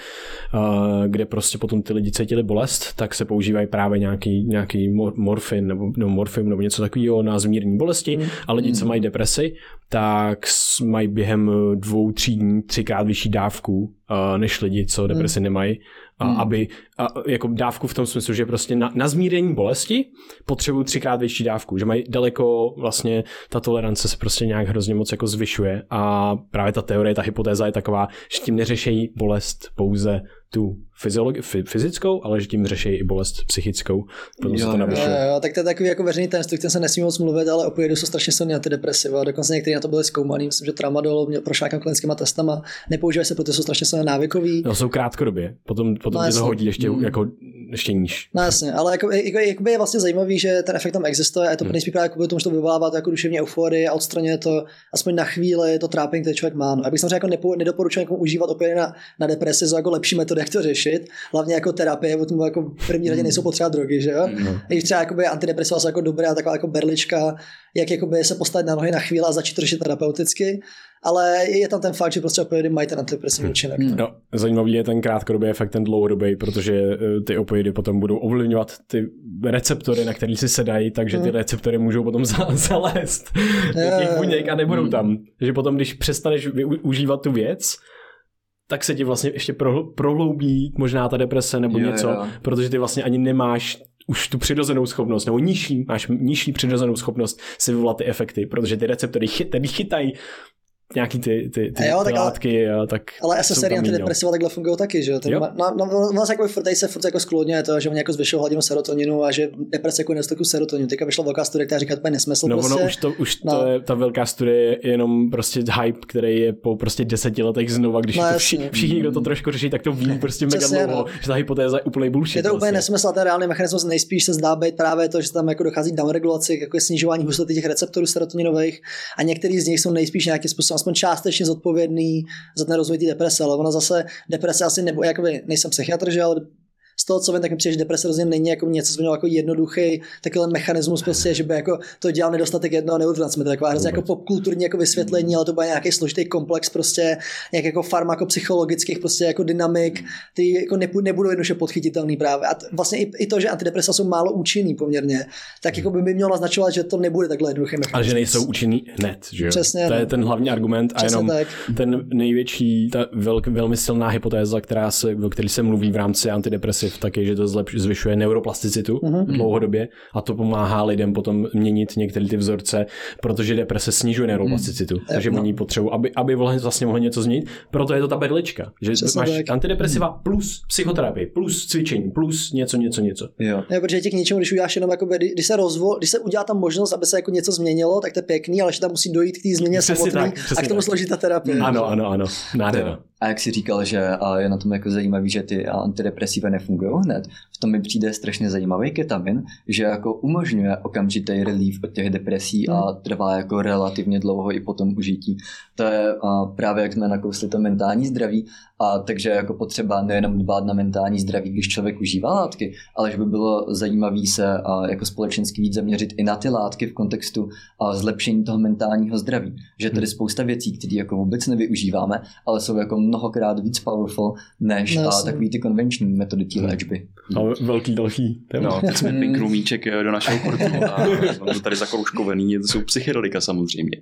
uh, kde prostě potom ty lidi cítili bolest, tak se používají právě nějaký, nějaký mor- morfin nebo, nebo morfin nebo něco takového na zmírnění bolesti. Mm. a lidi, co mají depresi, tak mají během dvou, tří dní třikrát vyšší dávku uh, než lidi, co depresi nemají, a, aby a, jako dávku v tom smyslu, že prostě na, na zmírnění bolesti potřebují třikrát větší dávku, že mají daleko vlastně ta tolerance se prostě nějak hrozně moc jako zvyšuje a právě ta teorie, ta hypotéza je taková, že tím neřešejí bolest pouze tu fyziologi- f- fyzickou, ale že tím řeší i bolest psychickou. Se Jo, to jo, navyšuje. Jo, jo, tak to je takový jako veřejný tajemství, kterým se nesmí moc mluvit, ale opioidy jsou strašně silné antidepresiva. Dokonce někteří na to byli zkoumaný. Myslím, že tramadol měl prošel nějakým klinickými testama. Nepoužívají se, protože jsou strašně silně návykový. No, jsou krátkodobě, potom, potom No, no, ti to jasně. hodí ještě, Mm. jako, ještě níž. No jasně, ale jako, jako, jakoby je vlastně zajímavý, že ten efekt tam existuje a je to Hmm. nejspíš právě jako tomu, že to vyvolává to jako duševní euforii a odstraňuje to aspoň na chvíli to trápení, které člověk má. No, abych samozřejmě jako nepo, nedoporučil někomu užívat opět na, na depresi, jako lepší metody, jak to řešit, hlavně jako terapie, protože tomu jako v první řadě nejsou potřeba drogy, že jo? No. I když třeba jakoby antidepresiva jsou jako dobrá, taková jako berlička, jak jakoby se postavit na nohy na chvíli a začít řešit terapeuticky, ale je tam ten fakt, že prostě opioidy mají ten antidepresivní účinek. Hmm. No, zajímavý je ten krátkodobý efekt, ten dlouhodobý, protože eh, ty opioidy potom budou ovlivňovat ty receptory, na který si sedají, takže ty Mhm. receptory můžou potom za- zalézt do těch jo, buněk a nebudou Mhm. tam. Že potom, když přestaneš vy- užívat tu věc, tak se ti vlastně ještě prohl- prohloubí možná ta deprese nebo Jo, něco, jo. protože ty vlastně ani nemáš už tu přirozenou schopnost, nebo nižší, máš nižší přirozenou schopnost si vyvolat ty efekty, protože ty receptory chy, tedy chytají nějaký ty, ty, ty, jo, ty tak ale- látky, a tak Ale SSRI antidepresiva takhle fungují taky, že jo? Ten Jo. má- No, no, no, jako furt, se furt jako sklodňuje to, že oni jako zvyšují hladinu serotoninu a že deprese jako nedostatku serotoninu. Teďka vyšla velká studie, která říká, že to je nesmysl No prostě. ono už to, už No. to je, ta velká studie je jenom prostě hype, který je po prostě deseti letech znova, když No, to vši, všichni, kdo to trošku řeší, tak to ví prostě mega Přesně, dlouho, no. že ta hypotéza je úplný bullshit. Je to úplně vlastně. nesmysl a ten reálný mechanismus nejspíš se zdá být právě to, že tam jako dochází k downregulaci, jako je snižování hustoty těch receptorů serotoninových a některý z nich jsou nejspíš nějakým způsobem aspoň částečně zodpovědný za ten rozvoj té deprese, ale ono zase deprese asi nebo jakoby nejsem psychiatr, že ale toho, co vím, tak mi přijde, že deprese rozhodně není jako něco, co mělo jako jednoduchý takový mechanismus, prostě, že by jako to dělal nedostatek jednoho neurotransmitera, taková hrozně jako popkulturní jako vysvětlení, ale to bude nějaký složitý komplex prostě nějak jako farmakopsychologických prostě jako dynamik, který jako nebu- nebudou jednoduše podchytitelný právě. A vlastně i, i, to, že antidepresa jsou málo účinný poměrně, tak jako by, by mělo naznačovat, že to nebude takhle jednoduchý mechanismus. Ale že nejsou účinný hned, že jo? Přesně, to je no. ten hlavní argument a jenom tak. ten největší, ta velk, velmi silná hypotéza, která se, o které se mluví v rámci antidepresiv, tak je, že to zlepš, zvyšuje neuroplasticitu Mhm. mm-hmm. dlouhodobě a to pomáhá lidem potom měnit některé ty vzorce, protože deprese snižuje neuroplasticitu. Mm. Takže no. oni potřebují, aby, aby vlastně vlastně mohli něco změnit, proto je to ta berlička, že Přesně máš tak. antidepresiva plus psychoterapii, plus cvičení, plus něco, něco, něco. Jo. Ne, protože ti k něčemu, když uděláš jenom, jakoby, kdy- když se rozvol, když se udělá tam možnost, aby se jako něco změnilo, tak to je pěkný, ale že tam musí dojít k té změně samotné a k tomu tak. složitá terapie. Ano, ano, ano, nádhera. A jak jsi říkal, že a je na tom jako zajímavý, že ty antidepresiva nefungují hned, v tom mi přijde strašně zajímavý ketamin, že jako umožňuje okamžitý relief od těch depresí a trvá jako relativně dlouho i po tom užití. To je právě jak jsme nakousli to mentální zdraví, a takže jako potřeba nejenom dbát na mentální zdraví, když člověk užívá látky, ale že by bylo zajímavé se a jako společensky víc zaměřit i na ty látky v kontextu a zlepšení toho mentálního zdraví. Že tady spousta věcí, které jako vůbec nevyužíváme, ale jsou jako mnohokrát víc powerful než No, a, takový ty konvenční metody té léčby. Ale velký další téma. No, teď jsme pinknul míček eh, do našeho kurtu a to tady zakroužkovaný, to jsou psychedelika samozřejmě.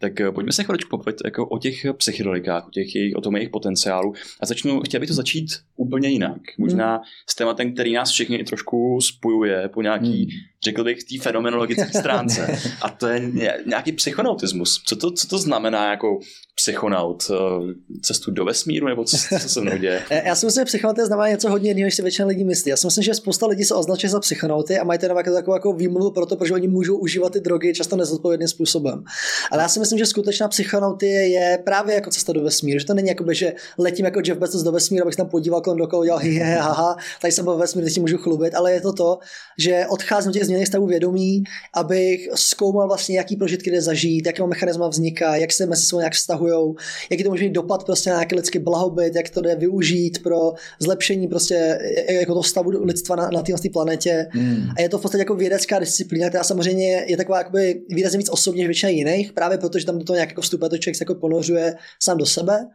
Tak eh, pojďme se chviličku popit jako o těch psychedelikách, o, těch jejich, o tom jejich potenciálu a začnu, chtěl bych to začít úplně jinak. Možná s tématem, který nás všechny trošku spojuje po nějaký, Hmm. Řekl bych, té fenomenologické stránce. A to je ně- nějaký psychonautismus. Co to, co to znamená jako psychonaut? Eh, Cestu do vesmíru nebo co, co se mnou děje? Já si myslím, že psychonauty znamená něco hodně jiného, než si většina lidí myslí. Já si myslím, že spousta lidí se označuje za psychonauty a mají to jenom jako takovou jako výmluvu pro to, protože oni můžou užívat ty drogy často nezodpovědným způsobem. Ale já si myslím, že skutečná psychonautie je právě jako cesta do vesmíru. Že to není jako, že letím jako Jeff Bezos do vesmíru, abych se tam podíval kolem dokola, dělal hi, hi, haha, tady jsem byl ve vesmíru, teď si můžu chlubit, ale je to to, že odcházím těch změněných stavů vědomí, abych zkoumal vlastně, jaký prožitky jde zažít, jaký mechanismy vzniká, jak se mezi sebou nějak vztahují, jaký to může mít dopad prostě na nějaký lidský blahobyt, jak to jde využít pro zlepšení prostě jako toho stavu lidstva na, na této planetě. Hmm. A je to v podstatě jako vědecká disciplína, která samozřejmě je taková jakoby výrazně víc osobně než většina jiných, právě protože tam do toho nějak jako vstupuje, to člověk se jako ponořuje sám do sebe.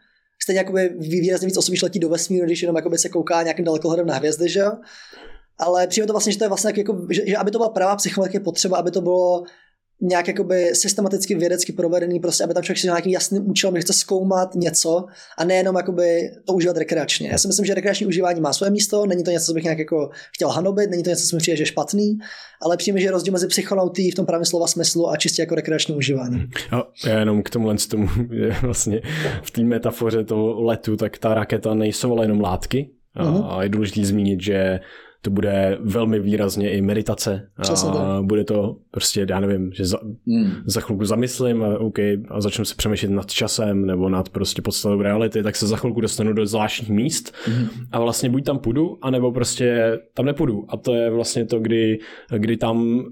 Stejně jakoby výrazně víc osobně letí do vesmíru, když jenom jakoby se kouká nějakým dalekohledem na hvězdy, že jo? Ale přijde to vlastně, že to je vlastně tak jako, že, že aby to byla pravá psychologie, je potřeba, aby to bylo nějak jakoby systematicky vědecky provedený, prostě, aby tam člověk si nějakým jasným účelem, že chce zkoumat něco a nejenom jakoby to užívat rekreačně. Já si myslím, že rekreační užívání má své místo, není to něco, co bych nějak jako chtěl hanobit, není to něco, co mi přijde, že je špatný, ale přijde mi, že je rozdíl mezi psychonautí v tom pravém slova smyslu a čistě jako rekreační užívání. No, já jenom k tomu z tomu, že vlastně v té metafoře toho letu, tak ta raketa nejsou ale jenom látky. A, a je důležité zmínit, že to bude velmi výrazně i meditace. Přesně A tak. bude to prostě, já nevím, že za, Hmm. za chvilku zamyslím a, OK, a začnu se přemýšlet nad časem nebo nad prostě podstatou reality, tak se za chvilku dostanu do zvláštních míst Mhm. a vlastně buď tam půjdu, anebo prostě tam nepůjdu. A to je vlastně to, kdy, kdy tam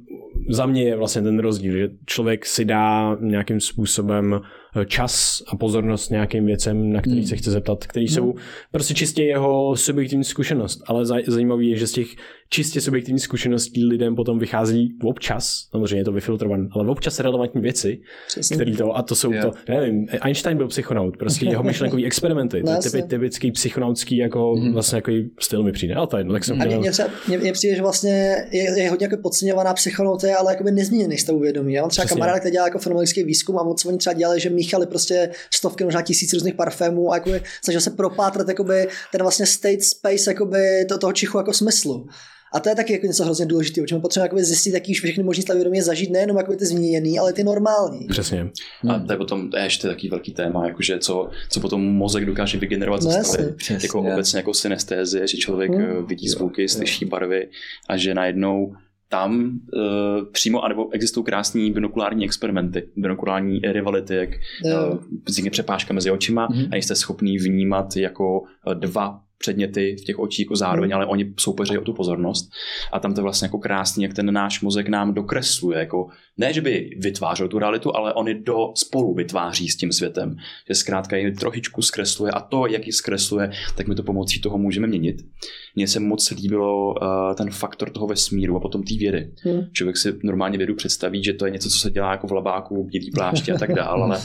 za mě je vlastně ten rozdíl, že člověk si dá nějakým způsobem čas a pozornost nějakým věcem, na který Hmm. se chce zeptat, který jsou prostě čistě jeho subjektivní zkušenost. Ale zaj- zajímavé je, že z těch čistě subjektivních zkušeností lidem potom vychází občas, samozřejmě je to vyfiltrované, ale občas relevantní věci, Přesně. který to, a to jsou Jo. to, nevím, Einstein byl psychonaut, prostě jeho myšlenkový experimenty, to No je jasně. typi, typický psychonautský jako vlastně jako styl mi přijde, ale to je jedno, tak jsem A mě, mě, přijde, že vlastně je, je hodně jako podceňovaná psychonautie, ale jakoby nezměněný stavu vědomí. Já mám třeba Přesně. kamaráda, který dělá jako fenologický výzkum a moc oni třeba dělali, že míchali prostě stovky, možná tisíc různých parfémů a jakoby snažil se propátrat jakoby ten vlastně state space jakoby to, toho čichu jako smyslu. A to je taky jako něco hrozně důležitého, čemu potřebujeme zjistit, jaký už všechny možný stavy vědomě zažít, nejenom jako ty změněný, ale ty normální. Přesně. A to je potom to je ještě takový velký téma, jakože co, co potom mozek dokáže vygenerovat No stavy. Přesně. Jako obecně jako synestézie, že člověk Hmm. hmm. vidí zvuky, slyší barvy a že najednou tam uh, přímo, anebo existují krásní binokulární experimenty, binokulární rivality, jak vznikne přepážka mezi očima Mhm. a jste schopný vnímat jako eh, dva předměty v těch očích jako zároveň, Mhm. ale oni soupeří o tu pozornost. A tam to je vlastně jako krásný, jak ten náš mozek nám dokresluje. Jako, ne, že by vytvářel tu realitu, ale on ji do spolu vytváří s tím světem. Že zkrátka ji trošičku zkresluje a to, jak ji zkresluje, tak my to pomocí toho můžeme měnit. Mně se moc líbilo uh, ten faktor toho vesmíru a potom té vědy. Hmm. Člověk si normálně vědu představí, že to je něco, co se dělá jako v labáku, bílý pláště a tak dál, ale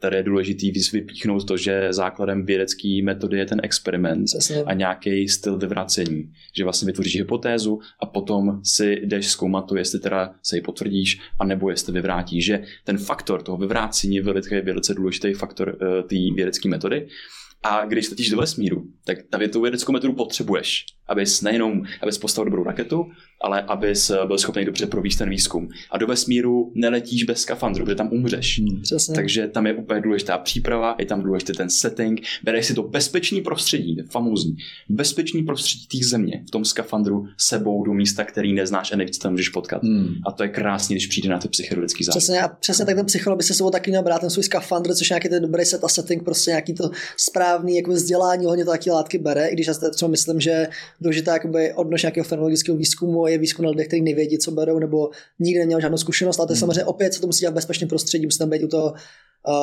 tady je důležitý vypíchnout to, že základem vědecké metody je ten experiment Přesně. a nějaký styl vyvracení. Že vlastně vytvoříš hypotézu a potom si jdeš zkoumat to, jestli teda se ji potvrdíš, anebo jestli vyvrátíš. Že ten faktor toho vyvrácení je velice, velice důležitý faktor uh, té vědecké metody. A když letíš do vesmíru, tak ta tu vědeckou metodu potřebuješ, abys nejenom abys postavil dobrou raketu, ale abys byl schopný dobře provést ten výzkum. A do vesmíru neletíš bez skafandru, protože tam umřeš. Hmm. Přesně. Takže tam je úplně důležitá příprava, je tam důležitý ten setting, bereš si to bezpečný prostředí, famózní, bezpečný prostředí té země v tom skafandru sebou do místa, který neznáš a nevíš, co tam můžeš potkat. Hmm. A to je krásně, když přijde na ty psychedelický zážitek. Přesně, a přesně tak ten psycholog by se sebou taky měl brát ten svůj skafandr, což je nějaký ten dobrý set a setting, prostě nějaký to správný jako vzdělání, hodně to taky látky bere, i když já si třeba myslím, že důležitá jakoby odnož nějakého fenologického výzkumu je výzkum na lidech, kteří nevědí, co berou, nebo nikdy neměl žádnou zkušenost, ale to je Hmm. samozřejmě opět se to musí dělat v bezpečném prostředí, musí tam být u toho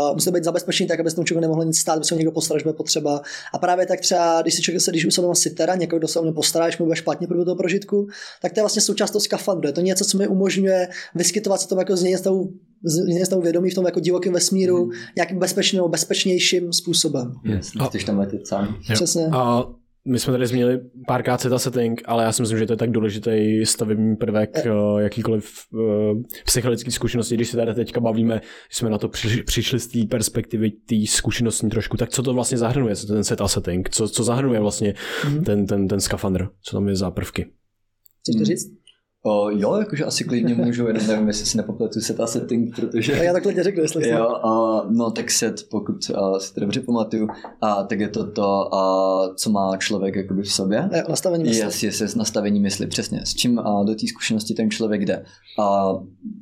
Uh, musí to být zabezpečený tak, aby se tomu člověku nemohlo nic stát, aby se ho někdo postaral, že bude potřeba. A právě tak třeba, když si člověk se, když u sebe má sitera, někoho, kdo se o mě postará, když mu bude špatně pro toho prožitku, tak to je vlastně součást toho skafandru. Je to něco, co mi umožňuje vyskytovat se tomu jako změně stavu, změně stavu vědomí v tom jako divokém vesmíru, Mhm. nějakým bezpečným nebo bezpečnějším způsobem. Yes, A- chceš tam letět sám. Jo. Přesně. A my jsme tady zmínili párkrát seta setting, ale já si myslím, že to je tak důležitý stavební prvek eh, jakýkoliv uh, psychologické zkušenosti, když se tady teďka bavíme, když jsme na to přišli, přišli z té perspektivy té zkušenostní trošku, tak co to vlastně zahrnuje, co ten set a setting, co, co zahrnuje vlastně Mhm. ten, ten, ten skafandr, co tam je za prvky. Chceš to říct? O, jo, jakože asi klidně můžu, jenom nevím, jestli si nepopletu set a setting, protože... Tak já takhle tě řeknu, jestli Jo, a, no tak set, pokud a, si to dobře pamatuju, a, tak je to to, a, co má člověk jakoby v sobě. Jo, nastavení mysli. Yes, yes, yes, nastavení mysli, přesně. S čím a, do té zkušenosti ten člověk jde. A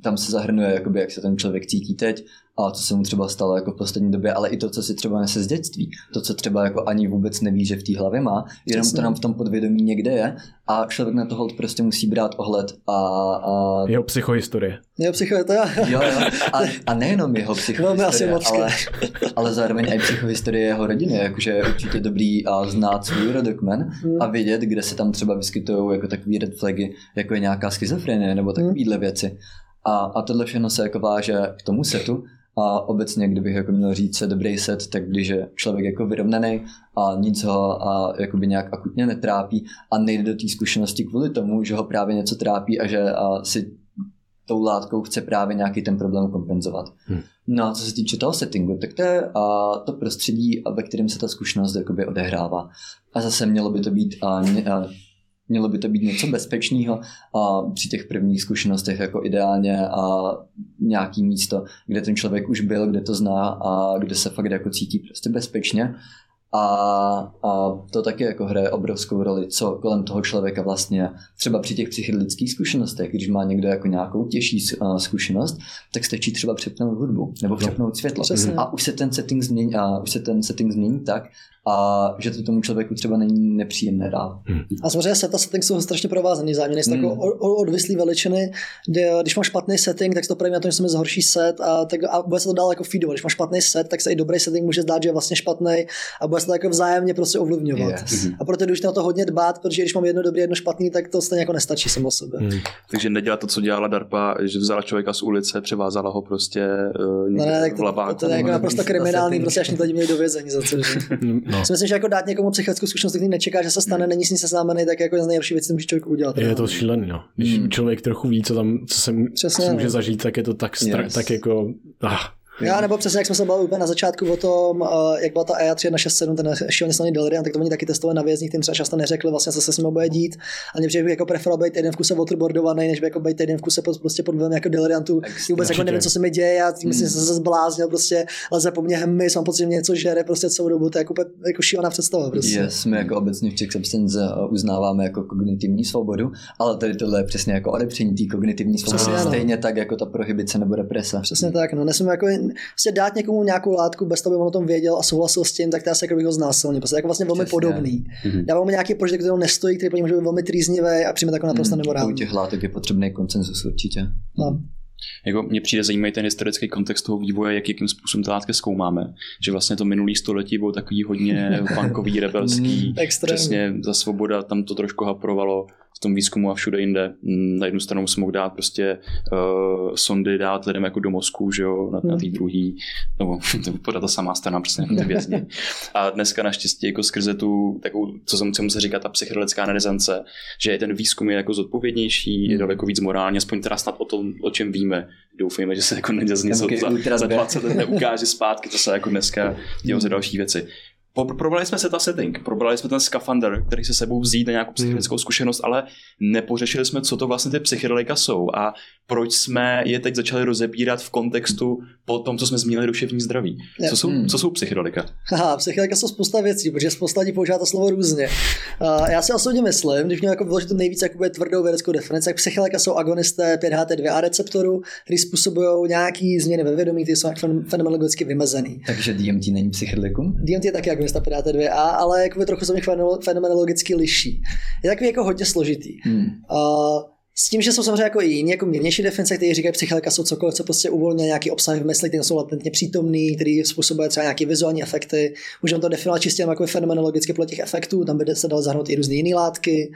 tam se zahrnuje, jakoby, jak se ten člověk cítí teď, a co se mu třeba stalo jako v poslední době, ale i to, co si třeba nese z dětství. To, co třeba jako ani vůbec neví, že v té hlavě má, jenom Přesně. to nám v tom podvědomí někde je a člověk na to prostě musí brát ohled a, a Jeho psychohistorie. Jo, psycho, to jo. Jo. A, a nejenom jeho psychohistorie, moc ale, ale zároveň i psychohistorie jeho rodiny, jakože je určitě dobrý a znát svůj rodokmen Hmm. a vědět, kde se tam třeba vyskytují jako takový red flagy, jako je nějaká schizofrenie nebo takovýhle věci. A, a tohle všechno se jako váže k tomu setu a obecně, kdybych jako měl říct se dobrý set, tak když je člověk jako vyrovnaný a nic ho a jakoby nějak akutně netrápí a nejde do té zkušenosti kvůli tomu, že ho právě něco trápí a že a si tou látkou chce právě nějaký ten problém kompenzovat. Hmm. No a co se týče toho settingu, tak to je a, to prostředí, ve kterém se ta zkušenost jakoby odehrává. A zase mělo by to být a, a, mělo by to být něco bezpečného a při těch prvních zkušenostech jako ideálně a nějaký místo, kde ten člověk už byl, kde to zná a kde se fakt jako cítí prostě bezpečně. A, a to taky jako hraje obrovskou roli, co kolem toho člověka vlastně třeba při těch psychedelických zkušenostech, když má někdo jako nějakou těžší uh, zkušenost, tak stačí třeba přepnout hudbu nebo přepnout světlo. Přesně. A už se ten setting změní, a už se ten setting změní tak, a že to tomu člověku třeba není nepříjemné dál. A samozřejmě set a setting jsou strašně provázaný záměny. Jsou Hmm. jako odvislý veličiny, kde když mám špatný setting, tak se to první na to, že se mi zhorší set a, tak, a bude se to dál jako feedovat. Když mám špatný set, tak se i dobrý setting může zdát, že je vlastně špatný a bude se to jako vzájemně prostě ovlivňovat. Yes. A proto je důležité na to hodně dbát, protože když mám jedno dobrý, jedno špatný, tak to stejně jako nestačí samo o sobě. Hmm. Takže nedělat to, co dělala DARPA, že vzala člověka z ulice, převázala ho prostě uh, No ne, tak v to, to, to, je jako naprosto kriminální, prostě až mě to měli do vězení za to. Že? No. Si myslím, že jako dát někomu psychickou zkušenost, který nečeká, že se stane, není s ní seznámený, tak jako je z nejlepší věci, co může člověk udělat. Je to šílený, no. Když Hmm. člověk trochu ví, co tam, co se, Přesně, co může no. zažít, tak je to tak, stra- Yes. tak jako, ah, Já nebo přesně, jak jsme se bavili úplně na začátku o tom, uh, jak byla ta EA 3167, ten šíleně slaný Delirium, tak to oni taky testovali na vězních, tím třeba často neřekli vlastně, co se s ním bude dít. A mě bych jako preferoval být jeden v kuse waterboardovaný, než by jako být jeden v kuse pod, prostě pod jako Deliriantu. Vůbec jako nevím, co se mi děje, já tím hmm. jsem se zbláznil, prostě leze po mně hmy, mám pocit, že mě něco žere prostě celou dobu, to je jako, jako šílená představa. Prostě. Yes, my jako obecně v Czech Substance uh, uznáváme jako kognitivní svobodu, ale tady tohle je přesně jako odepření té kognitivní svobody, Přesně, stejně tak jako ta prohibice nebo represe. Přesně tak, no, nesmím jako prostě dát někomu nějakou látku bez toho, aby on o tom věděl a souhlasil s tím, tak to je asi jako bych ho znásilnil. Prostě jako vlastně velmi Přesně. podobný. Dává mu nějaký prožitek, který nestojí, který pro může být velmi trýznivý a přijme jako naprosto U nemorální. těch látek je potřebný koncenzus určitě. No. Jako mně přijde zajímavý ten historický kontext toho vývoje, jak, jakým způsobem ty látky zkoumáme. Že vlastně to minulý století bylo takový hodně punkový, rebelský, přesně za svoboda, tam to trošku haprovalo v tom výzkumu a všude jinde. Mm, Na jednu stranu jsme mohl dát prostě uh, sondy dát lidem jako do mozku, že jo, na, na té druhý, nebo to vypadá ta samá strana, přesně ty vězni. A dneska naštěstí jako skrze tu, takovou, co jsem, čemu se říká ta psychedelická renesance, že ten výzkum je jako zodpovědnější, je daleko víc morální, aspoň teda snad o tom, o čem víme. Doufejme, že se jako něco za, za zbe. 20 let neukáže zpátky, to se jako dneska dělo za další věci. Probrali jsme se ta setting, probrali jsme ten skafander, který se sebou vzít na nějakou psychickou zkušenost, ale nepořešili jsme, co to vlastně ty psychedelika jsou a proč jsme je teď začali rozebírat v kontextu po tom, co jsme zmínili duševní zdraví. Co jsou, Hmm. co jsou psychedelika? Haha, psychedelika jsou spousta věcí, protože spousta lidí používá to slovo různě. Uh, já si osobně myslím, když měl jako vyložit tu nejvíc jakoby tvrdou vědeckou definici, tak psychedelika jsou agonisté 5HT2A receptoru, který způsobují nějaký změny ve vědomí, které jsou fen- fenomenologicky vymezený. Takže DMT není psychedelikum? DMT je taky agonista 5HT2A, ale jakoby trochu se mi fenomenologicky liší. Je takový jako hodně složitý. Hmm. Uh, s tím, že jsou samozřejmě jako i jiní, jako mírnější definice, kteří říkají, psychedelika jsou cokoliv, co prostě uvolňuje nějaký obsah v mysli, které jsou latentně přítomný, který způsobuje třeba nějaké vizuální efekty. Můžeme to definovat čistě jako fenomenologicky podle těch efektů, tam by se dalo zahrnout i různé jiné látky.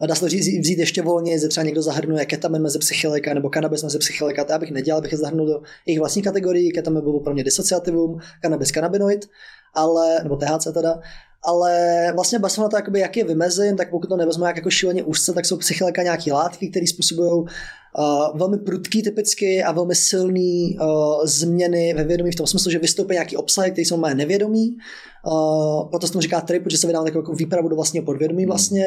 A dá se to říct, vzít ještě volně, že třeba někdo zahrnuje ketamin mezi psychedelika nebo kanabis mezi psychedelika, to já bych nedělal, bych je zahrnul do jejich vlastní kategorii, ketamin byl pro mě disociativum, kanabis kanabinoid, ale, nebo THC teda, ale vlastně basme na to, jakoby, jak je vymezím, tak pokud to nevezmu jak jako šíleně úzce, tak jsou psychedelika nějaké látky, které způsobují uh, velmi prudký typicky a velmi silný uh, změny ve vědomí v tom smyslu, že vystoupí nějaký obsahy, které jsou moje nevědomí. Uh, proto se tomu říká trip, protože se vydám takovou jako výpravu do vlastního podvědomí vlastně.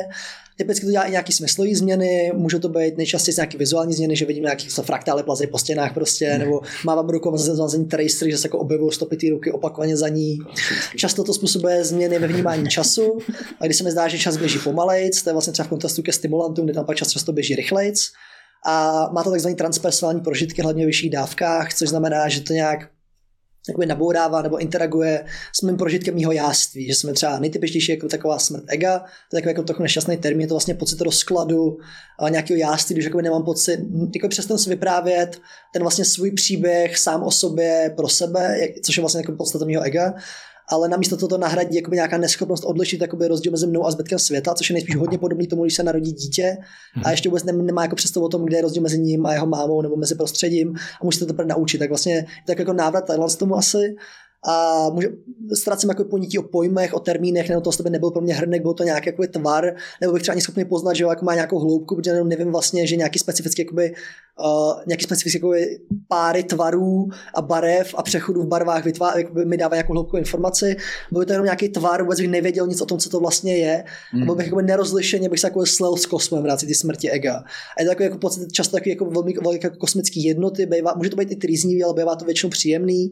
Typicky to dělá i nějaký smyslové změny, může to být nejčastěji nějaký vizuální změny, že vidím nějaký fraktály plazí po stěnách prostě, nebo mávám rukou za zazení tracery, že se jako objevují stopy ruky opakovaně za ní. Často to způsobuje změny ve vnímání času, a když se mi zdá, že čas běží pomalejc, to je vlastně třeba v kontrastu ke stimulantům, kde tam pak čas často běží rychlejc. A má to takzvaný transpersonální prožitky, hlavně v vyšších dávkách, což znamená, že to nějak jakoby nabourává nebo interaguje s mým prožitkem mého jáství, že jsme třeba nejtypičtější jako taková smrt ega, to je takový jako trochu nešťastný termín, je to vlastně pocit rozkladu nějakého jáství, když jakoby nemám pocit, jako přestanu si vyprávět ten vlastně svůj příběh sám o sobě pro sebe, což je vlastně jako podstata mého ega, ale namísto toho to nahradí jakoby nějaká neschopnost odlišit jakoby rozdíl mezi mnou a zbytkem světa, což je nejspíš hodně podobný tomu, když se narodí dítě. A ještě vůbec nem- nemá jako představu o tom, kde je rozdíl mezi ním a jeho mámou nebo mezi prostředím. A se to teprve naučit. Tak vlastně je to jako návrat Thailand tomu asi a může, ztrácím jako ponětí o pojmech, o termínech, nebo to z tebe nebyl pro mě hrnek, byl to nějaký jakoby tvar, nebo bych třeba ani schopný poznat, že jako má nějakou hloubku, protože jenom nevím vlastně, že nějaký specifický, jakoby, uh, nějaký specifický jakoby, páry tvarů a barev a přechodů v barvách vytvá, jakoby, mi dává nějakou hloubku informaci, byl to jenom nějaký tvar, vůbec bych nevěděl nic o tom, co to vlastně je, mm. a byl bych jakoby nerozlišeně, bych se jako slel s kosmem v rámci ty smrti ega. A je to takový jako pocit často takový jako velmi, velmi jako kosmický jednoty, bývá, může to být i trýznivý, ale bývá to většinou příjemný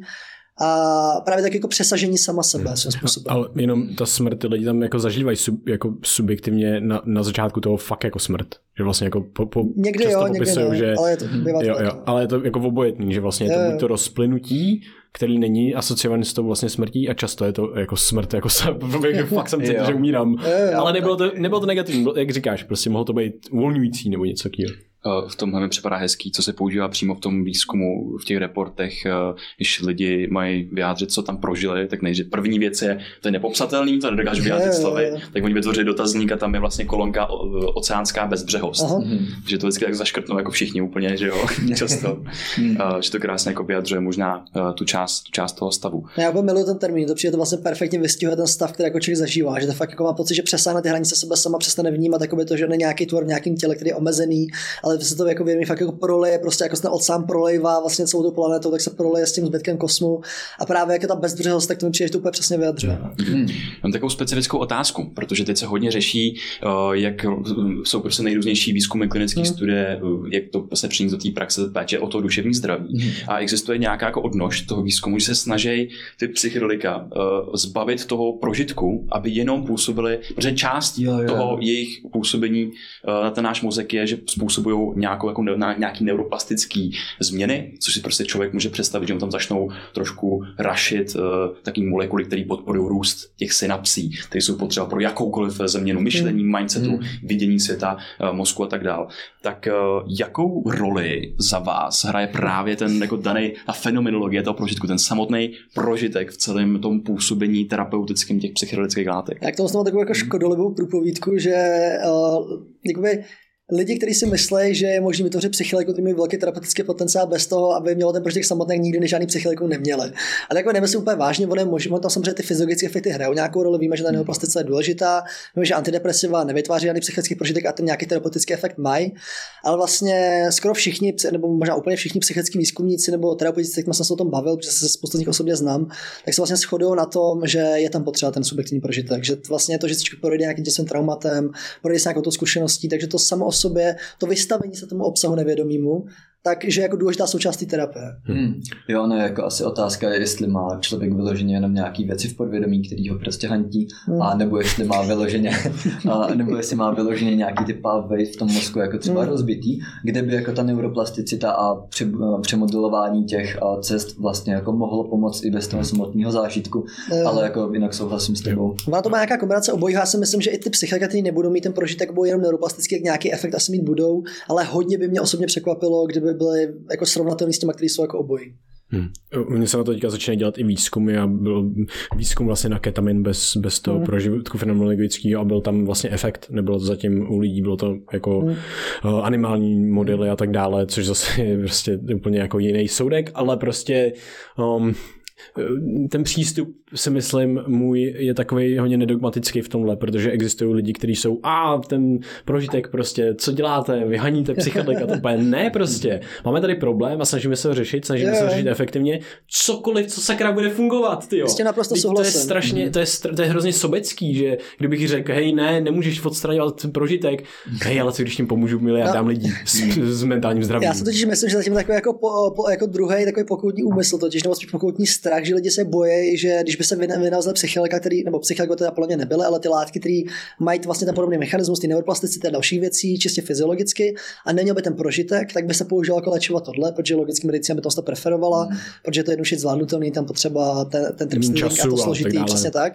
a právě tak jako přesažení sama sebe svým způsobem. Ale jenom ta smrt, ty lidi tam jako zažívají sub, jako subjektivně na, na začátku toho fakt jako smrt. Že vlastně jako po, po, Někdy často jo, někdy ne, že, ale je to, bývá to jo, jo, ale je to jako obojetný, že vlastně je to buď to rozplynutí, který není asociovaný s tou vlastně smrtí a často je to jako smrt, jako se, fakt jsem cítil, že umírám. Jo, jo. ale nebylo to, nebylo to negativní, jak říkáš, prostě mohlo to být uvolňující nebo něco takového. Eh, v tomhle mi připadá hezký, co se používá přímo v tom výzkumu, v těch reportech, eh, když lidi mají vyjádřit, co tam prožili, tak nejdřív první věc je, to je nepopsatelný, to nedokážu vyjádřit slovy, tak oni vytvoří dotazník a tam je vlastně kolonka o- oceánská bezbřehost. Aha. Že to vždycky tak zaškrtnou jako všichni úplně, že jo, často. Eh, že to krásně jako vyjadřuje možná eh, tu část, tu část toho stavu. No, Já úplně miluji ten termín, to přijde to vlastně perfektně vystihuje ten stav, který jako člověk zažívá, že to fakt jako má pocit, že přesáhne ty hranice sebe sama, přestane vnímat jakoby to, že není nějaký tvor v nějakém těle, který je omezený, ale se to jako vědomí fakt jako proleje, prostě jako se ten sám prolejvá vlastně celou tu planetu, tak se proleje s tím zbytkem kosmu a právě jako ta bezbřehost, tak to mi přijde, že to úplně přesně vyjadřuje. Hmm. Mám takovou specifickou otázku, protože teď se hodně řeší, uh, jak jsou prostě nejrůznější výzkumy klinické hmm. studie, uh, jak to se přinést do té praxe péče o to duševní zdraví. Hmm. A existuje nějaká jako odnož toho výzkumu, že se snaží ty psychedelika uh, zbavit toho prožitku, aby jenom působili, protože část jo, jo. toho jejich působení na ten náš mozek je, že způsobují nějakou, jako ne, nějaký neuroplastický změny, což si prostě člověk může představit, že mu tam začnou trošku rašit uh, takové molekuly, které podporují růst těch synapsí, které jsou potřeba pro jakoukoliv změnu myšlení, mm. mindsetu, mm. vidění světa, uh, mozku a tak dál. Tak uh, jakou roli za vás hraje právě ten jako daný, ta fenomenologie toho prožitku, ten samotný prožitek v celém tom působení terapeutickém těch psychedelických látek? Jak to mám takovou jako škodolivou průpovídku, že uh, jakoby lidi, kteří si myslí, že je možné vytvořit psychiliku, který mají velký terapeutický potenciál bez toho, aby mělo ten prožitý samotný, nikdy žádný psychiliku neměli. Ale jako nemyslím úplně vážně, ono je možné, tam samozřejmě ty fyziologické efekty hrajou nějakou roli, víme, že ta neuroplasticita je důležitá, víme, že antidepresiva nevytváří žádný psychický prožitek a ten nějaký terapeutický efekt mají, ale vlastně skoro všichni, nebo možná úplně všichni psychický výzkumníci nebo terapeuti, kterými jsem se o tom bavil, protože se z posledních osobně znám, tak se vlastně shodují na tom, že je tam potřeba ten subjektivní prožitek, že vlastně to, že si projde nějakým těsným traumatem, projde s nějakou zkušeností, takže to samo sobě, to vystavení se tomu obsahu nevědomímu, takže jako důležitá součást té terapie. Hmm. Jo, no jako asi otázka je, jestli má člověk vyloženě jenom nějaký věci v podvědomí, který ho prostě hantí, hmm. a nebo jestli má vyloženě, a, nebo jestli má vyloženě nějaký ty pathway v tom mozku jako třeba hmm. rozbitý, kde by jako ta neuroplasticita a pře, přemodelování těch cest vlastně jako mohlo pomoct i bez toho samotného zážitku, hmm. ale jako jinak souhlasím s tebou. Má to má nějaká kombinace obojí, já si myslím, že i ty psychiatry nebudou mít ten prožitek, budou jenom neuroplastický, jak nějaký efekt asi mít budou, ale hodně by mě osobně překvapilo, kdyby by byly jako srovnatelné s těmi, kteří jsou jako obojí. Hmm. Mně se na to teďka začínají dělat i výzkumy a byl výzkum vlastně na ketamin bez, bez toho hmm. prožitku fenomenologického a byl tam vlastně efekt, nebylo to zatím u lidí, bylo to jako hmm. uh, animální modely a tak dále, což zase je prostě úplně jako jiný soudek, ale prostě um, ten přístup si myslím můj je takový hodně nedogmatický v tomhle, protože existují lidi, kteří jsou a ten prožitek prostě, co děláte, vyhaníte psychedelika, to úplně ne prostě. Máme tady problém a snažíme se ho řešit, snažíme se ho řešit efektivně. Cokoliv, co sakra bude fungovat, ty jo. Prostě naprosto To je strašně, mhm. to je, to je hrozně sobecký, že kdybych řekl, hej, ne, nemůžeš odstraňovat prožitek, hej, ale co když tím pomůžu miliardám no. lidí s, s, mentálním zdravím. Já si totiž myslím, že zatím takový jako, po, po, jako druhý takový pokoutní úmysl, totiž nebo spíš pokoutní strach, že lidi se bojí, že když by se vynalezl psychilika, který, nebo psychilika teda podle mě nebyly, ale ty látky, které mají vlastně ten podobný mechanismus, ty neuroplasticity a další věcí, čistě fyziologicky, a neměl by ten prožitek, tak by se použil jako léčivo tohle, protože logicky medicína by to preferovala, hmm. protože to je jednoduše zvládnutelný, tam potřeba ten, ten trip a to složitý, tak přesně tak.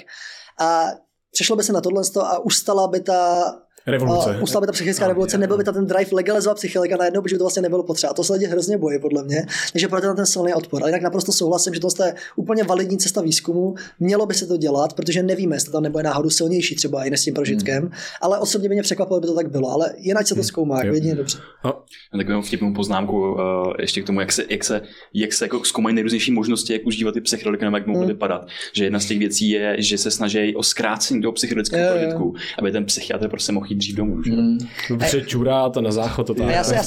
A přešlo by se na tohle a ustala by ta Revoluce. Ustala by ta psychická revoluce, nebyl by ta ten drive legalizovat psychilika najednou, protože by to vlastně nebylo potřeba. A to se lidi hrozně bojí, podle mě. Takže proto na ten silný odpor. Ale jinak naprosto souhlasím, že to je úplně validní cesta výzkumu. Mělo by se to dělat, protože nevíme, jestli to nebude náhodou silnější třeba i s tím prožitkem. Hmm. Ale osobně by mě překvapilo, by to tak bylo. Ale jinak se to hmm. zkoumá, hmm. jedině dobře. A takovou vtipnou poznámku uh, ještě k tomu, jak se, jak se, jak se jako zkoumají nejrůznější možnosti, jak užívat ty psychedelika, nebo jak mohou hmm. vypadat. Že jedna z těch věcí je, že se snaží o zkrácení toho psychedelického prožitku, aby ten psychiatr prostě mohl jít dřív domů. Hmm. Dobře, čurá to na záchod, to, já, já, jsem,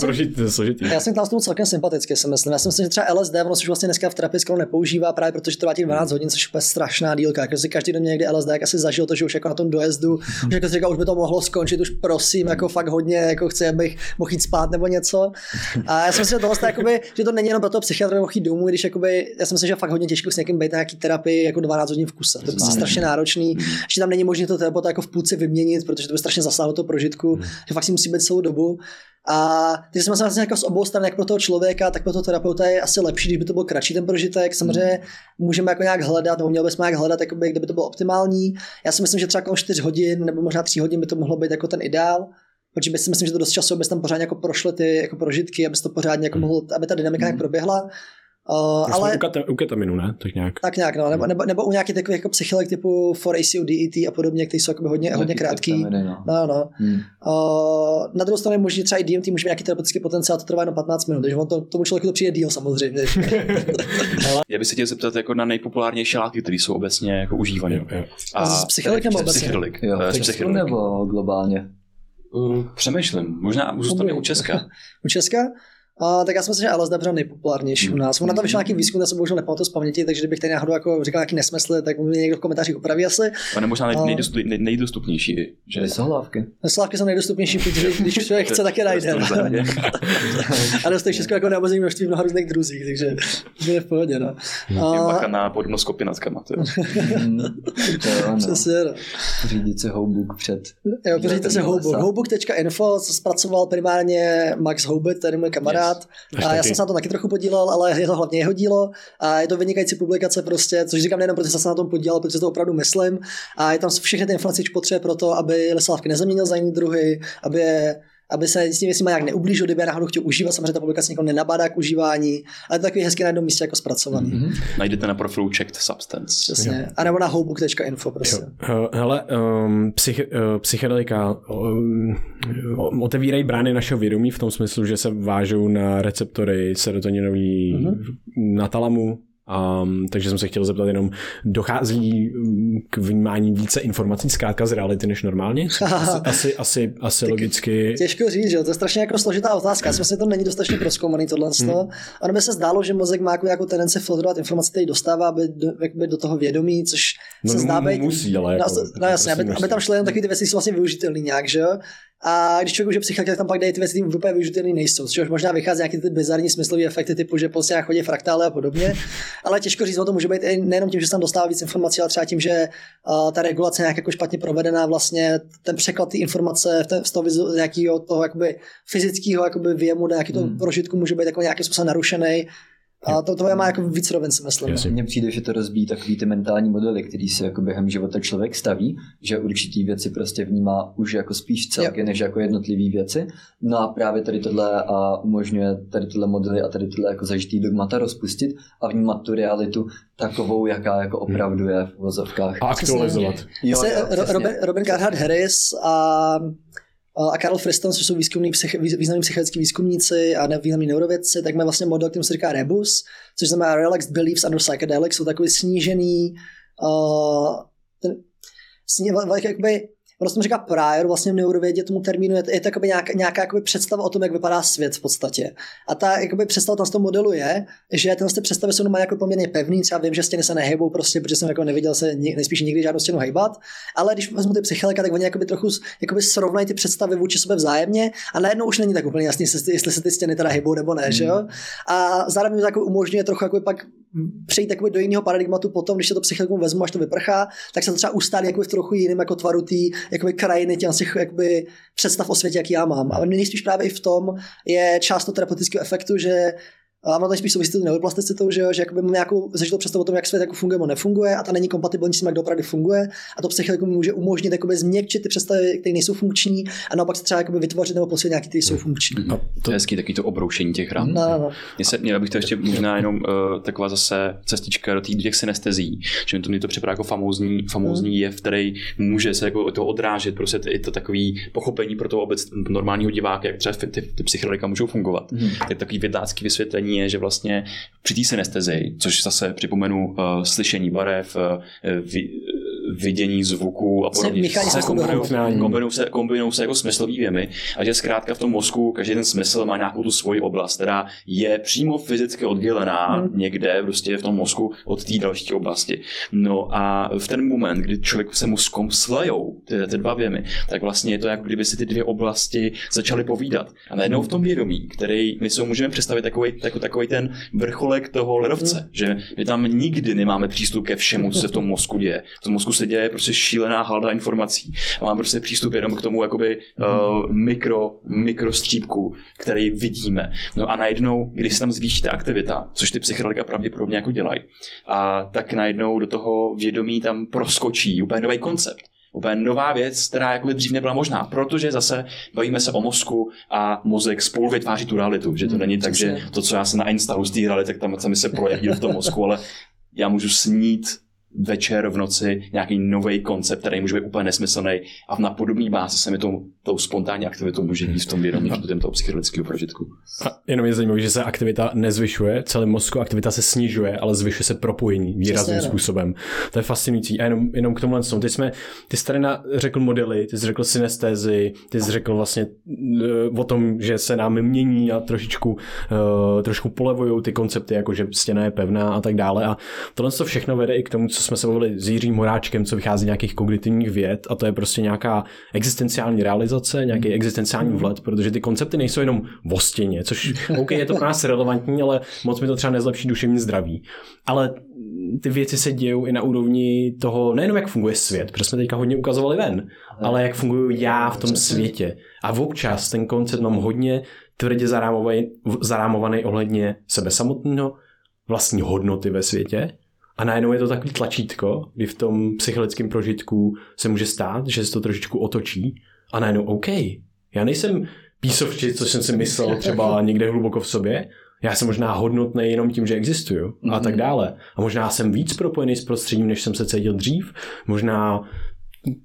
složitý. já jsem tam tomu celkem sympaticky, si myslím. Já si myslím, že třeba LSD, ono už vlastně dneska v terapii skoro nepoužívá, právě protože to trvá těch 12 hodin, což je strašná dílka. Jako si každý den někdy LSD, jak asi zažil to, že už jako na tom dojezdu, že jako si říkal, už by to mohlo skončit, už prosím, jako fakt hodně, jako chci, abych mohl jít spát nebo něco. A já si myslím, že tohle, jakoby, že to není jenom pro toho psychiatra mohl jít domů, když jakoby, já si myslím, že fakt hodně těžko s někým být na nějaký terapii jako 12 hodin v kuse. To je prostě strašně náročný, že tam není možné to terapeuta jako v půlce vyměnit, protože to by strašně zasáhlo to prožitku, že fakt si musí být celou dobu. A ty jsme se vlastně jako z obou stran, jak pro toho člověka, tak pro toho terapeuta je asi lepší, když by to byl kratší ten prožitek. Samozřejmě můžeme jako nějak hledat, nebo měli bychom nějak hledat, jakoby, kde by to bylo optimální. Já si myslím, že třeba kolem 4 hodin nebo možná 3 hodin by to mohlo být jako ten ideál protože si myslím, že to dost času, abys tam pořádně jako prošly ty jako prožitky, abys to pořádně jako mohl, aby ta dynamika nějak proběhla. Uh, ale, u, kata, u ketaminu, ne? Tak nějak. Tak nějak, no. Nebo, nebo, nebo u nějakých takových jako psychelik typu 4ACO, DET a podobně, které jsou jako hodně, hodně krátký. Ketaminy, no. no, no. Hmm. Uh, na druhou stranu možná třeba i DMT může mít nějaký terapeutický potenciál, to trvá jenom 15 minut, takže on to, tomu člověku to přijde díl samozřejmě. Já bych se chtěl zeptat jako na nejpopulárnější látky, které jsou obecně jako užívané. A z psychelik nebo obecně? Psychedelik. Jo, nebo globálně? Uh, přemýšlím, možná zůstane u Česka. u Česka? A, tak já si myslím, že LSD byl nejpopulárnější u nás. Ona tam vyšla nějaký výzkum, já se bohužel nepamatuju z paměti, takže kdybych tady náhodou jako říkal nějaký nesmysl, tak mě někdo v komentářích opraví asi. A možná nej, nejdostup, nej, nejdostupnější. Že? Vysohlávky. Slávky jsou nejdostupnější, protože když člověk chce, tak je najde. a dostají všechno jako neomezený množství v mnoha různých druzích, takže to je v pohodě. No. A... Bacha na podobnost kopinatkama. Přesně, no. Řídit si Houbook před... Jo, Houbook. Houbook.info, co zpracoval primárně Max Houbit, tady můj kamarád. Yes. A já jsem se na to taky trochu podílel, ale je to hlavně jeho dílo. A je to vynikající publikace prostě, což říkám nejenom, protože jsem se na tom podílel, protože to opravdu myslím. A je tam všechny ty informace, potřebuje pro to, aby lesávky nezaměnil za jiný druhy, aby aby se s tím věcmi nějak neublížil, kdyby náhodou chtěl užívat, samozřejmě ta publikace někoho nenabádá k užívání, ale to takový hezky na jednom místě jako zpracovaný. Mm-hmm. Najdete na profilu Checked Substance. Přesně. A nebo na howbook.info prostě. Jo. Hele, um, psych, uh, psychedelika um, otevírají brány našeho vědomí v tom smyslu, že se vážou na receptory serotoninový mm-hmm. na talamu, Um, takže jsem se chtěl zeptat jenom, dochází mm, k vnímání více informací zkrátka z reality než normálně? Asi, asi, asi, asi logicky. Těžko říct, že to je strašně jako složitá otázka. Já si to není dostatečně proskoumaný tohle. Hmm. Ono by se zdálo, že mozek má nějakou tendenci filtrovat informace, které dostává, aby do, by do toho vědomí, což no, se zdá být. Musí, ale no, jako, no, no jasně, aby, aby, tam šly jen takové ty věci, jsou vlastně využitelné nějak, že jo? A když člověk už je psychiatr, tak tam pak dají ty věci, které úplně využitelné nejsou. Což možná vychází nějaké ty bizarní smyslové efekty, typu, že prostě chodí fraktály a podobně. Ale těžko říct, o to může být nejenom tím, že se tam dostává víc informací, ale třeba tím, že uh, ta regulace je nějak jako špatně provedená, vlastně ten překlad té informace v, ten, z toho nějakého toho jakoby fyzického jakoby věmu, nějaký to hmm. prožitku může být jako nějakým způsobem narušený a to, to má jako víc rovin, si myslím. Mně přijde, že to rozbíjí takový ty mentální modely, který se jako během života člověk staví, že určitý věci prostě vnímá už jako spíš celky, než jako jednotlivé věci. No a právě tady tohle a umožňuje tady tyhle modely a tady tyhle jako zažitý dogmata rozpustit a vnímat tu realitu takovou, jaká jako opravdu je v vozovkách. A aktualizovat. Jo, jo, Robin, Robin Carhart Harris a a Karl Friston, což jsou výzkumní, psych, významní psychiatrický výzkumníci a významní neurovědci, tak má vlastně model, který se říká Rebus, což znamená Relaxed Beliefs under Psychedelics, jsou takový snížený uh, ten, sní, jakoby, ono se tomu říká prior, vlastně v neurovědě tomu termínu je, je to jakoby nějaká, nějaká jakoby představa o tom, jak vypadá svět v podstatě. A ta jakoby představa tam z toho modelu je, že ten ty představy jsou normálně jako poměrně pevný, třeba vím, že stěny se nehybou prostě, protože jsem jako neviděl se nejspíš nikdy žádnou stěnu hejbat, ale když vezmu ty psychelika, tak oni jakoby trochu jakoby srovnají ty představy vůči sobě vzájemně a najednou už není tak úplně jasný, jestli se ty stěny teda hejbou nebo ne, hmm. že jo? A zároveň to jako umožňuje trochu jako pak přejít takový do jiného paradigmatu potom, když se to psychikum vezmu, až to vyprchá, tak se to třeba ustálí jako v trochu jiném jako tvaru té jakoby krajiny těch, jakoby představ o světě, jak já mám. A nejspíš právě i v tom je část toho terapeutického efektu, že a má to spíš souvisí s neuroplasticitou, že, jo, že jakoby mám nějakou zažitou představu o tom, jak svět jako funguje nebo nefunguje a ta není kompatibilní s tím, jak doopravdy funguje. A to psychikum může umožnit jakoby změkčit ty představy, které nejsou funkční a naopak se třeba jakoby vytvořit nebo posílit nějaké, které jsou funkční. No, to je hezký taky to obroušení těch ran. No, no. Mě se, měla bych to ještě možná jenom uh, taková zase cestička do těch synestezí, že to mě to připadá jako famózní, famózní hmm. jev, který může se jako to odrážet, prostě je to takový pochopení pro toho obec normálního diváka, jak třeba ty, ty, ty psychedelika můžou fungovat. Hmm. Tak takový vědácký vysvětlení je, že vlastně při té synestezi, což zase připomenu uh, slyšení barev, uh, vidění zvuku a podobně. Se kombinují, se, kombinují se jako smyslový věmy a že zkrátka v tom mozku každý ten smysl má nějakou tu svoji oblast, která je přímo fyzicky oddělená hmm. někde prostě v tom mozku od té další oblasti. No a v ten moment, kdy člověk se mozkom slejou ty, ty dva věmy, tak vlastně je to jako kdyby si ty dvě oblasti začaly povídat. A najednou v tom vědomí, který my si můžeme představit takový, jako takový ten vrcholek toho ledovce, hmm. že my tam nikdy nemáme přístup ke všemu, co se v tom mozku děje. V tom mozku se děje prostě šílená halda informací. A mám prostě přístup jenom k tomu jakoby uh, mikro, mikrostřípku, který vidíme. No a najednou, když se tam zvýší ta aktivita, což ty psychedelika pravděpodobně jako dělají, a tak najednou do toho vědomí tam proskočí úplně nový koncept. Úplně nová věc, která jako dřív nebyla možná, protože zase bavíme se o mozku a mozek spolu vytváří tu realitu, že to hmm, není tak, že to, co já se nainstaluji z té reality, tak tam sami se projeví v tom mozku, ale já můžu snít večer, v noci nějaký nový koncept, který může být úplně nesmyslný a na podobný bázi se mi tou, tou spontánní aktivitou může jít v tom vědomí během toho psychologického prožitku. A jenom je zajímavé, že se aktivita nezvyšuje, celý mozku aktivita se snižuje, ale zvyšuje se propojení výrazným Přesně, způsobem. To je fascinující. A jenom, jenom k tomuhle tomu. Ty, jsme, ty jsi tady na, řekl modely, ty jsi řekl synestézy, ty jsi řekl vlastně uh, o tom, že se nám mění a trošičku, uh, trošku polevují ty koncepty, jako že stěna je pevná a tak dále. A tohle to všechno vede i k tomu, co jsme se bavili s Jiřím Horáčkem, co vychází z nějakých kognitivních věd, a to je prostě nějaká existenciální realizace, nějaký existenciální vhled, protože ty koncepty nejsou jenom o stěně, což OK, je to pro nás relevantní, ale moc mi to třeba nezlepší duševní zdraví. Ale ty věci se dějou i na úrovni toho, nejenom jak funguje svět, protože jsme teďka hodně ukazovali ven, ale jak funguji já v tom světě. A občas ten koncept mám hodně tvrdě zarámovaný, zarámovaný ohledně sebe samotného, vlastní hodnoty ve světě. A najednou je to takový tlačítko, kdy v tom psychologickém prožitku se může stát, že se to trošičku otočí a najednou OK, já nejsem písovči, co jsem si myslel třeba někde hluboko v sobě, já jsem možná hodnotný jenom tím, že existuju a tak dále. A možná jsem víc propojený s prostředím, než jsem se cítil dřív. Možná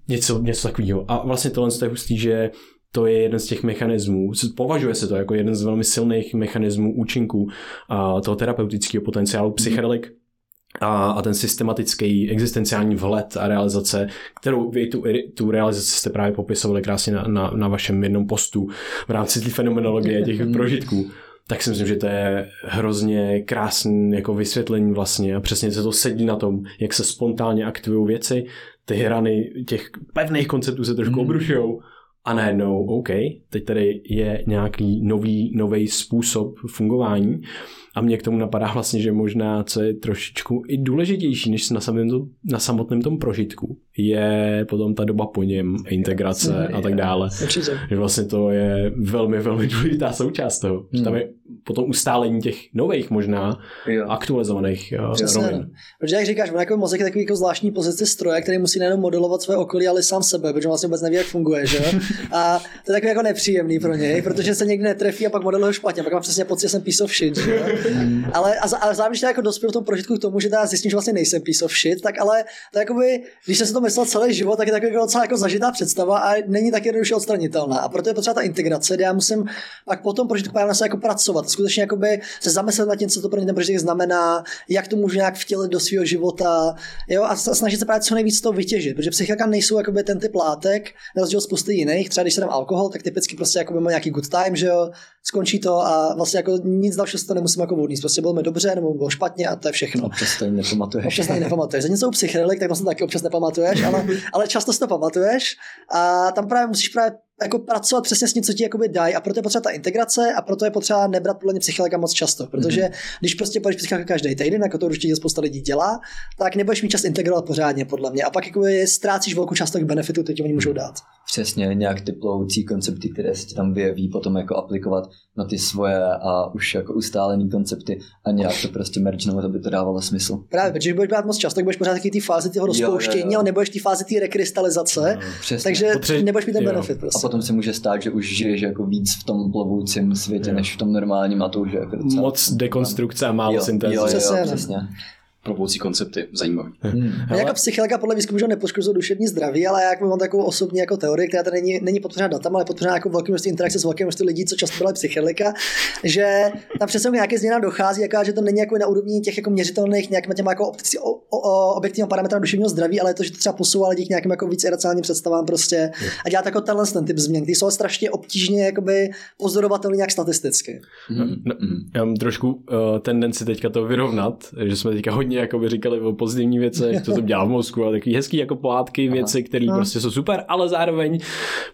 něco, něco takového. A vlastně tohle je hustý, že to je jeden z těch mechanismů, považuje se to jako jeden z velmi silných mechanismů účinků a, toho terapeutického potenciálu psychedelik a, a ten systematický existenciální vhled a realizace, kterou vy tu, tu realizaci jste právě popisovali krásně na, na, na vašem jednom postu v rámci té fenomenologie těch prožitků, tak si myslím, že to je hrozně krásný jako vysvětlení vlastně a přesně se to sedí na tom, jak se spontánně aktivují věci, ty hrany těch pevných konceptů se trošku obrušujou a najednou, OK, teď tady je nějaký nový, nový způsob fungování a mě k tomu napadá vlastně, že možná, co je trošičku i důležitější, než na samotném, tom, na samotném tom prožitku, je potom ta doba po něm, integrace a tak dále. Určitě. Že vlastně to je velmi, velmi důležitá součást toho. Že tam je potom ustálení těch nových možná Jo. aktualizovaných Přesně. rovin. Protože jak říkáš, on jako mozek je takový jako zvláštní pozici stroje, který musí nejenom modelovat své okolí, ale i sám sebe, protože vlastně vůbec neví, jak funguje, že jo? A to je takový jako nepříjemný pro něj, protože se někdy netrefí a pak modeluje špatně, pak mám přesně pocit, že jsem shit, že jo? Ale, a, ale zároveň, že jako dospěl v tom prožitku k tomu, že teda zjistím, že vlastně nejsem piece of shit, tak ale to jakoby, když jsem si to myslel celý život, tak je takový jako docela jako zažitá představa a není tak jednoduše odstranitelná. A proto je potřeba ta integrace, kde já musím pak po tom prožitku právě se jako pracovat. Skutečně jakoby se zamyslet nad tím, co to pro mě ten prožitek znamená, jak to můžu nějak vtělit do svého života, jo, a snažit se právě co nejvíc toho vytěžit, protože psychika nejsou jakoby ten typ látek, na rozdíl spousty jiných. Třeba když se dám alkohol, tak typicky prostě jakoby má nějaký good time, že jo, skončí to a vlastně jako nic dalšího si to nemusím jako odníst. Prostě bylo mi dobře nebo bylo špatně a to je všechno. Občas to nepamatuješ. Občas to nepamatuješ. Zatímco u psychedelik, tak vlastně taky občas nepamatuješ, ale, ale často si to pamatuješ a tam právě musíš právě jako pracovat přesně s tím, co ti jakoby dají a proto je potřeba ta integrace a proto je potřeba nebrat podle mě psychelika moc často, protože když prostě půjdeš psychelika každý týden, jako to určitě spousta lidí dělá, tak nebudeš mít čas integrovat pořádně podle mě a pak jako ztrácíš velkou část těch benefitů, které ti oni můžou dát. Přesně, nějak ty plovoucí koncepty, které se ti tam vyjeví, potom jako aplikovat na ty svoje a už jako ustálený koncepty a nějak to prostě mergenout, aby to dávalo smysl. Právě, protože když budeš brát moc často, tak budeš pořád taky té fázi toho Jo, jo, rozpouštění, jo. ale nebudeš té fázi té rekrystalizace, Přesně. takže Potře- nebudeš mít ten jo. benefit prostě. Potom se může stát, že už žiješ jako víc v tom plovoucím světě, Jo. než v tom normálním a to už je jako docela... Moc dekonstrukce a málo jo, syntézy. Jo, jo, jo, no. přesně plovoucí koncepty. Zajímavý. Hmm. hmm. No, jako psychologa podle výzkumu, že nepoškozuje duševní zdraví, ale já jako mám takovou osobní jako teorii, která tady není, není podpořena datama, ale podpořena jako velkým množství interakce s velkým množstvím lidí, co často byla psychologa, že tam přesně nějaké změna dochází, jaká, že to není jako na úrovni těch jako měřitelných nějakým těma jako optici, o, o, parametra duševního zdraví, ale je to, že to třeba posouvá lidi k nějakým jako víc iracionálním představám prostě a dělá jako tenhle ten typ změn, ty jsou strašně obtížně jakoby pozorovatelné nějak statisticky. Hmm. Hmm. hmm. Já mám trošku uh, tendenci teďka to vyrovnat, že jsme teďka hodně jako by říkali o pozitivní věcech, co to dělá v mozku a takový hezký jako pohádky, věci, které prostě jsou super, ale zároveň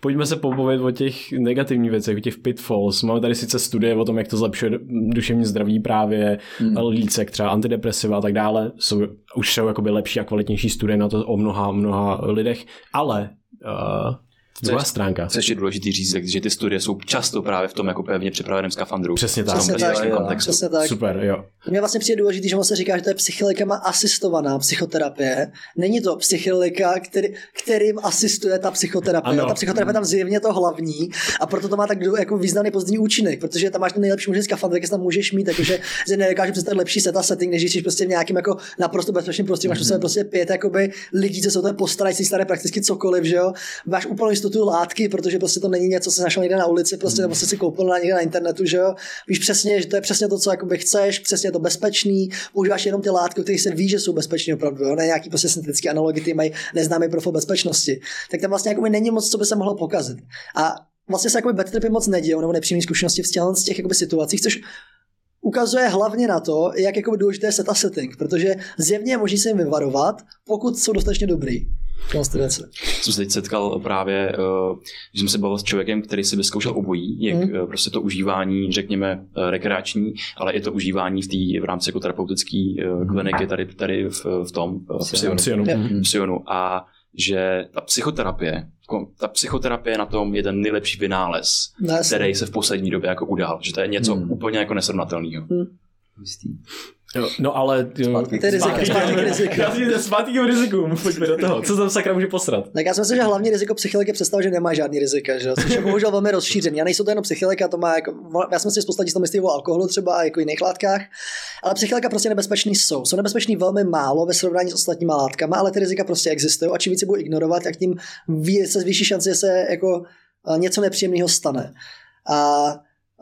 pojďme se pobavit o těch negativních věcech, o těch pitfalls. Máme tady sice studie o tom, jak to zlepšuje duševní zdraví právě, Hmm. lícek, třeba antidepresiva a tak dále. Jsou, už jsou jakoby lepší a kvalitnější studie na to o mnoha, mnoha lidech, ale uh, druhá stránka. Co je ještě důležitý říct, že ty studie jsou často právě v tom jako pevně připraveném skafandru. Přesně V tak. tom Přesně tak, jo, kontextu. Přesně tak. Super, jo. Mně vlastně přijde důležitý, že on se říká, že to je psychilikama asistovaná psychoterapie. Není to psychilika, který, kterým asistuje ta psychoterapie. Ano. Ta psychoterapie tam zjevně to hlavní a proto to má tak jako významný pozitivní účinek, protože tam máš ten nejlepší možný skafandr, jaký tam můžeš mít, takže si nedokážu představit lepší seta setting, než když jsi prostě v nějakým jako naprosto bezpečném prostředí, máš mm-hmm. prostě pět jakoby, lidí, co se o to postarají, si staré prakticky cokoliv, že jo. Máš úplnou jistotu látky, protože prostě to není něco, co se našel někde na ulici, prostě nebo jsi si koupil na někde na internetu, že jo. Víš přesně, že to je přesně to, co jakoby chceš, přesně je to bezpečný, používáš jenom ty látky, o kterých se ví, že jsou bezpečné opravdu, jo? ne nějaký prostě syntetické analogy, ty mají neznámý profil bezpečnosti. Tak tam vlastně jakoby není moc, co by se mohlo pokazit. A vlastně se jakoby bad tripy moc nedějou, nebo nepřímé zkušenosti v těch jakoby situacích, což ukazuje hlavně na to, jak jakoby důležité je set a setting, protože zjevně je možné se jim vyvarovat, pokud jsou dostatečně dobrý. Věci. jsem se teď setkal právě, uh, že jsem se bavil s člověkem, který si vyzkoušel obojí, jak Mhm. mm. prostě to užívání, řekněme, uh, rekreační, ale i to užívání v, tý, v rámci jako terapeutické uh, kliniky tady, tady v, v tom, uh, v Psionu. Psionu. Mhm. Psionu. A že ta psychoterapie, ta psychoterapie na tom je ten nejlepší vynález, No, jasně. který se v poslední době jako udál. Že to je něco Hmm. úplně jako nesrovnatelného. Jistý. Jo, No ale... jo, rizika, zpátky. Já si zpátky k rizikům, pojďme do toho. Co tam sakra může posrat? Tak já si myslím, že hlavní riziko psychilik je představa, že nemá žádný rizika, že? jo, což je bohužel velmi rozšířený. A nejsou to jenom psychilika, to má jako, já jsem si spousta lidí to myslí o alkoholu třeba a jako jiných látkách, ale psychilika prostě nebezpečný jsou. Jsou nebezpečný velmi málo ve srovnání s ostatníma látkami, ale ty rizika prostě existují a čím víc je budou ignorovat, tak tím se zvýší šance, že se jako eh, něco nepříjemného stane. A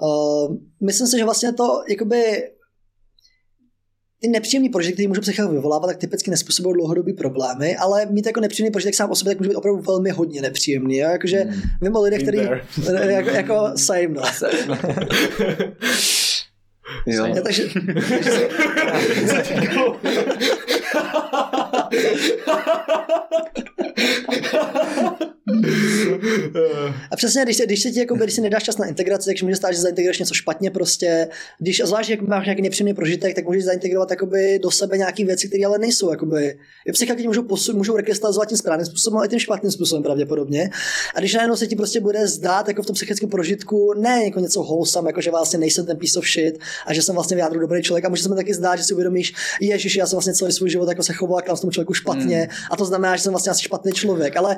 uh, myslím si, že vlastně to jakoby ty nepříjemný prožitek, který můžou psychika vyvolávat, tak typicky nespůsobují dlouhodobý problémy, ale mít jako nepříjemný prožitek sám o sobě, tak může být opravdu velmi hodně nepříjemný. Jo? Jakože Hmm. vím o lidech, Been který jako, jako same, no. Jo. Takže, a přesně, když se, když se ti jako, když si nedáš čas na integraci, takže může stát, že zaintegruješ něco špatně prostě. Když, zvlášť, jak máš nějaký nepříjemný prožitek, tak můžeš zaintegrovat jakoby, do sebe nějaké věci, které ale nejsou. Jakoby, psychiatři můžou, posun, můžou rekrystalizovat tím správným způsobem, ale tím špatným způsobem pravděpodobně. A když najednou se ti prostě bude zdát jako v tom psychickém prožitku, ne jako něco wholesome, jako že vlastně nejsem ten piece of shit a že jsem vlastně v jádru dobrý člověk. A může se mi taky zdát, že si uvědomíš, ježiš, já jsem vlastně celý svůj život jako se choval k tomu člověku špatně Hmm. a to znamená, že jsem vlastně asi špatný člověk. Ale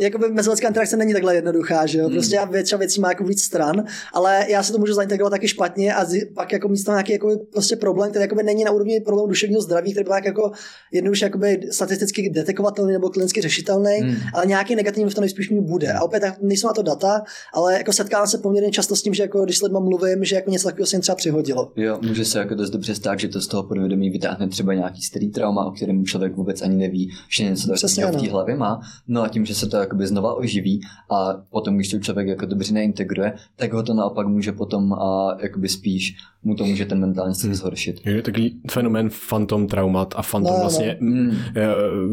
jakoby mezilidská interakce není takhle jednoduchá, že jo? Hmm. Prostě já většina věcí má jako víc stran, ale já si to můžu zaintegrovat taky špatně a zi- pak jako mít tam nějaký jako prostě problém, který jakoby není na úrovni problému duševního zdraví, který byl jako jednoduše jakoby statisticky detekovatelný nebo klinicky řešitelný, Hmm. ale nějaký negativní v tom nejspíš mít bude. A opět tak nejsou na to data, ale jako setkávám se poměrně často s tím, že jako když s lidmi mluvím, že jako něco takového se jim třeba přihodilo. Jo, může se jako dost dobře stát, že to z toho podvědomí vytáhne třeba nějaký starý trauma, o kterém člověk vůbec ani neví, že něco Přesně takového v té hlavě má. No a tím, že se to jakoby znova oživí a potom, když to člověk jako dobře neintegruje, tak ho to naopak může potom a jakoby spíš mu to může ten mentální stav Hmm. zhoršit. Je takový fenomén fantom traumat a fantom No, no. vlastně Mm. eh,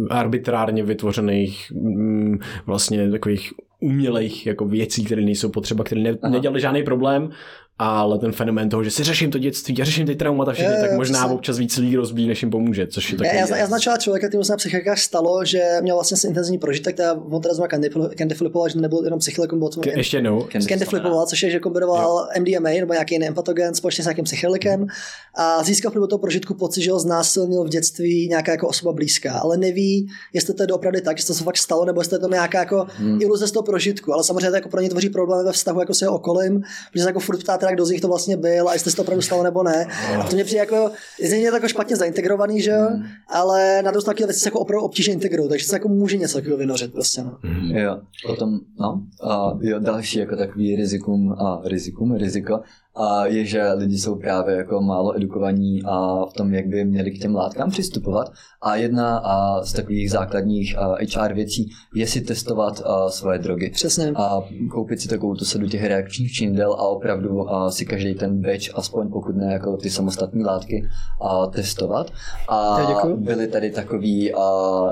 arbitrárně vytvořených mm, vlastně takových umělejch jako věcí, které nejsou potřeba, které ne, Aha. nedělaly žádný problém, ale ten fenomén toho, že si řeším to dětství, já řeším ty traumata všechny, Jo, jo, tak možná přesně. občas víc lidí rozbíjí, než jim pomůže, což je Já, takový... já, já znám člověka, kterému se na psychiatrách stalo, že měl vlastně si intenzivní prožitek, teda on teda znamená Candy, Candy Flipoval, že nebyl jenom psychilikum, byl to Ke- Ještě jednou, Candy Flipoval, což je, že kombinoval MDMA nebo nějaký jiný empatogen společně s nějakým psychedelikem a získal v průběhu toho prožitku pocit, že ho znásilnil v dětství nějaká jako osoba blízká, ale neví, jestli to je opravdu tak, jestli to se fakt stalo, nebo jestli to je nějaká jako Hmm. iluze z toho prožitku, ale samozřejmě to jako pro ně tvoří problémy ve vztahu jako s jeho okolím, protože se jako furt ptáte, jak kdo z nich to vlastně byl a jestli se to opravdu stalo nebo ne. A to mě přijde jako, je to jako špatně zaintegrovaný, že jo, Hmm. ale na druhou stranu takové věci se jako opravdu obtížně integrují, takže se jako může něco takového vynořit prostě. No. Jo, potom, no, a jo, další jako takový rizikum a rizikum, riziko, a je, že lidi jsou právě jako málo edukovaní a v tom, jak by měli k těm látkám přistupovat. A jedna a z takových základních HR věcí je si testovat a, svoje drogy. Přesně. A koupit si takovou tu sadu těch reakčních čindel a opravdu a, si každý ten batch, aspoň pokud ne jako ty samostatné látky, a testovat. A byly tady takový, a,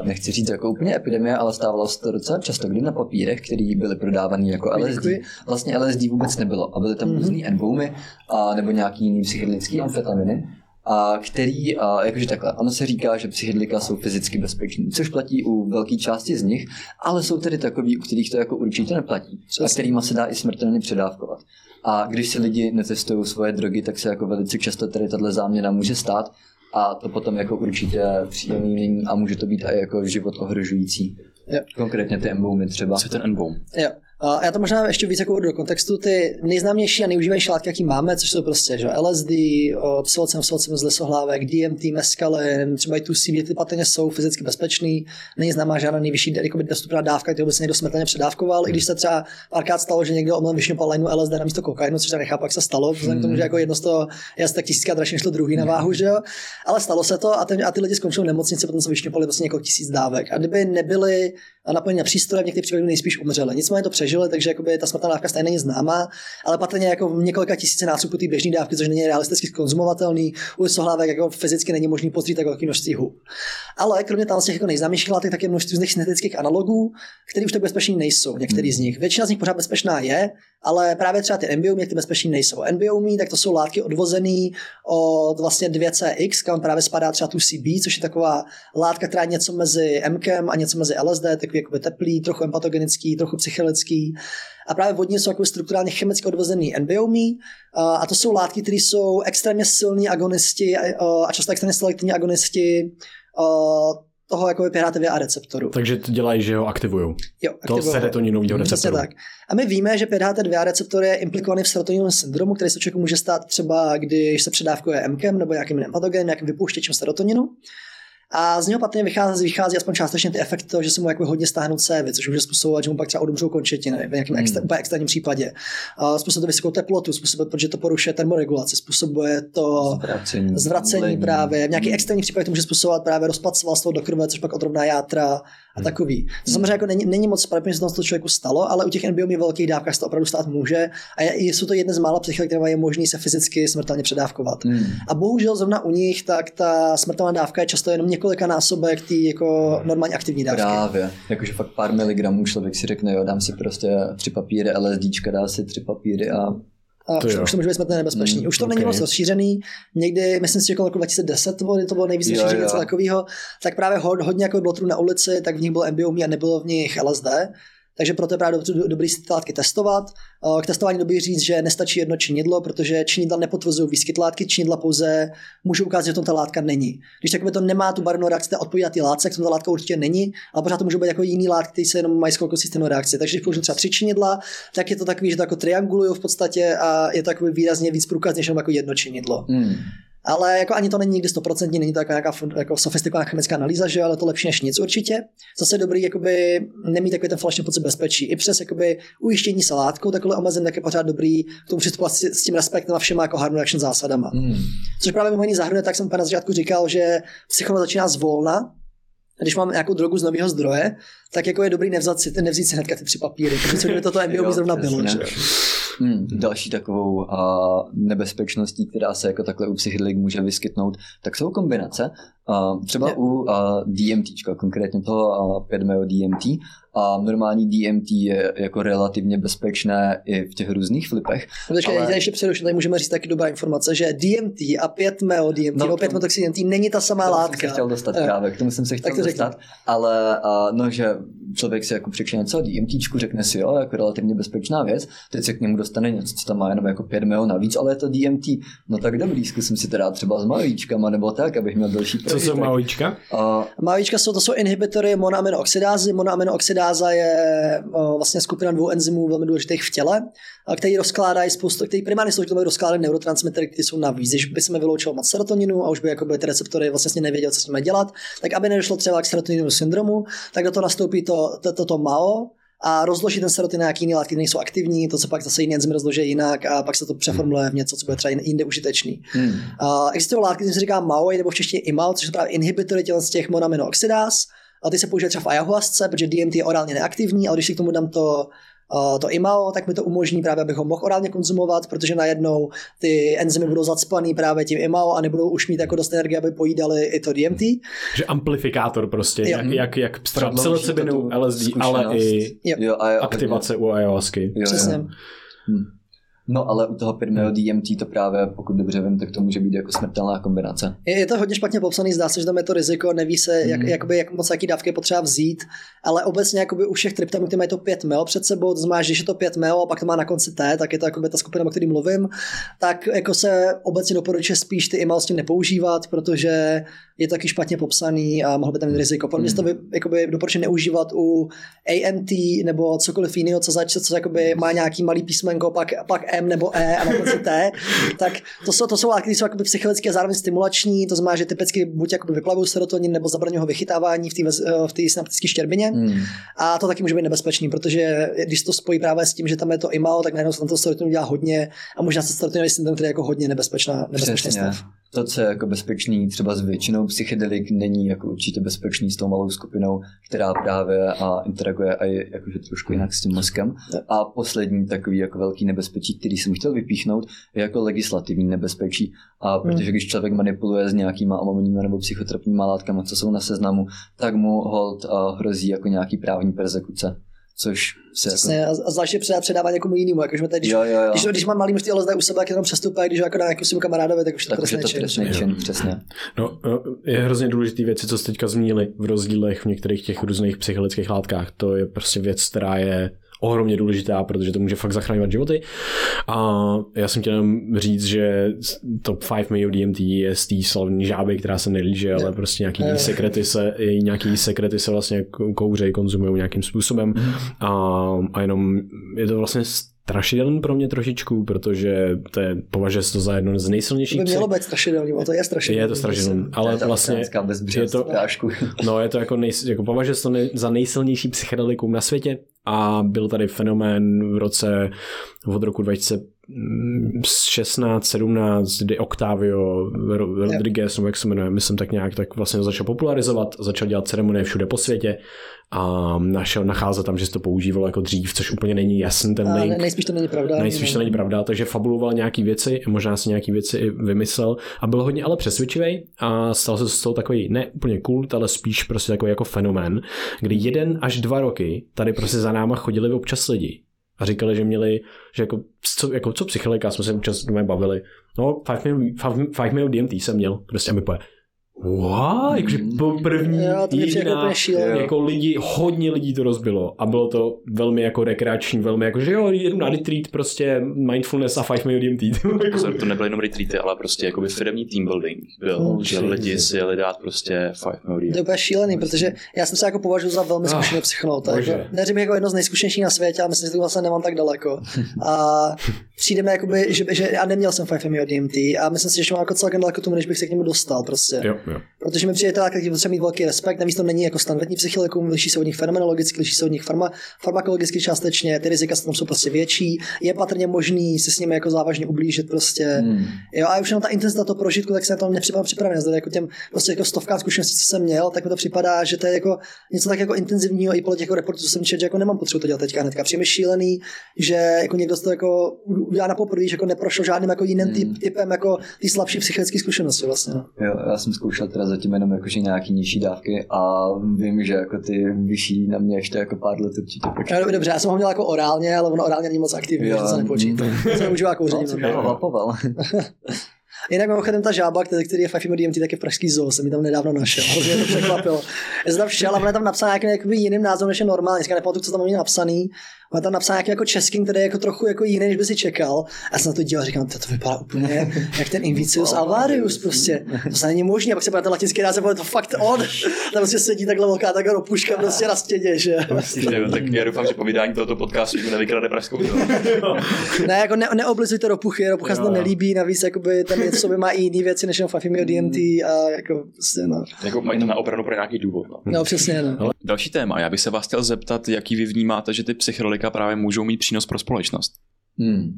nechci říct jako úplně epidemie, ale stávalo se to docela často, kdy na papírech, který byly prodávaný jako LSD, vlastně LSD vůbec nebylo a byly tam Mhm. různý N-boomy a nebo nějaký jiný psychedelický amfetaminy a který, a jakože takhle, ono se říká, že psychedelika jsou fyzicky bezpečný, což platí u velké části z nich, ale jsou tedy takový, u kterých to jako určitě neplatí a kterýma se dá i smrtelně předávkovat. A když si lidi netestují svoje drogy, tak se jako velice často tady tahle záměna může stát a to potom jako určitě příjemný není a může to být i jako život ohrožující. Jo. Konkrétně ty emboumy třeba. Co je ten N-boom? Jo. Já to možná ještě víc jako do kontextu. Ty nejznámější a nejužívanější látky, jaký máme, což jsou prostě že LSD, psilocem, psilocem z lesohlávek, DMT, mescalin, třeba i tu CBD, ty patrně jsou fyzicky bezpečný, není známá žádná nejvyšší jako dostupná dávka, kterou by se někdo smrtelně předávkoval, i když se třeba párkrát stalo, že někdo omylem vyšňupal lineu LSD na místo kokainu, což nechápu, jak se stalo, vzhledem k tomu, že jako jedno z toho je tak tisíckrát dražší než to druhý na váhu, že jo? Ale stalo se to a, ten, a ty lidi skončili v nemocnici, potom se vyšňupali vlastně několik tisíc dávek. A kdyby nebyly napojení na přístroje, v některých případech nejspíš umřeli. Nicméně to přežili, takže jakoby ta smrtná dávka stejně není známá, ale patrně jako několika tisíce násobků ty běžné dávky, což není realisticky konzumovatelný, u sohlávek jako fyzicky není možný pozřít tak velké množství hub. Ale kromě tam z těch jako nejznámějších látek, tak je množství z nich syntetických analogů, které už tak bezpečný nejsou, některý z nich. Většina z nich pořád bezpečná je, ale právě třeba ty NBOmy, ty bezpečný nejsou. NBOmy, tak to jsou látky odvozené od vlastně 2CX, kam právě spadá třeba tu CB, což je taková látka, která je něco mezi MKem a něco mezi LSD, takový jako teplý, trochu empatogenický, trochu psychelický. A právě vodní jsou jako strukturálně chemicky odvozený NBOmy a to jsou látky, které jsou extrémně silní agonisti a často extrémně selektivní agonisti toho jako PHTV a receptoru. Takže to dělají, že ho aktivují. Jo, to serotoninového receptoru. Tak. A my víme, že PHT2 receptor je implikovaný v serotoninovém syndromu, který se člověku může stát třeba, když se předávkuje MKem nebo nějakým jiným patogenem, nějakým vypouštěčem serotoninu. A z něho patrně vychází, vychází aspoň částečně ty efekty toho, že se mu jako hodně stáhnou cévy, což může způsobovat, že mu pak třeba odumřou končetiny v nějakém extra, hmm. extrémním případě. Uh, způsobuje to vysokou teplotu, způsobuje, protože to porušuje termoregulaci, způsobuje to zvracení, zvracení právě. V nějaký hmm. extrémní případě to může způsobovat právě rozpad svalstva do krve, což pak odrovná játra a hmm. takový. To samozřejmě jako není, není moc pravděpodobně, že se to člověku stalo, ale u těch NBOmy velkých dávkách se to opravdu stát může a je, jsou to jedny z mála psychiek, které je možné se fyzicky smrtelně předávkovat. Hmm. A bohužel zrovna u nich tak ta smrtelná dávka je často jenom několika násobek té jako normálně aktivní dávky. Právě, jakože fakt pár miligramů člověk si řekne, jo, dám si prostě tři papíry LSDčka, dá si tři papíry a a to už, už to může být smrtelně nebezpečný. Mm, už to okay. není moc rozšířený. Někdy, myslím si, že kolem roku 2010 to bylo, to bylo nejvíc rozšířené něco takového, tak právě hodně jako bylo na ulici, tak v nich byl MBOMI a nebylo v nich LSD. Takže proto je právě dobrý si ty látky testovat. Eh, k testování dobrý říct, že nestačí jedno činidlo, protože činidla nepotvrzují výskyt látky, činidla pouze můžou ukázat, že to ta látka není. Když takové to nemá tu barevnou reakci, to odpovídá ty látce, tak to ta látka určitě není, ale pořád to může být jako jiný látky, které se jenom mají skoro stejnou reakci. Takže když použiju třeba tři činidla, tak je to takový, že to jako triangulují v podstatě a je to takový výrazně víc průkaz, než jako jedno činidlo. Hmm ale jako ani to není nikdy stoprocentní, není to jako nějaká jako sofistikovaná chemická analýza, že ale to lepší než nic určitě. Zase je dobrý jakoby, nemít takový ten falešný pocit bezpečí. I přes jakoby, ujištění se látkou takhle omezen, tak je pořád dobrý k tomu přistupovat s, s tím respektem a všema jako hard action zásadama. Hmm. Což právě mimo jiný zahrnuje, tak jsem na začátku říkal, že psychologie začíná zvolna, když mám nějakou drogu z nového zdroje, tak jako je dobrý nevzat si, nevzít si hnedka ty tři papíry, protože co kdyby toto MBO zrovna bylo. Že? Hmm, další takovou uh, nebezpečností, která se jako takhle u psychedelik může vyskytnout, tak jsou kombinace. Uh, třeba ne. u uh, DMT, konkrétně toho uh, 5 DMT, a normální DMT je jako relativně bezpečné i v těch různých flipech. No, počkej, ale... ještě předuším, tady můžeme říct taky dobrá informace, že DMT a 5 meo DMT, no, 5 DMT není ta samá látka. Jsem se chtěl dostat právě, k tomu jsem se chtěl dostat, řekni. ale uh, no, že člověk si jako přečte něco o DMT, řekne si, jo, jako relativně bezpečná věc, teď se k němu dostane něco, co tam má jenom jako 5 meo navíc, ale je to DMT. No tak dobrý, zkusím si teda třeba s majíčkama nebo tak, abych měl další Co jsou majíčka? Uh, majíčka jsou, to jsou inhibitory monoaminooxidázy. Monoaminooxidáza je uh, vlastně skupina dvou enzymů velmi důležitých v těle, a který rozkládají spoustu, který primárně jsou to rozkládají neurotransmitery, které jsou navíc. Když by vyloučilo moc serotoninu a už by jako by ty receptory vlastně nevěděl, co s nimi dělat, tak aby nedošlo třeba k serotoninu syndromu, tak do toho nastoupí to, to, to, to MAO, a rozloží ten serotonin na nějaký jiný látky, nejsou aktivní, to se pak zase jiný enzymy rozloží jinak a pak se to přeformuluje v něco, co bude třeba jinde užitečný. Hmm. Uh, existují látky, které se říká MAOI nebo v češtině IMAL, což jsou právě inhibitory z těch monoaminooxidáz, a ty se použije třeba v ayahuasce, protože DMT je orálně neaktivní, ale když si k tomu dám to to IMAO, tak mi to umožní právě, abych ho mohl orálně konzumovat, protože najednou ty enzymy budou zacpaný právě tím IMAO a nebudou už mít jako dost energie, aby pojídali i to DMT. Že amplifikátor prostě, jo. jak, jak, jak psilocybinu, LSD, ale i jo. Jo, a aktivace u ayahuasky. Přesně. Hmm. No ale u toho pirmého DMT to právě, pokud dobře vím, tak to může být jako smrtelná kombinace. Je, je to hodně špatně popsaný, zdá se, že tam je to riziko, neví se, jak, Mm. jakoby, jak moc jaký dávky je potřeba vzít, ale obecně jakoby u všech triptamů, které mají to 5 mil před sebou, to znamená, že když je to 5 mil a pak to má na konci T, tak je to jakoby ta skupina, o které mluvím, tak jako se obecně doporučuje spíš ty email s tím nepoužívat, protože je to taky špatně popsaný a mohl by tam mít riziko. Podle mě se to vy- jakoby doporučuje neužívat u AMT nebo cokoliv jiného, co zač, co jakoby má nějaký malý písmenko, pak, pak M nebo E a na konci T, tak to jsou, to jsou látky, které jsou jakoby psychologicky a zároveň stimulační, to znamená, že typicky buď jakoby vyplavují serotonin nebo zabraňují jeho vychytávání v té eh, v té synaptické štěrbině. Hmm. A to taky může být nebezpečný, protože když to spojí právě s tím, že tam je to imal, tak najednou se tam to serotonin dělá hodně a možná se serotoninový syndrom, který je jako hodně nebezpečná, nebezpečný Přesně. stav. To, co je jako bezpečný třeba s většinou psychedelik, není jako určitě bezpečný s tou malou skupinou, která právě a interaguje a je jakože trošku jinak s tím mozkem. A poslední takový jako velký nebezpečí, který jsem chtěl vypíchnout, je jako legislativní nebezpečí. A protože když člověk manipuluje s nějakýma amoníma nebo psychotropníma látkami, co jsou na seznamu, tak mu hold hrozí jako nějaký právní persekuce. Což se jako... Přesně, a a zvláště předá, předává někomu jinému, jakože teď, když, Jo, jo, jo. když, když mám malý množství LSD u sebe, tak jenom přestupuje, když ho jako dá nějakou svým kamarádovi, tak už to tak už je trestný to čin. trestný čin, přesně. No, no, je hrozně důležitý věci, co jste teďka zmínili v rozdílech v některých těch různých psychologických látkách. To je prostě věc, která je ohromně důležitá, protože to může fakt zachraňovat životy. A já jsem chtěl jenom říct, že top 5 mého DMT je z té slavní žáby, která se nelíže, ale prostě nějaký Jo. sekrety se, její nějaký sekrety se vlastně kou- kouřejí, konzumují nějakým způsobem a, a jenom je to vlastně strašidelný pro mě trošičku, protože to je, považuje se to za jedno z To nejsilnějších by mělo být strašidelný, a to je strašidelný. je to strašidelný, ale ta vlastně je to-. No, je to jako, nej, jako považuje se to nej, za nejsilnější psychedelikum na světě a byl tady fenomén v roce od roku 2016, 17, kdy Octavio Ro- Rodriguez, nebo jak se jmenuje, myslím tak nějak, tak vlastně začal popularizovat, začal dělat ceremonie všude po světě a našel, nacházet tam, že se to používalo jako dřív, což úplně není jasný ten A link. ne, nejspíš to není pravda. Nejspíš to není pravda, takže fabuloval nějaký věci, možná si nějaký věci i vymyslel a byl hodně ale přesvědčivý a stal se z toho takový ne úplně kult, ale spíš prostě takový jako fenomén, kdy jeden až dva roky tady prostě za náma chodili občas lidi a říkali, že měli, že jako co, jako co psycholika, jsme se občas doma bavili. No, five minute, five, five minute DMT jsem měl, prostě a my poje, What? Jakože po první Jo, to jako jediná, jako lidi, hodně lidí to rozbilo a bylo to velmi jako rekreační, velmi jako, že jo, jedu na retreat, prostě mindfulness a five minute DMT. Pozor, to nebyly jenom retreaty, ale prostě jakoby firmní team building byl, Oh, že lidi si jeli dát prostě five To je minute. úplně šílený, protože já jsem se jako považuji za velmi zkušený psychonaut. bože. Jako, neřím jako jedno z nejzkušenějších na světě, ale myslím, že to vlastně nemám tak daleko. A přijde mi jakoby, že, že já neměl jsem 5 od DMT a myslím si, že mám jako celkem daleko tomu, než bych se k němu dostal prostě. jo, jo. Protože mi přijde to tak, že potřeba mít velký respekt, navíc to není jako standardní psychilikum, liší se od nich fenomenologicky, liší se od nich farma, farmakologicky částečně, ty rizika tam jsou prostě větší, je patrně možný se s nimi jako závažně ublížit prostě. Hmm. Jo, a už jenom ta intenzita toho prožitku, tak se na to nepřipadám připravený. Zde jako těm prostě jako stovkám zkušeností, co jsem měl, tak mi to připadá, že to je jako něco tak jako intenzivního i podle těch jako reportů, co jsem četl, že jako nemám potřebu to dělat teďka hnedka. Přijde mi šílený, že jako někdo toho jako udělá na poprvé, že jako neprošel žádným jako jiným typ, typem jako ty slabší psychické zkušenosti vlastně. Jo, já jsem zkoušel teda zatím jenom jakože nějaký nižší dávky a vím, že jako ty vyšší na mě ještě jako pár let určitě počkej. No, dobře, já jsem ho měl jako orálně, ale ono orálně není moc aktivní, že se nepočítá. To se užívá No, kouření. no. lapoval. Jinak mimochodem ta žába, který, který je fakt DMT, tak je v pražský zoo, jsem mi tam nedávno našel. Hrozně mě to překvapilo. Já jsem tam šel a on je tam napsán nějakým jakoby jiným názvem, než je normální. Dneska nepamatuju, co tam mám napsaný. On je tam napsán nějaký jako českým, který je jako trochu jako jiný, než by si čekal. A já jsem na to díval a říkám, to, to vypadá úplně jak ten Invicius Alvarius prostě. To se není možné, a pak se podíváte latinský název, je to fakt on. Tam prostě sedí takhle velká taková ropuška prostě na stěně, že? Jo, tak já doufám, že po vydání tohoto podcastu nevykrade pražskou zoo. Ne, jako ne, neoblizujte ropuchy, ropucha se to nelíbí, navíc jakoby ten něco v sobě má i jiné věci, než jenom Fafimio DMT a jako prostě no. Jako mají to na obranu pro nějaký důvod. No. No přesně, no. Další téma. Já bych se vás chtěl zeptat, jaký vy vnímáte, že ty psychedelika právě můžou mít přínos pro společnost. Hmm.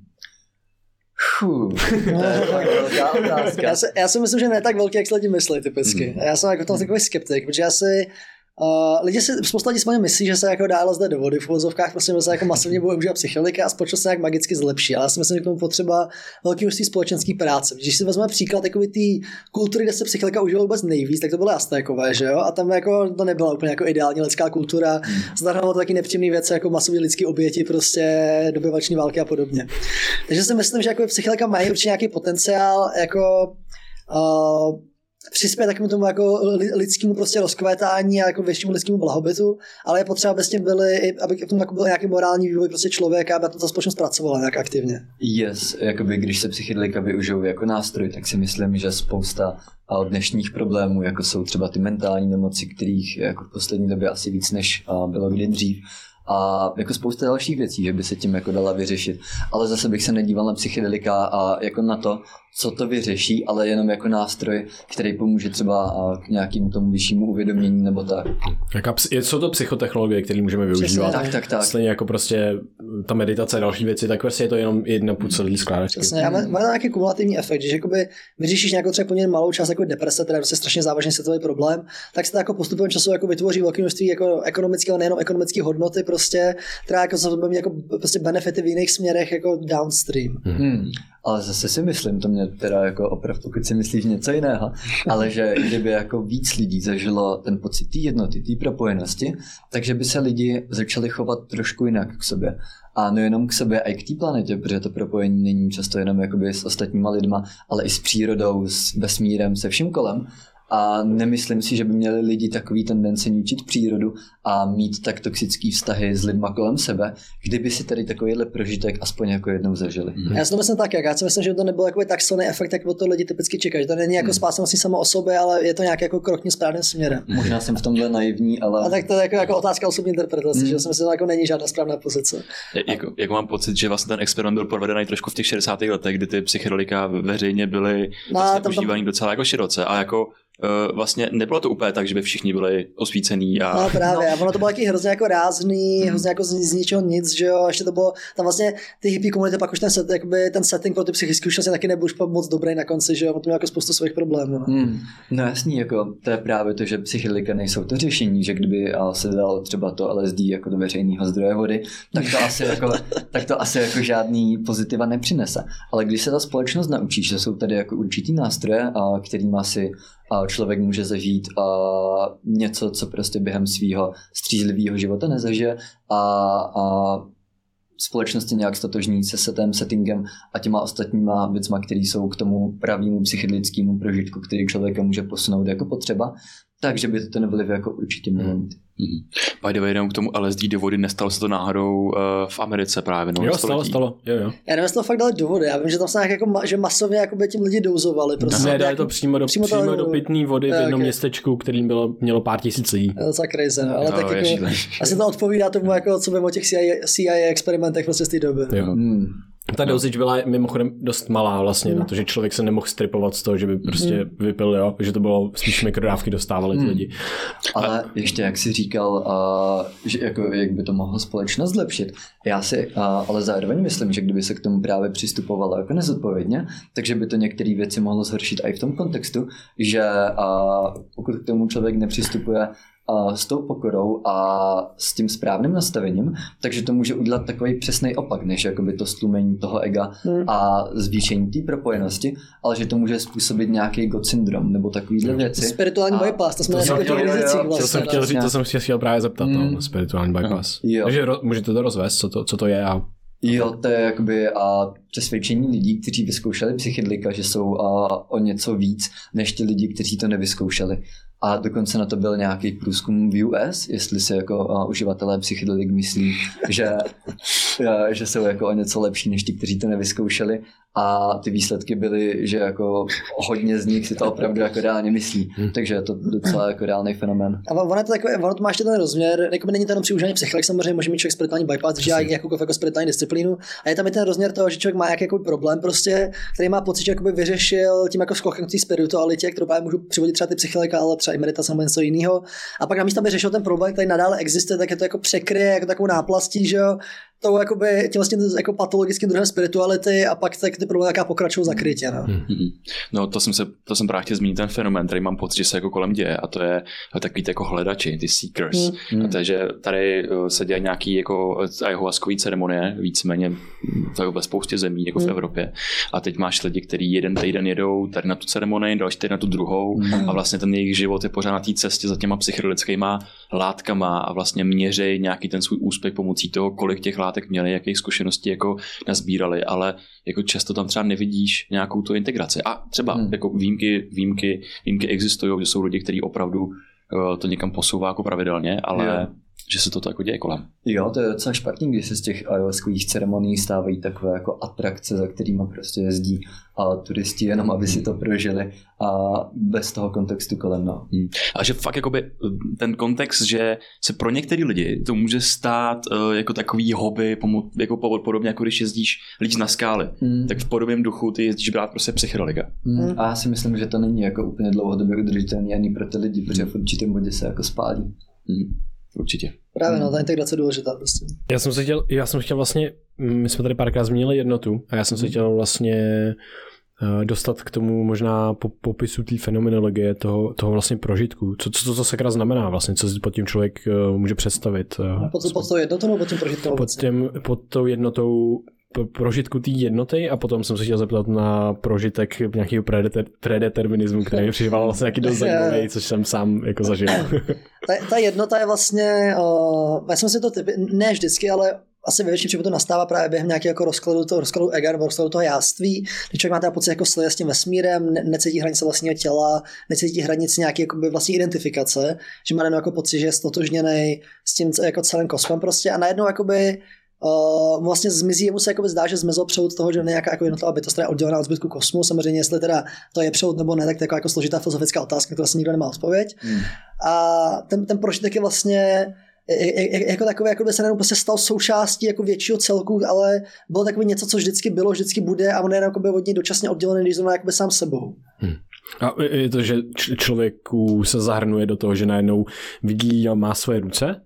Fuh, velká otázka. Já, si, já si myslím, že ne tak velký, jak se lidi myslí typicky. Hmm. Já jsem jako tam takový skeptik, protože já si Uh, lidi si, lidí si mě myslí, že se jako dá LSD do vody v uvozovkách, prostě se jako masivně bude užívat psychedelika a společnost se nějak magicky zlepší. Ale já si myslím, že k tomu potřeba velký množství společenské práce. Když si vezmeme příklad jakoby té kultury, kde se psychedelika užívala vůbec nejvíc, tak to byly Aztékové, že jo? A tam jako to nebyla úplně jako ideální lidská kultura. Zahrnovalo to taky nepříjemné věci jako masové lidské oběti, prostě dobyvační války a podobně. Takže si myslím, že jako psychika mají určitě nějaký potenciál jako uh, přispět takovému tomu jako lidskému prostě rozkvétání a jako většímu lidskému blahobytu, ale je potřeba, aby s tím byly, aby k tomu jako byl nějaký morální vývoj prostě člověka, aby to ta společnost pracovala nějak aktivně. Yes, jakoby když se psychedelika využijou jako nástroj, tak si myslím, že spousta dnešních problémů, jako jsou třeba ty mentální nemoci, kterých jako v poslední době asi víc než bylo kdy dřív, a jako spousta dalších věcí, že by se tím jako dala vyřešit. Ale zase bych se nedíval na psychedelika a jako na to, co to vyřeší, ale jenom jako nástroj, který pomůže třeba k nějakému tomu vyššímu uvědomění nebo tak. Jaká, jsou to psychotechnologie, které můžeme využívat. tak, tak, tak. Stejně jako prostě ta meditace a další věci, tak prostě je to jenom jedna půl celý skládačky. Přesně, a má, má nějaký kumulativní efekt, že jakoby vyřešíš nějakou třeba poměrně malou část jako deprese, která je prostě strašně závažný světový problém, tak se to jako postupem času jako vytvoří velké množství jako ekonomického, nejenom ekonomické hodnoty, prostě, která jako bude mít jako prostě benefity v jiných směrech jako downstream. Hmm. Ale zase si myslím, to mě teda jako opravdu, pokud si myslíš něco jiného, ale že kdyby jako víc lidí zažilo ten pocit té jednoty, té propojenosti, takže by se lidi začali chovat trošku jinak k sobě. A nejenom k sobě, a i k té planetě, protože to propojení není často jenom jakoby s ostatníma lidma, ale i s přírodou, s vesmírem, se vším kolem a nemyslím si, že by měli lidi takový tendenci ničit přírodu a mít tak toxický vztahy s lidma kolem sebe, kdyby si tady takovýhle prožitek aspoň jako jednou zažili. Mm. Já si to myslím tak, jak já si myslím, že to nebyl jako tak silný efekt, jak to lidi typicky čekají. Že to není jako mm. spásnost samo o sobě, ale je to nějaký jako krok správným směrem. Možná jsem v tomhle naivní, ale. A tak to je jako, jako otázka osobní interpretace, mm. že si myslím, že to jako není žádná správná pozice. Jako, jako, mám pocit, že vlastně ten experiment byl provedený trošku v těch 60. letech, kdy ty psychedelika veřejně byly no, vlastně tam, užívaný tam... docela jako široce a jako vlastně nebylo to úplně tak, že by všichni byli osvícený. A... No právě, no. ono to bylo taky hrozně jako rázný, mm. hrozně jako z, z, ničeho nic, že jo, ještě to bylo, tam vlastně ty hippie komunity, pak už ten, set, jakoby, ten setting pro ty psychické už taky nebyl už moc dobrý na konci, že jo, to mělo jako spoustu svých problémů. No. Mm. no jasný, jako to je právě to, že psychedelika nejsou to řešení, že kdyby se dal třeba to LSD jako do veřejného zdroje vody, tak to asi jako, tak to asi jako žádný pozitiva nepřinese. Ale když se ta společnost naučí, že jsou tady jako určitý nástroje, a kterým asi a člověk může zažít a něco, co prostě během svého střízlivého života nezažije a, a společnosti nějak statožní se setem, settingem a těma ostatníma věcma, které jsou k tomu pravému psychedelickému prožitku, který člověka může posunout jako potřeba, takže by to nebyly jako určitě mělo mít. Mm-hmm. By the way, jenom k tomu LSD do vody, nestalo se to náhodou uh, v Americe právě. No, jo, stalo, stalo, jo, jo. Já nevím, jestli to fakt dali do vody, já vím, že tam se nějak jako, že masově jako by tím lidi douzovali. Prostě. Ne, dali to přímo do, přímo, přímo do pitné vody v jednom okay. městečku, kterým bylo, mělo pár tisíc lidí. To je crazy, no, ale no, tak jako, asi to odpovídá tomu, jako, co vím o těch CIA, CIA experimentech prostě z té doby. Jo. Hmm. Ta no. dosage byla mimochodem dost malá vlastně, mm. na to, že člověk se nemohl stripovat z toho, že by prostě mm. vypil, jo, že to bylo spíš mikrodávky dostávali ty mm. lidi. Ale a... ještě jak si říkal, uh, že jako, jak by to mohlo společnost zlepšit, já si uh, ale zároveň myslím, že kdyby se k tomu právě přistupovalo jako nezodpovědně, takže by to některé věci mohlo zhoršit i v tom kontextu, že uh, pokud k tomu člověk nepřistupuje s tou pokorou a s tím správným nastavením, takže to může udělat takový přesný opak, než jakoby to stlumení toho ega hmm. a zvýšení té propojenosti, ale že to může způsobit nějaký God syndrom nebo takovýhle věci. Spirituální a... bypass, to jsme to jsem chtěl, vlastně. To jsem chtěl říct, to jsem chtěl právě zeptat, hmm. no, spirituální bypass. Jo. Takže ro, můžete to rozvést, co to, co to je a Jo, to je jakoby a přesvědčení lidí, kteří vyzkoušeli psychedelika, že jsou a, o něco víc než ti lidi, kteří to nevyzkoušeli. A dokonce na to byl nějaký průzkum v US, jestli se jako uh, uživatelé psychedelik myslí, že, uh, že jsou jako o něco lepší než ti, kteří to nevyzkoušeli a ty výsledky byly, že jako hodně z nich si to opravdu jako reálně myslí. Hmm. Takže je to docela jako reálný fenomén. A ono, to takové, ono to má ještě ten rozměr, jako není to jenom při užívání psychedelik, samozřejmě může mít člověk spirituální bypass, že jakoukoliv jako spirituální disciplínu. A je tam i ten rozměr toho, že člověk má jaký problém prostě, který má pocit, že jakoby vyřešil tím jako skokem k té spiritualitě, kterou právě můžu přivodit třeba ty psychedelika, ale třeba i meditace nebo něco jiného. A pak na místě, aby řešil ten problém, který nadále existuje, tak je to jako překryje jako takovou náplastí, že jo, tou jakoby, tím vlastně jako patologickým druhem spirituality a pak tak ty problémy jaká pokračují zakrytě. No. Mm-hmm. no to jsem, se, to jsem právě chtěl zmínit ten fenomén, který mám pocit, že se jako kolem děje a to je takový jako hledači, ty seekers. Mm-hmm. A takže tady uh, se děje nějaký jako ayahuaskový ceremonie, víceméně tak ve spoustě zemí, jako mm. v mhm. Evropě. A teď máš lidi, kteří jeden týden jedou tady na tu ceremonii, další týden na tu druhou mm. a vlastně ten jejich život je pořád na té cestě za těma psychedelickýma látkama a vlastně měřej nějaký ten svůj úspěch pomocí toho, kolik těch látek měli, jakých zkušeností jako nazbírali, ale jako často tam třeba nevidíš nějakou tu integraci. A třeba hmm. jako výjimky, výjimky, výjimky existují, že jsou lidi, kteří opravdu uh, to někam posouvá jako pravidelně, ale yeah že se to jako děje kolem. Jo, to je docela špatný, když se z těch ayahuaskových ceremonií stávají takové jako atrakce, za kterými prostě jezdí a turisti jenom, aby si to prožili a bez toho kontextu kolem. No. A že fakt jakoby ten kontext, že se pro některé lidi to může stát uh, jako takový hobby, pomo- jako podobně jako když jezdíš lidi na skály, hmm. tak v podobném duchu ty jezdíš brát prostě psychedelika. Hmm. A já si myslím, že to není jako úplně dlouhodobě udržitelný ani pro ty lidi, protože v určitém bodě se jako spálí. Hmm určitě. Právě, no, ta integrace je důležitá prostě. Já jsem se chtěl, já jsem chtěl vlastně, my jsme tady párkrát zmínili jednotu a já jsem se hmm. chtěl vlastně eh, dostat k tomu možná po, popisu té fenomenologie toho, toho vlastně prožitku. Co, co, co to sakra znamená vlastně, co si pod tím člověk uh, může představit. Uh, pod, pod tou jednotou nebo pod tím prožitkem? Pod, tím, pod tou jednotou prožitku té jednoty a potom jsem se chtěl zeptat na prožitek nějakého predeter, predeterminismu, který mi přišel vlastně nějaký dost zajímavý, což jsem sám jako zažil. ta, ta jednota je vlastně, uh, já jsem si to typy, ne vždycky, ale asi ve většině to nastává právě během nějakého jako rozkladu, toho, rozkladu ega nebo rozkladu toho jáství, když člověk má teda pocit jako slije s tím vesmírem, ne, necítí hranice vlastního těla, necítí hranice nějaké jako vlastní identifikace, že má jenom jako pocit, že je stotožněný s tím jako celým kosmem prostě a najednou jakoby Uh, vlastně zmizí, jemu se zdá, že zmizel přeud toho, že nějaká jako jednotlivá bytost, která je oddělená od zbytku kosmu. Samozřejmě, jestli teda to je přeud nebo ne, tak to je jako, jako složitá filozofická otázka, která se nikdo nemá odpověď. Hmm. A ten, ten prožitek je vlastně jako takové, jako by se jenom prostě stal součástí jako většího celku, ale bylo takové něco, co vždycky bylo, vždycky bude a on je jako by od něj dočasně oddělený, když zrovna jakoby sám sebou. Hmm. A je to, že člověku se zahrnuje do toho, že najednou vidí a má své ruce,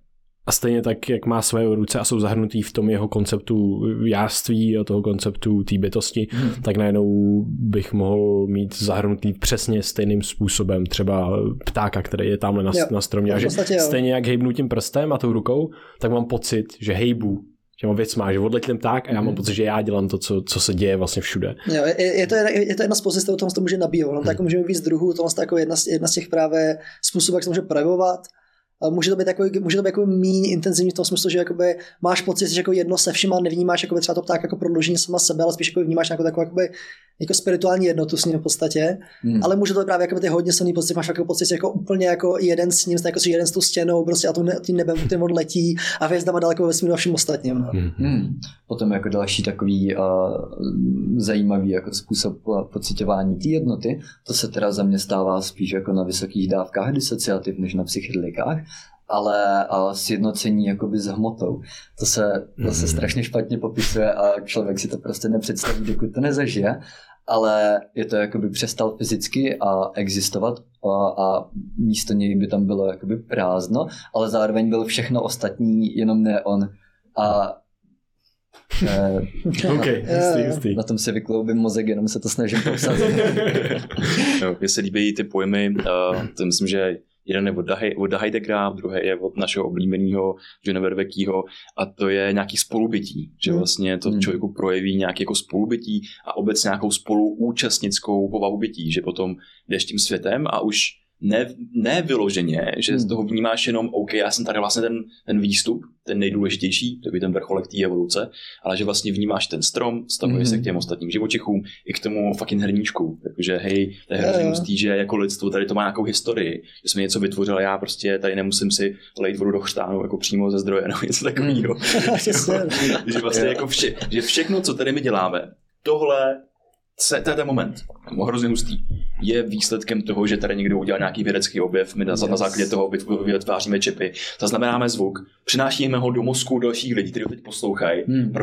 a stejně tak, jak má své ruce a jsou zahrnutý v tom jeho konceptu jáství a toho konceptu té bytosti, hmm. tak najednou bych mohl mít zahrnutý přesně stejným způsobem třeba ptáka, který je tamhle na, na stromě. A že stejně jak hejbnu tím prstem a tou rukou, tak mám pocit, že hejbu těma věcma, že odletěl pták a já mám hmm. pocit, že já dělám to, co, co se děje vlastně všude. Jo, je, je, to, je, je to jedna z pozic, kterou to může nabíjet. No, hmm. tak můžeme víc druhů, to je jako jedna, z, jedna z těch právě způsobů, jak se může projevovat může to být takový, může to být jako méně intenzivní v tom smyslu, že jakoby máš pocit, že jako jedno se vším, nevnímáš jako třeba to pták jako prodloužení sama sebe, ale spíš jako vnímáš jako takovou jakoby, jako spirituální jednotu s ním v podstatě, hmm. ale může to být právě jako ty hodně silný pocit, máš jako pocit, že jako úplně jako jeden s ním, jako si jeden s tou stěnou, prostě a tím nebem, tím odletí a hvězdama daleko ve vesmíru a všem ostatním. No. Hmm. Hmm. Potom jako další takový uh, zajímavý jako způsob pocitování té jednoty, to se teda za mě stává spíš jako na vysokých dávkách disociativ než na psychedelikách, ale a sjednocení jakoby s hmotou. To se, to se mhm. strašně špatně popisuje a člověk si to prostě nepředstaví, dokud to nezažije, ale je to jakoby přestal fyzicky a existovat a, a místo něj by tam bylo jakoby prázdno, ale zároveň byl všechno ostatní, jenom ne on. A Uh, OK, jistý, jistý. Na tom si vykloubím mozek, jenom se to snažím popsat. Mně se líbí ty pojmy, uh, to myslím, že Jeden je od, Dahy, od druhý je od našeho oblíbeného Johna Vervekýho a to je nějaký spolubytí, že hmm. vlastně to hmm. člověku projeví nějaké jako spolubytí a obecně nějakou spoluúčastnickou povahu bytí, že potom jdeš tím světem a už ne, ne vyloženě, že z hmm. toho vnímáš jenom, OK, já jsem tady vlastně ten, ten výstup, ten nejdůležitější, to by ten vrcholek té evoluce, ale že vlastně vnímáš ten strom, stavuješ mm-hmm. se k těm ostatním živočichům i k tomu fucking hrníčku. Takže hej, to je hrozně hustý, že jako lidstvo tady to má nějakou historii, že jsme něco vytvořili, já prostě tady nemusím si lejt vodu do chřtánu jako přímo ze zdroje nebo něco takového. Mm. že vlastně jako vše, že všechno, co tady my děláme, tohle se, ten moment, hrozně hustý, je výsledkem toho, že tady někdo udělal nějaký vědecký objev, my na, yes. na základě toho vytváříme čipy, zaznamenáme zvuk, přinášíme ho do mozku dalších lidí, kteří ho teď poslouchají. Hmm.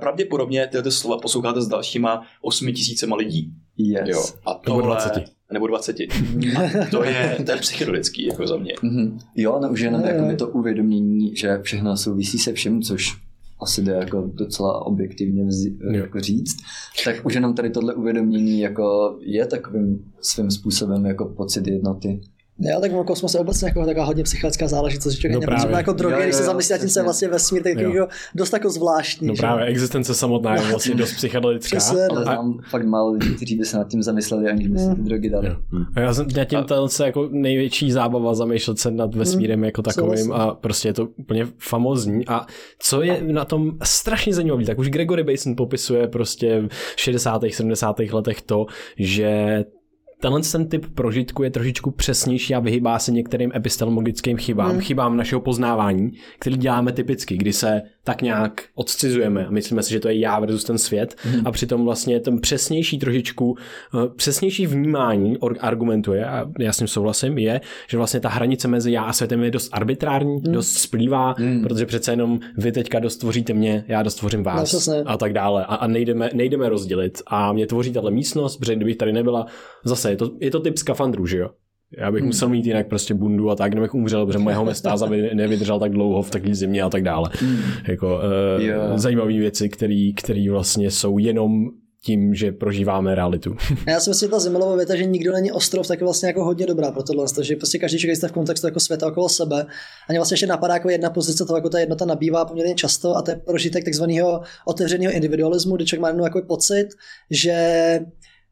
Pravděpodobně tyhle slova posloucháte s dalšíma 8 tisícima lidí. Yes. Jo. A tohle, nebo 20. Nebo 20. A to je, to je psychedelický, jako za mě. Mm-hmm. Jo, no už jenom jako to uvědomění, že všechno souvisí se vším, což asi jde jako docela objektivně vzi, jako říct, tak už jenom tady tohle uvědomění jako je takovým svým způsobem jako pocit jednoty. Já tak kosmos je obecně jako taková hodně psychická záležitost, že člověk No no nepotřebuje právě. jako drogy, Jo, když se jo, zamyslí nad tím, co je přesně. vlastně vesmír, tak Jo. jako dost jako zvláštní. No že? právě existence samotná je vlastně dost psychedelická. Přesně, Ale no. znám fakt málo lidí, kteří by se nad tím zamysleli, aniž by si ty drogy dali. Jo. A já jsem nad tím to je jako největší zábava zamýšlet se nad vesmírem jako takovým souhlasím. a prostě je to úplně famózní. A co je na tom strašně zajímavé, tak už Gregory Basin popisuje prostě v 60. 70. letech to, že tenhle ten typ prožitku je trošičku přesnější a vyhýbá se některým epistemologickým chybám, hmm. chybám našeho poznávání, který děláme typicky, kdy se tak nějak odcizujeme a myslíme si, že to je já versus ten svět hmm. a přitom vlastně ten přesnější trošičku, eh, přesnější vnímání argumentuje a já s tím souhlasím, je, že vlastně ta hranice mezi já a světem je dost arbitrární, hmm. dost splývá, hmm. protože přece jenom vy teďka dost tvoříte mě, já dost tvořím No, vás přesně. a tak dále a, a nejdeme, nejdeme rozdělit a mě tvoří tahle místnost, protože kdybych tady nebyla, zase je to, je to typ skafandru, že jo? Já bych hmm. musel mít jinak prostě bundu a tak, kdybych umřel, protože moje homestáza by nevydržel tak dlouho v takové zimě a tak dále. Hmm. Jako uh, Jo. zajímavé věci, které vlastně jsou jenom tím, že prožíváme realitu. Já si myslím, že ta Zemilová věta, že nikdo není ostrov, tak je vlastně jako hodně dobrá pro tohle, že prostě každý člověk jste v kontextu jako světa okolo sebe. A mě vlastně ještě napadá jako jedna pozice, to jako ta jednota nabývá poměrně často a to je prožitek takzvaného otevřeného individualismu, kdy člověk má jenom jako pocit, že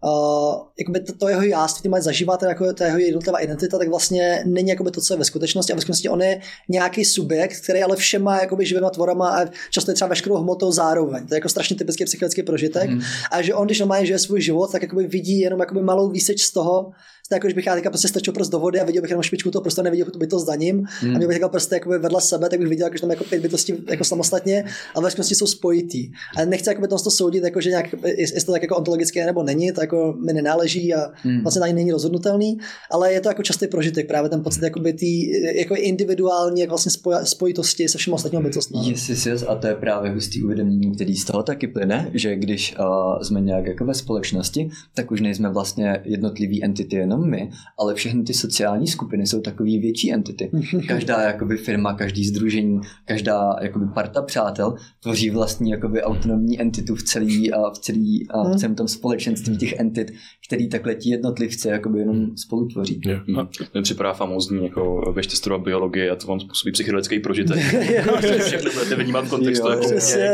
Uh, jakoby to, to jeho jáství, ty mají zažíváte jako ta jeho jednotlivá identita, tak vlastně není jakoby to, co je ve skutečnosti. A ve skutečnosti on je nějaký subjekt, který ale všema jakoby živýma tvorama a často je třeba veškerou hmotou zároveň. To je jako strašně typický psychický prožitek. Mm. A že on, když normálně žije svůj život, tak jakoby vidí jenom jakoby malou výseč z toho, to jako, když bych já teďka prostě strčil prostě do vody a viděl bych jenom špičku toho prostě neviděl tu bytost za ním hmm. a měl bych teďka prostě jakoby vedle sebe, tak bych viděl, že tam jako pět bytostí jako samostatně a ve skutečnosti jsou spojitý. A nechci jakoby to soudit, jako, že nějak, jestli to tak jako ontologické nebo není, to jako mi nenáleží a hmm. vlastně ani není rozhodnutelný, ale je to jako častý prožitek, právě ten pocit jakoby tý, jako individuální jako vlastně spoj, spojitosti se všem ostatními bytostmi. Yes, yes, yes, a to je právě hustý uvědomění, který z toho taky plyne, že když uh, jsme nějak jako ve společnosti, tak už nejsme vlastně jednotlivý entity jenom my, ale všechny ty sociální skupiny jsou takový větší entity. Každá jakoby firma, každý združení, každá jakoby parta přátel tvoří vlastní jakoby autonomní entitu v celý, uh, v celý uh, v celém tom společenství těch entit, který takhle ti jednotlivci jakoby jenom spolu tvoří. Yeah. Hmm. Připadá famózní, jako běžte studovat biologii a to vám způsobí psychedelický prožitek. Všechno budete vnímat v kontextu jako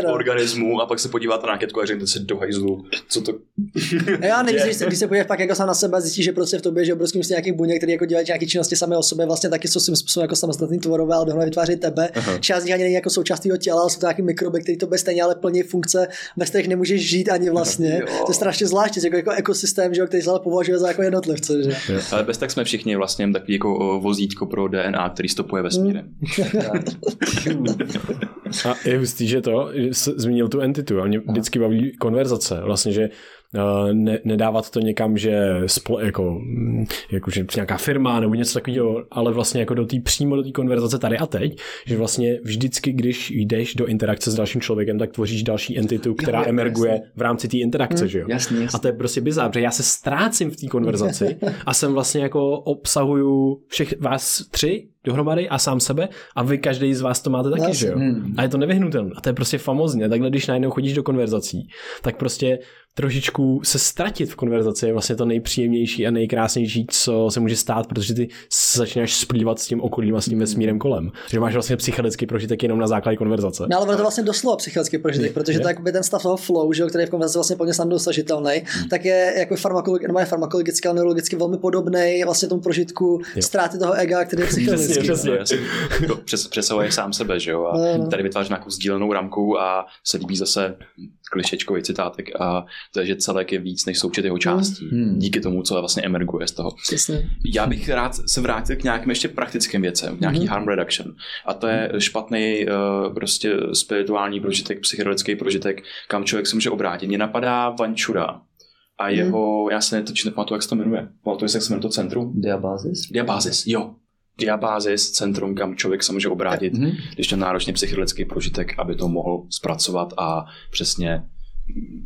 no. organismu a pak se podíváte na raketku a řeknete si do hajzlu, co to... A já nevím, když, se- když se podíváš pak jako sám na sebe, zjistíš, že prostě v tobě je obrovský množství nějakých buněk, které jako dělají nějaké činnosti samé o sobě, vlastně taky jsou svým způsobem jako samostatný tvorové, ale dohromady vytváří tebe. Aha. Část z nich ani není jako součást tvého těla, ale jsou to nějaké mikroby, které to stejně ale plní funkce, bez kterých nemůžeš žít ani vlastně. Jo. To je strašně zvláštní, jako, jako ekosystém, že jo, který se ale považuje za jako jednotlivce. Že? Ale bez tak jsme všichni vlastně takový jako vozítko pro DNA, který stopuje vesmírem. A je hustý, že to, že zmínil tu entitu a mě vždycky baví konverzace, vlastně, že ne, nedávat to někam, že spole, jako, mm, jako, že nějaká firma nebo něco takového, ale vlastně jako do té přímo do té konverzace tady a teď, že vlastně vždycky, když jdeš do interakce s dalším člověkem, tak tvoříš další entitu, která jo, emerguje jasně. v rámci té interakce, že jo? Jasný, jasný. A to je prostě bizár, protože já se ztrácím v té konverzaci a jsem vlastně jako obsahuju všech vás tři dohromady a sám sebe a vy každý z vás to máte taky, Jasně. že jo? Hmm. A je to nevyhnutelné. A to je prostě famózní. A takhle, když najednou chodíš do konverzací, tak prostě trošičku se ztratit v konverzaci je vlastně to nejpříjemnější a nejkrásnější, co se může stát, protože ty začínáš splývat s tím okolím a s tím vesmírem kolem. Že máš vlastně psychedelický prožitek jenom na základě konverzace. No ale ono je to vlastně doslova psychický prožitek, protože to je jakoby ten stav toho flow, že jo, který je v konverzaci vlastně plně snadno dosažitelný, tak je jako farmakologi- je farmakologicky, ale neurologicky velmi podobný vlastně tomu prožitku ztráty toho ega, který je psychedelický. Přesně. No, jasně. Jako přes, přesahuješ sám sebe, že jo? A No, no. tady vytváříš nějakou sdílenou ramku a se líbí zase klišečkový citátek a to je, že celek je víc než součet jeho částí. Hmm. Díky tomu, co vlastně emerguje z toho. Přesně. Já bych rád se vrátil k nějakým ještě praktickým věcem, k nějaký Mhm. harm reduction. A to je špatný uh, prostě spirituální prožitek, psychedelický prožitek, kam člověk se může obrátit. Mně napadá Vančura a Mhm. jeho, já se netočně nepamatuju, jak se to jmenuje. Pamatuje se, jak se jmenuje to centrum? Diabázis? Diabázis, jo. Diabázis, centrum, kam člověk se může obrátit, Mhm. když je náročný psychedelický prožitek, aby to mohl zpracovat a přesně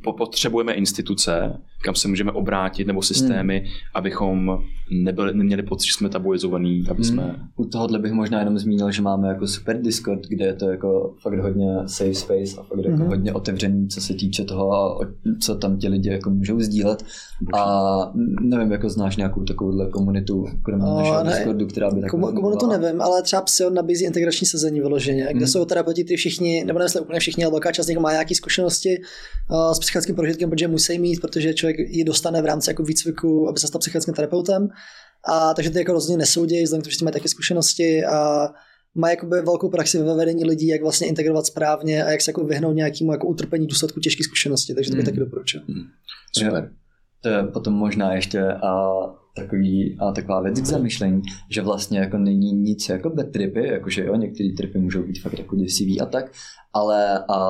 po- potřebujeme instituce, kam se můžeme obrátit, nebo systémy, hmm. abychom nebyli, neměli pocit, že jsme tabuizovaný, aby jsme... Hmm. U tohohle bych možná jenom zmínil, že máme jako super Discord, kde je to jako fakt hodně safe space a fakt jako hmm. hodně otevřený, co se týče toho, co tam ti lidi jako můžou sdílet. A nevím, jako znáš nějakou takovouhle komunitu, kromě no, našeho ne, Discordu, která by takovou Komunitu nevím, ale třeba Psion nabízí integrační sezení vyloženě, kde hmm. jsou terapeuti ty všichni, nebo nevím, úplně všichni, ale velká část z nich má nějaké zkušenosti uh, s psychickým prožitkem, protože musí mít, protože člověk ji dostane v rámci jako výcviku, aby se stal psychickým terapeutem. A takže ty jako rozhodně nesoudějí, vzhledem k tomu, že mají také zkušenosti a má jakoby velkou praxi ve vedení lidí, jak vlastně integrovat správně a jak se jako vyhnout nějakému jako utrpení důsledku těžké zkušenosti, takže to bych mm. taky doporučil. Mm. Super. To je potom možná ještě a, takový, a taková věc k zamyšlení, že vlastně jako není nic jako bad tripy, jakože jo, některé tripy můžou být fakt jako děsivý a tak, ale a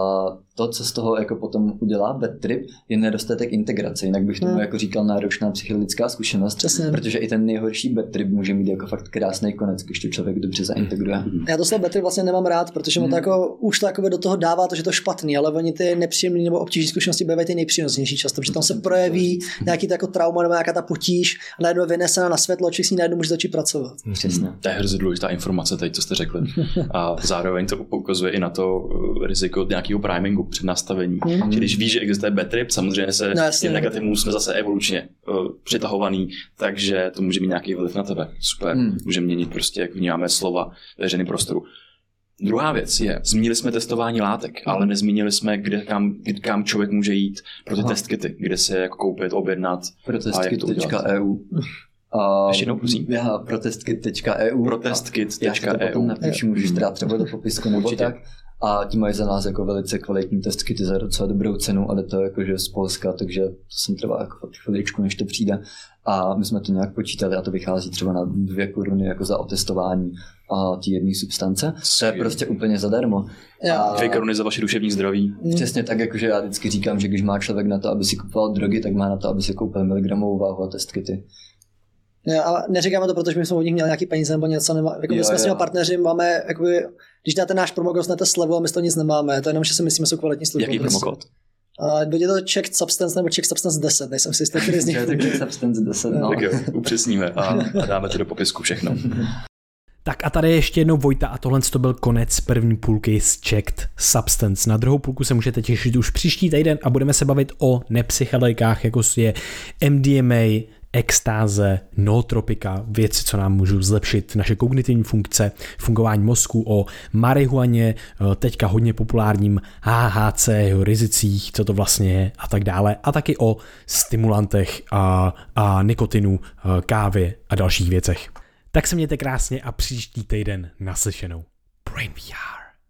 to, co z toho jako potom udělá bad trip, je nedostatek integrace. Jinak bych tomu hmm. jako říkal náročná psychologická zkušenost, Přesně. protože i ten nejhorší bad trip může mít jako fakt krásný konec, když to člověk dobře zaintegruje. Hmm. Já to slovo bad trip vlastně nemám rád, protože hmm. mu to hmm. jako, už to jako do toho dává to, že to je špatný, ale oni ty nepříjemné nebo obtížné zkušenosti bývají ty nejpříjemnější často, protože tam se projeví nějaký to jako trauma nebo nějaká ta potíž a najednou je vynesena na světlo, člověk s ní najednou může začít pracovat. Přesně. To je hrozně důležitá informace teď, co jste řekli. A zároveň to ukazuje i na to riziko nějakého primingu před nastavení. Mm. Že když víš, že existuje bad trip, samozřejmě se no, těm negativům jsme zase evolučně uh, přitahovaný, takže to může mít nějaký vliv na tebe. Super. Mm. Může měnit prostě, jak vnímáme slova ve veřejném prostoru. Druhá věc je, zmínili jsme testování látek, ale nezmínili jsme, kde, kam, kde, kam člověk může jít pro ty testkity, kde se jako koupit, objednat. Pro testkit.eu. Uh, Ještě jednou, prosím. Já, protestkit.eu. Protestkit.eu. Já to potom napíšu, můžeš dát třeba do popisku nebo tak a ti mají za nás jako velice kvalitní testkity za docela dobrou cenu, ale to je jakože z Polska, takže to sem trvá jako fakt chviličku, než to přijde. A my jsme to nějak počítali a to vychází třeba na dvě koruny jako za otestování a ty jedné substance. To je prostě úplně zadarmo. A dvě koruny za vaše duševní zdraví. Přesně tak, jakože já vždycky říkám, že když má člověk na to, aby si kupoval drogy, tak má na to, aby si koupil miligramovou váhu a testkity. Ne, ale neříkáme to, protože my jsme od nich měli nějaký peníze nebo něco. Nebo, jako jo, my jsme s těmi partneři, máme, jakoby, když dáte náš promokód, dostanete slevu a my z toho nic nemáme. To je jenom, že si myslíme, že jsou kvalitní služby. Jaký prostě. promokód? Uh, bude to Check Substance nebo Check Substance 10, nejsem si jistý, který z nich. Check Substance 10, no. Tak jo, upřesníme a, a dáme to do popisku všechno. Tak a tady ještě jednou Vojta a tohle to byl konec první půlky z Checked Substance. Na druhou půlku se můžete těšit už příští týden a budeme se bavit o nepsychedelikách, jako je MDMA, extáze, nootropika, věci, co nám můžou zlepšit naše kognitivní funkce, fungování mozku, o marihuaně, eh, teďka hodně populárním HHC, jeho rizicích, co to vlastně je a tak dále, a taky o stimulantech a, a nikotinu, eh, kávě a dalších věcech. Tak se mějte krásně a příští týden naslyšenou. Brain VR.